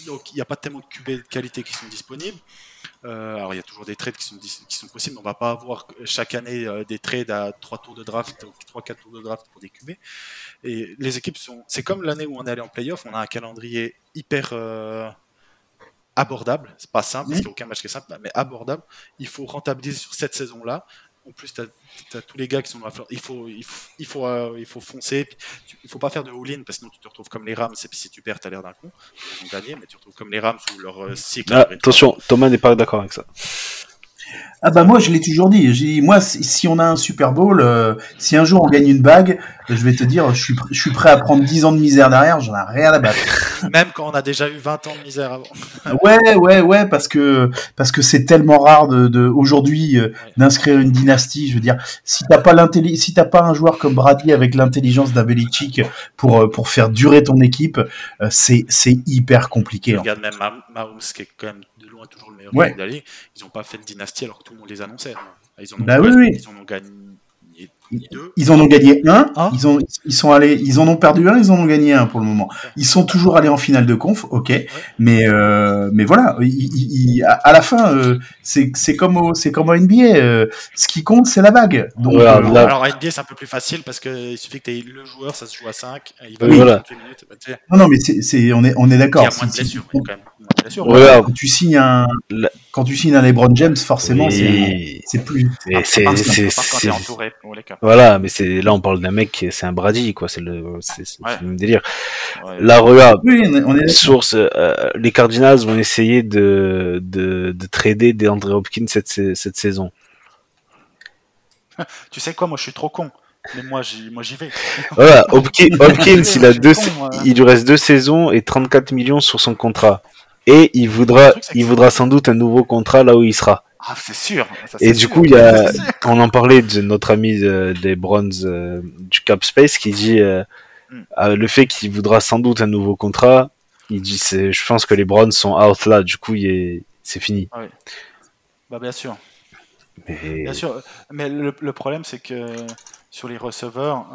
donc, il n'y a pas tellement de QB de qualité qui sont disponibles. Euh, alors, il y a toujours des trades qui sont, dis- qui sont possibles. mais On va pas avoir chaque année euh, des trades à trois tours de draft, ou trois, quatre tours de draft pour des QB. Et les équipes sont. C'est comme l'année où on est allé en playoff. On a un calendrier hyper euh, abordable. C'est pas simple, parce qu'il n'y a aucun match qui est simple, mais abordable. Il faut rentabiliser sur cette saison-là. En plus, tu as, tous les gars qui sont dans la fleur. Il faut, il faut, il faut, euh, il faut foncer. Il faut pas faire de all-in parce que sinon tu te retrouves comme les Rams. Et puis si tu perds, tu as l'air d'un con. Ils ont gagné, mais tu te retrouves comme les Rams où leur euh, cycle. Ah, trois attention, Thomas n'est pas d'accord avec ça. Ah bah moi je l'ai toujours dit. J'ai dit, moi si, on a un Super Bowl, euh, si un jour on gagne une bague, je vais te dire, je suis, pr- je suis prêt à prendre 10 ans de misère derrière, j'en ai rien à battre. Même quand on a déjà eu 20 ans de misère avant. Ouais, ouais, ouais, parce que parce que c'est tellement rare de, de aujourd'hui euh, d'inscrire une dynastie. Je veux dire, si t'as pas l'intelli, si t'as pas un joueur comme Brady avec l'intelligence d'un Belichick pour euh, pour faire durer ton équipe, c'est c'est hyper compliqué. Regarde même Mah- Mahomes, qui est quand même toujours le meilleur Ouais. de la ligue. Ils n'ont pas fait de dynastie alors que tout le monde les annonçait. non. Ils en ont, Bah gagné, oui, oui. Ils en ont gagné deux. Ils en ont gagné un. Un Ils ont, ils sont allés, ils en ont perdu un. Ils en ont gagné un pour le moment. Ils sont toujours allés en finale de conf, ok. Mais, euh, mais voilà. ils- ils- ils- à, à la fin, euh, c'est, c'est comme au, c'est comme au NBA. euh, ce qui compte, c'est la bague. Donc, Voilà, euh, Alors, à NBA, c'est un peu plus facile parce qu'il suffit que tu aies le joueur, ça se joue à 5. Il va Oui, voilà. toutes les minutes, bah, non, non, mais c'est, on est, on est Il y d'accord. a moins de si- blessures, quand même quand tu signes un, La- quand tu signes un LeBron James, forcément, c'est, Oui. c'est plus. Ah, c'est, entouré pour les cas. voilà, mais c'est, là, on parle d'un mec c'est un Brady, quoi, c'est le, c'est, c'est Ouais. le même délire. Ouais. Là, regarde, Oui, on est, source, euh, les Cardinals vont essayer de, de, de trader DeAndre Hopkins cette, cette saison. Tu sais quoi, moi je suis trop con. Mais moi j'y vais. Voilà, Hopkins, Hopkins, il a deux, con, il lui reste deux saisons et 34 millions sur son contrat. Et il voudra, truc, il voudra sans doute un nouveau contrat là où il sera. Ah, c'est sûr. ça, Et du sûr. coup, il y a, on en parlait de notre ami euh, des Browns euh, du Cap Space qui dit euh, Hmm. le fait qu'il voudra sans doute un nouveau contrat. Il dit, je pense que les Browns sont out là. Du coup, c'est fini. Bah, bien sûr. Mais Bien sûr. Mais le, le problème, c'est que sur les receveurs,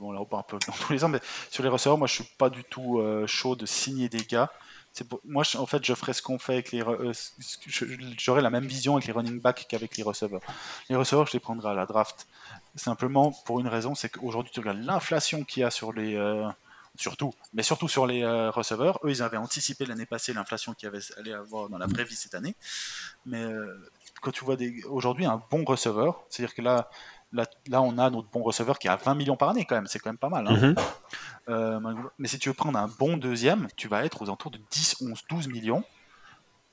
bon là on part un peu dans tous les ans, mais sur les receveurs, moi je suis pas du tout chaud de signer des gars. Moi, en fait, je ferais ce qu'on fait avec les. euh, J'aurais la même vision avec les running backs qu'avec les receveurs. Les receveurs, je les prendrai à la draft. Simplement pour une raison, c'est qu'aujourd'hui, tu regardes l'inflation qu'il y a sur les. euh, surtout, mais surtout sur les euh, receveurs. Eux, ils avaient anticipé l'année passée l'inflation qu'il allait avoir dans la vraie vie cette année. Mais euh, quand tu vois aujourd'hui un bon receveur, c'est-à-dire que là, là, là, on a notre bon receveur qui a 20 millions par année quand même, c'est quand même pas mal. hein. Mhm. Euh, mais si tu veux prendre un bon deuxième, tu vas être aux alentours de 10, 11, 12 millions.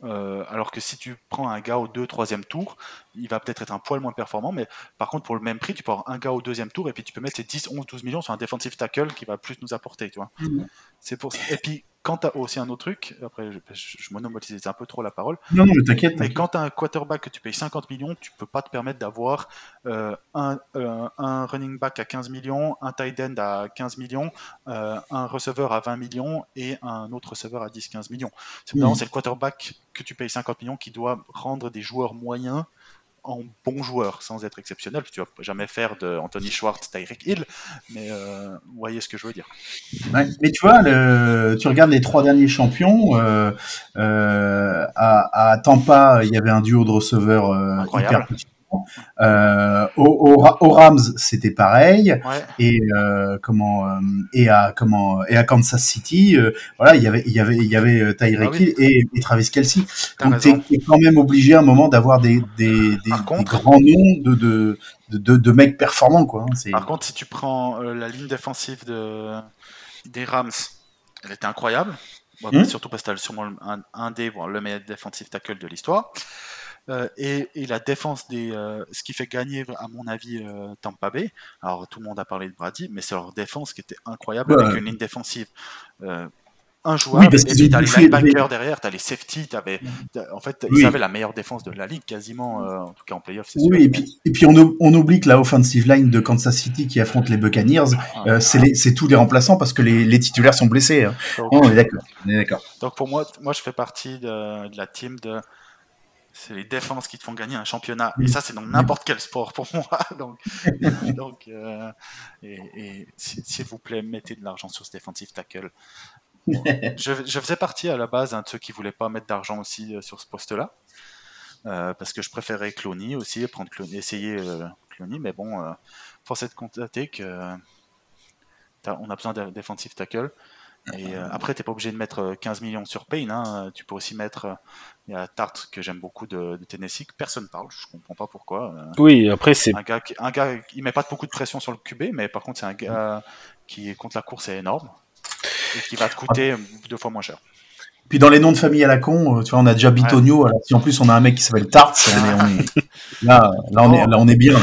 Euh, alors que si tu prends un gars au 2, 3 tour, il va peut-être être un poil moins performant, mais par contre, pour le même prix, tu peux avoir un gars au deuxième tour et puis tu peux mettre ces 10, 11, 12 millions sur un defensive tackle qui va plus nous apporter, tu vois. Mhm. C'est pour Et puis, quand tu as aussi un autre truc, après, je, je, un peu trop la parole, Non, non, mais t'inquiète. mais quand tu as un quarterback que tu payes 50 millions, tu peux pas te permettre d'avoir euh, un, euh, un running back à 15 millions, un tight end à 15 millions, euh, un receveur à 20 millions et un autre receveur à 10-15 millions. C'est c'est le quarterback que tu payes 50 millions qui doit rendre des joueurs moyens en bons joueurs sans être exceptionnel. Tu vas jamais faire de Anthony Schwartz, Tyreek Hill, mais euh, vous voyez ce que je veux dire. Ouais, mais tu vois, le, tu regardes les trois derniers champions. Euh, euh, à, à Tampa, il y avait un duo de receveurs hyper puissant. Euh, au, au Ra- au Rams, c'était pareil. Ouais. Et euh, comment euh, et à comment et à Kansas City, euh, voilà, il y avait il y avait il y avait Tyreek Ah oui. Hill et, et Travis Kelsey. Donc t'es quand même obligé à un moment d'avoir des des, grands noms de de, de, mecs performants quoi. hein, Par contre, si tu prends la ligne défensive de, des Rams, elle était incroyable. Bon, Hmm. Surtout parce que tu sûrement le- un, un des, le meilleur defensive tackle de l'histoire. Euh, et, et la défense des. euh, ce qui fait gagner, à mon avis, euh, Tampa Bay. Alors, tout le monde a parlé de Brady, mais c'est leur défense qui était incroyable Ouais. avec une ligne défensive. Un joueur, Oui, et t'as les linebackers derrière, t'as les safety, t'avais, en fait, Oui. ils avaient la meilleure défense de la ligue quasiment, en tout cas en playoff, Oui, sûr. et puis, et puis on, oublie que la offensive line de Kansas City qui affronte les Buccaneers, Ah. euh, c'est tous les remplaçants parce que les, les titulaires sont blessés. hein. Donc, Oh, on est d'accord. On est d'accord. Donc pour moi, moi je fais partie de, de la team de. C'est les défenses qui te font gagner un championnat. Et ça, c'est dans n'importe quel sport pour moi. Donc, donc euh, et, et si- s'il vous plaît, mettez de l'argent sur ce defensive tackle. Bon, je, je faisais partie à la base hein, de ceux qui voulaient pas mettre d'argent aussi euh, sur ce poste-là. Euh, parce que je préférais Cloney aussi, prendre Clooney, essayer Clooney, mais bon, force est de constater que on a besoin d'un defensive tackle. Et euh, après, t'es pas obligé de mettre euh, 15 millions sur Payne. hein. Tu peux aussi mettre. euh, Il y a Tart que j'aime beaucoup de, de Tennessee, que personne parle. Je comprends pas pourquoi. euh, Oui, après, c'est un gars, qui, un gars, il met pas beaucoup de pression sur le QB, mais par contre, c'est un gars qui contre la course est énorme et qui va te coûter euh, deux fois moins cher. Puis dans les noms de famille à la con, euh, tu vois, on a déjà Bitonio. Alors si en plus on a un mec qui s'appelle Tart, on est- on est- là, là, on est, là, on est bien. Là.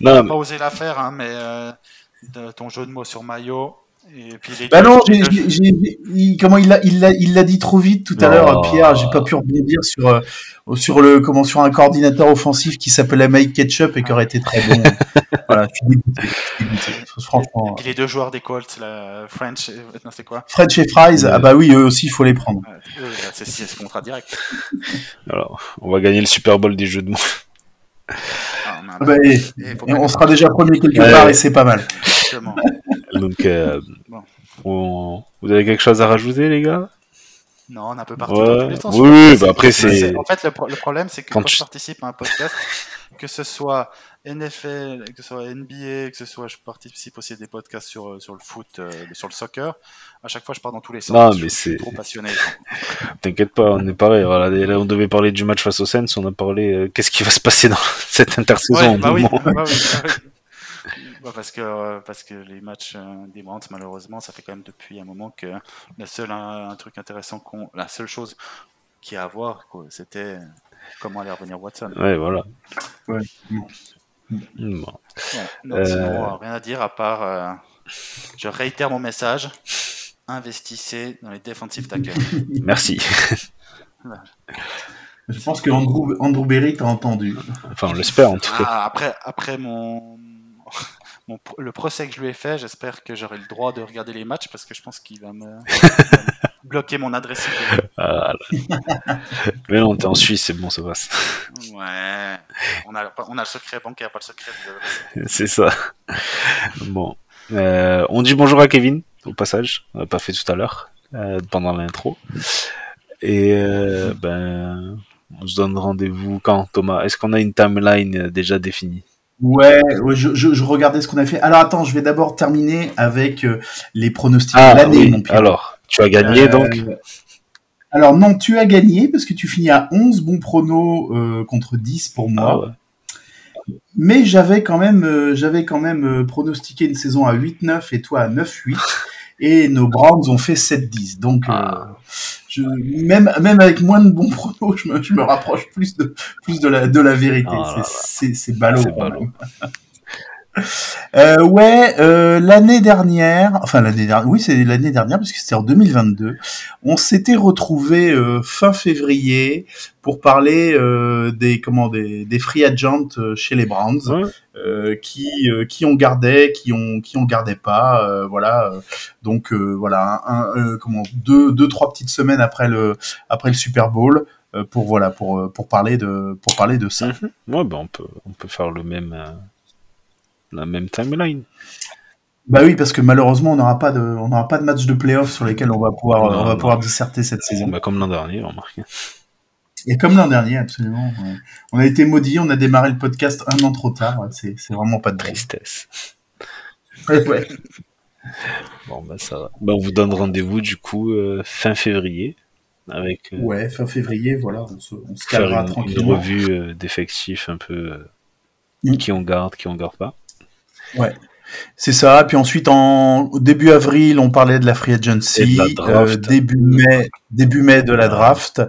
non, mais- Pas osé la faire, hein, mais euh, de- ton jeu de mots sur maillot. Et puis les Bah deux- non, les j'ai- deux- j'ai- j'ai- il- comment il l'a, il l'a, il l'a dit trop vite tout à Oh. l'heure, Pierre. J'ai pas pu rebondir sur euh, sur le comment sur un coordinateur offensif qui s'appelait Mike Ketchup et qui aurait été très bon. voilà, je suis dégoûté. je suis dégoûté. Et Franchement, puis les deux joueurs des Colts, la French, et- non c'est quoi? French et Fries, ah bah oui, eux aussi, il faut les prendre. Euh, là, C'est c'est ce contrat direct. alors, on va gagner le Super Bowl des jeux de mots. Ah, on a Ah bah, et, Et faut et pas on sera déjà premier quelque part ouais. et c'est pas mal. Exactement. Donc, euh, Bon. on- vous avez quelque chose à rajouter, les gars? Non, on est un peu parti Ouais. dans tous les sens. Oui, oui, bah après, c'est- En fait, le, pro- le problème, c'est que Quand je participe à un podcast, que ce soit NFL, que ce soit NBA, que ce soit je participe aussi à des podcasts sur, euh, sur le foot, euh, sur le soccer, à chaque fois je pars dans tous les sens. Non, mais c'est- trop passionné. T'inquiète pas, on est pareil. Voilà, là, on devait parler du match face au Sens, on a parlé euh, qu'est-ce qui va se passer dans cette intersaison. Ouais, bah oui, bah oui, bah oui. Bah parce que parce que les matchs euh, des Browns malheureusement ça fait quand même depuis un moment que le seul un, un truc intéressant qu'on la seule chose qu'il y a à voir quoi, c'était comment allait revenir Watson. Ouais, voilà. Ouais. Bon. Ouais, donc Euh, sinon, euh, rien à dire à part. euh, je réitère mon message. Investissez dans les defensive tackles. Merci. Je pense que Andrew, Andrew Berry t'a entendu. Enfin, on l'espère en tout cas. Ah, après, après mon, mon, le procès que je lui ai fait, j'espère que j'aurai le droit de regarder les matchs parce que je pense qu'il va me, bloquer mon adresse. Ah. Mais non, t'es en Suisse, c'est bon, ça passe. Ouais. On a, on a le secret bancaire, pas le secret adresses. C'est ça. Bon. Euh, on dit bonjour à Kevin, au passage. On l'a pas fait tout à l'heure, euh, pendant l'intro. Et euh, ben, on se donne rendez-vous quand, Thomas? Est-ce qu'on a une timeline déjà définie? Ouais, ouais, je, je, je regardais ce qu'on a fait. Alors attends, je vais d'abord terminer avec euh, les pronostics Ah de l'année, oui, mon alors, tu as gagné Euh, donc Alors non, tu as gagné parce que tu finis à 11 bons pronos euh, contre 10 pour moi. Ah ouais. Mais j'avais quand même, j'avais quand même pronostiqué une saison à 8-9 et toi à 9-8. Et nos Browns ont fait 7-10. Donc, Ah. Je, même, même avec moins de bons pronos, je me, je me rapproche plus de, plus de, la, de la vérité. Ah c'est, c'est ballot. C'est quand ballot. même. Euh, ouais, euh, l'année dernière, enfin l'année dernière, oui c'est l'année dernière parce que c'était en 2022, on s'était retrouvé euh, fin février pour parler euh, des comment des, des free agents chez les Browns, Ouais. qui qui on gardait, qui on qui on gardait pas, voilà. donc voilà, un, un, comment deux deux trois petites semaines après le après le Super Bowl pour voilà pour pour parler de pour parler de ça. Mhm. Ouais, ben on peut, on peut faire le même, la même timeline. Bah oui, parce que malheureusement, on n'aura pas de, on n'aura pas de match de playoff sur lesquels on va pouvoir, Non, on va non. pouvoir disserter cette saison. Bah, comme l'an dernier. Et comme l'an dernier, absolument. ouais. On a été maudits, on a démarré le podcast un an trop tard. ouais, C'est, vraiment pas de. Tristesse. Ouais. Bon, bah ça va. Bah, on vous donne rendez-vous du coup euh, fin février avec euh, Ouais, fin février, voilà, on se, on se calera une, une tranquillement. revue euh, d'effectifs un peu Mm. qui on garde, qui on garde pas. C'est ça. Puis ensuite, en au début avril, on parlait de la free Et de agency. la draft. euh, début mai, début mai de la draft.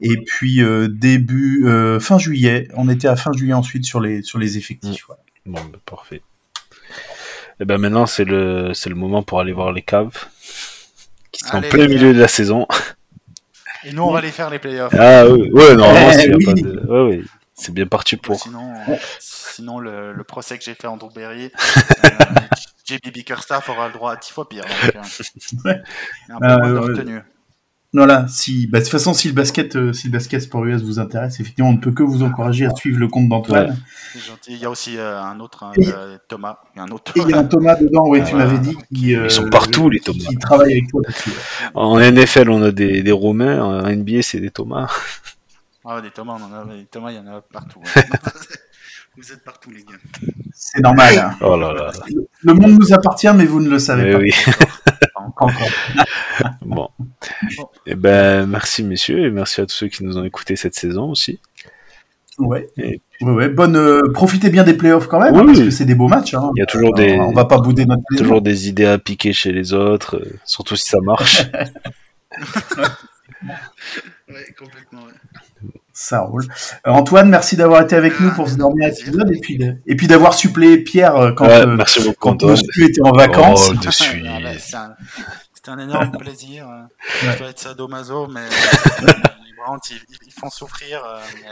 Et puis euh, début euh, fin juillet, on était à fin juillet ensuite sur les sur les effectifs. voilà. Bon, bah, parfait. Et ben maintenant c'est le c'est le moment pour aller voir les caves qui sont en plein milieu de la saison. Et nous, on va aller faire les playoffs. Ah oui, ouais, normalement Eh c'est y a oui. pas de... ouais, ouais, c'est bien parti pour. Sinon, sinon le, le procès que j'ai fait en Berry, euh, JB Bickerstaff aura le droit à 10 fois pire. Donc, euh, Ouais. il y a un peu Euh, moins de retenue. Voilà, si, bah, de toute façon, si le basket, euh, si le basket sport US vous intéresse, effectivement, on ne peut que vous encourager à suivre le compte d'Antoine. C'est gentil. Il y a aussi euh, un autre, hein, Et- euh, Thomas. Il y a un autre Et il y a un Thomas dedans, ouais, tu m'avais dit, qui, euh, Ils sont partout, les Thomas. Qui travaille avec toi. En NFL on a des, des Romains, en NBA c'est des Thomas. Ah, des Thomas, on en a, des Thomas, il y en a partout. ouais. Vous êtes partout, les gars. C'est normal. hein. Oh là là. Le monde nous appartient, mais vous ne le savez Eh pas. oui. Encore. Bon. Et ben merci messieurs et merci à tous ceux qui nous ont écoutés cette saison aussi. Ouais. Et- Ouais, ouais. Bonne, euh, profitez bien des playoffs quand même, Oui, hein, parce oui. que c'est des beaux matchs. Hein. Il y a toujours Alors, des On va pas bouder notre plaisir. toujours des idées à piquer chez les autres, euh, surtout si ça marche. Ouais, complètement. ouais. Ça roule. Euh, Antoine, merci d'avoir été avec nous Ah, pour ce dernier épisode et puis, de- et puis d'avoir suppléé Pierre euh, quand, Ouais, euh, merci beaucoup quand était en vacances. Oh, un- C'était un énorme plaisir. Ouais. Je dois être sadomaso, mais ils, font souffrir, euh, mais,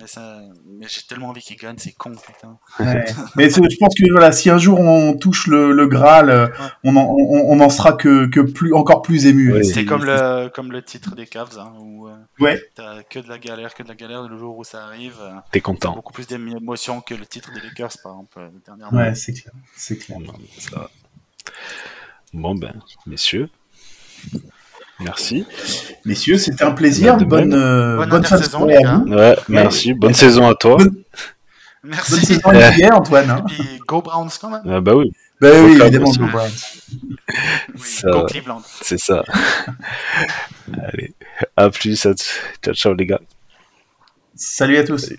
mais, ça- mais j'ai tellement envie qu'ils gagnent, c'est con, putain. Ouais. Mais je pense que voilà, si un jour on touche le, le Graal, euh, on en, on, on en sera que, que plus, encore plus ému. Oui. C'est comme le, comme le titre des Cavs, hein, où euh, Ouais. t'as que de la galère, que de la galère, le jour où ça arrive, euh, T'es content. beaucoup plus d'émotion que le titre des Lakers, par exemple, dernièrement. Ouais, c'est clair. C'est clair. Bon ben, messieurs, merci. Messieurs, c'était un plaisir. Bonne, euh, Bonne bonne fin de les à vous. Ouais, merci. Bonne saison à toi. Bonne- Bonne Merci. saison à NBA, Antoine. Hein. Puis go Browns quand même. Ah bah oui, Ben oui, évidemment. Go Browns. Oui, Ça- Go Cleveland. c'est ça. Allez, à plus. à Ciao, ciao les gars. Salut à tous.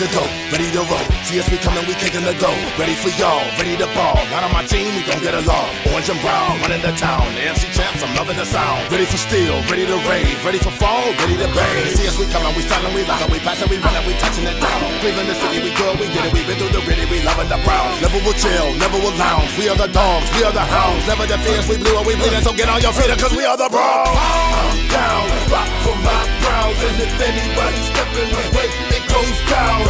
The go, ready to roll. See us we coming, we kicking the dough. Ready for y'all, ready to ball. Not on my team, we gon' get along. Orange and brown, running the town. The MC champs, I'm loving the sound. Ready for steel, ready to rave, ready for fall, ready to bang. See us we coming, we styling, we locking, we passing, we running, we touching it down. Cleveland the city, we good, we did it, we been through the gritty, we loving the Browns. Never will chill, never will lounge. We are the dogs, we are the hounds. Never the fears, we blue and we bleeding, so get on your feet, cause we are the Browns. I'm down, rock for my Browns, and if anybody step in the way, it goes down.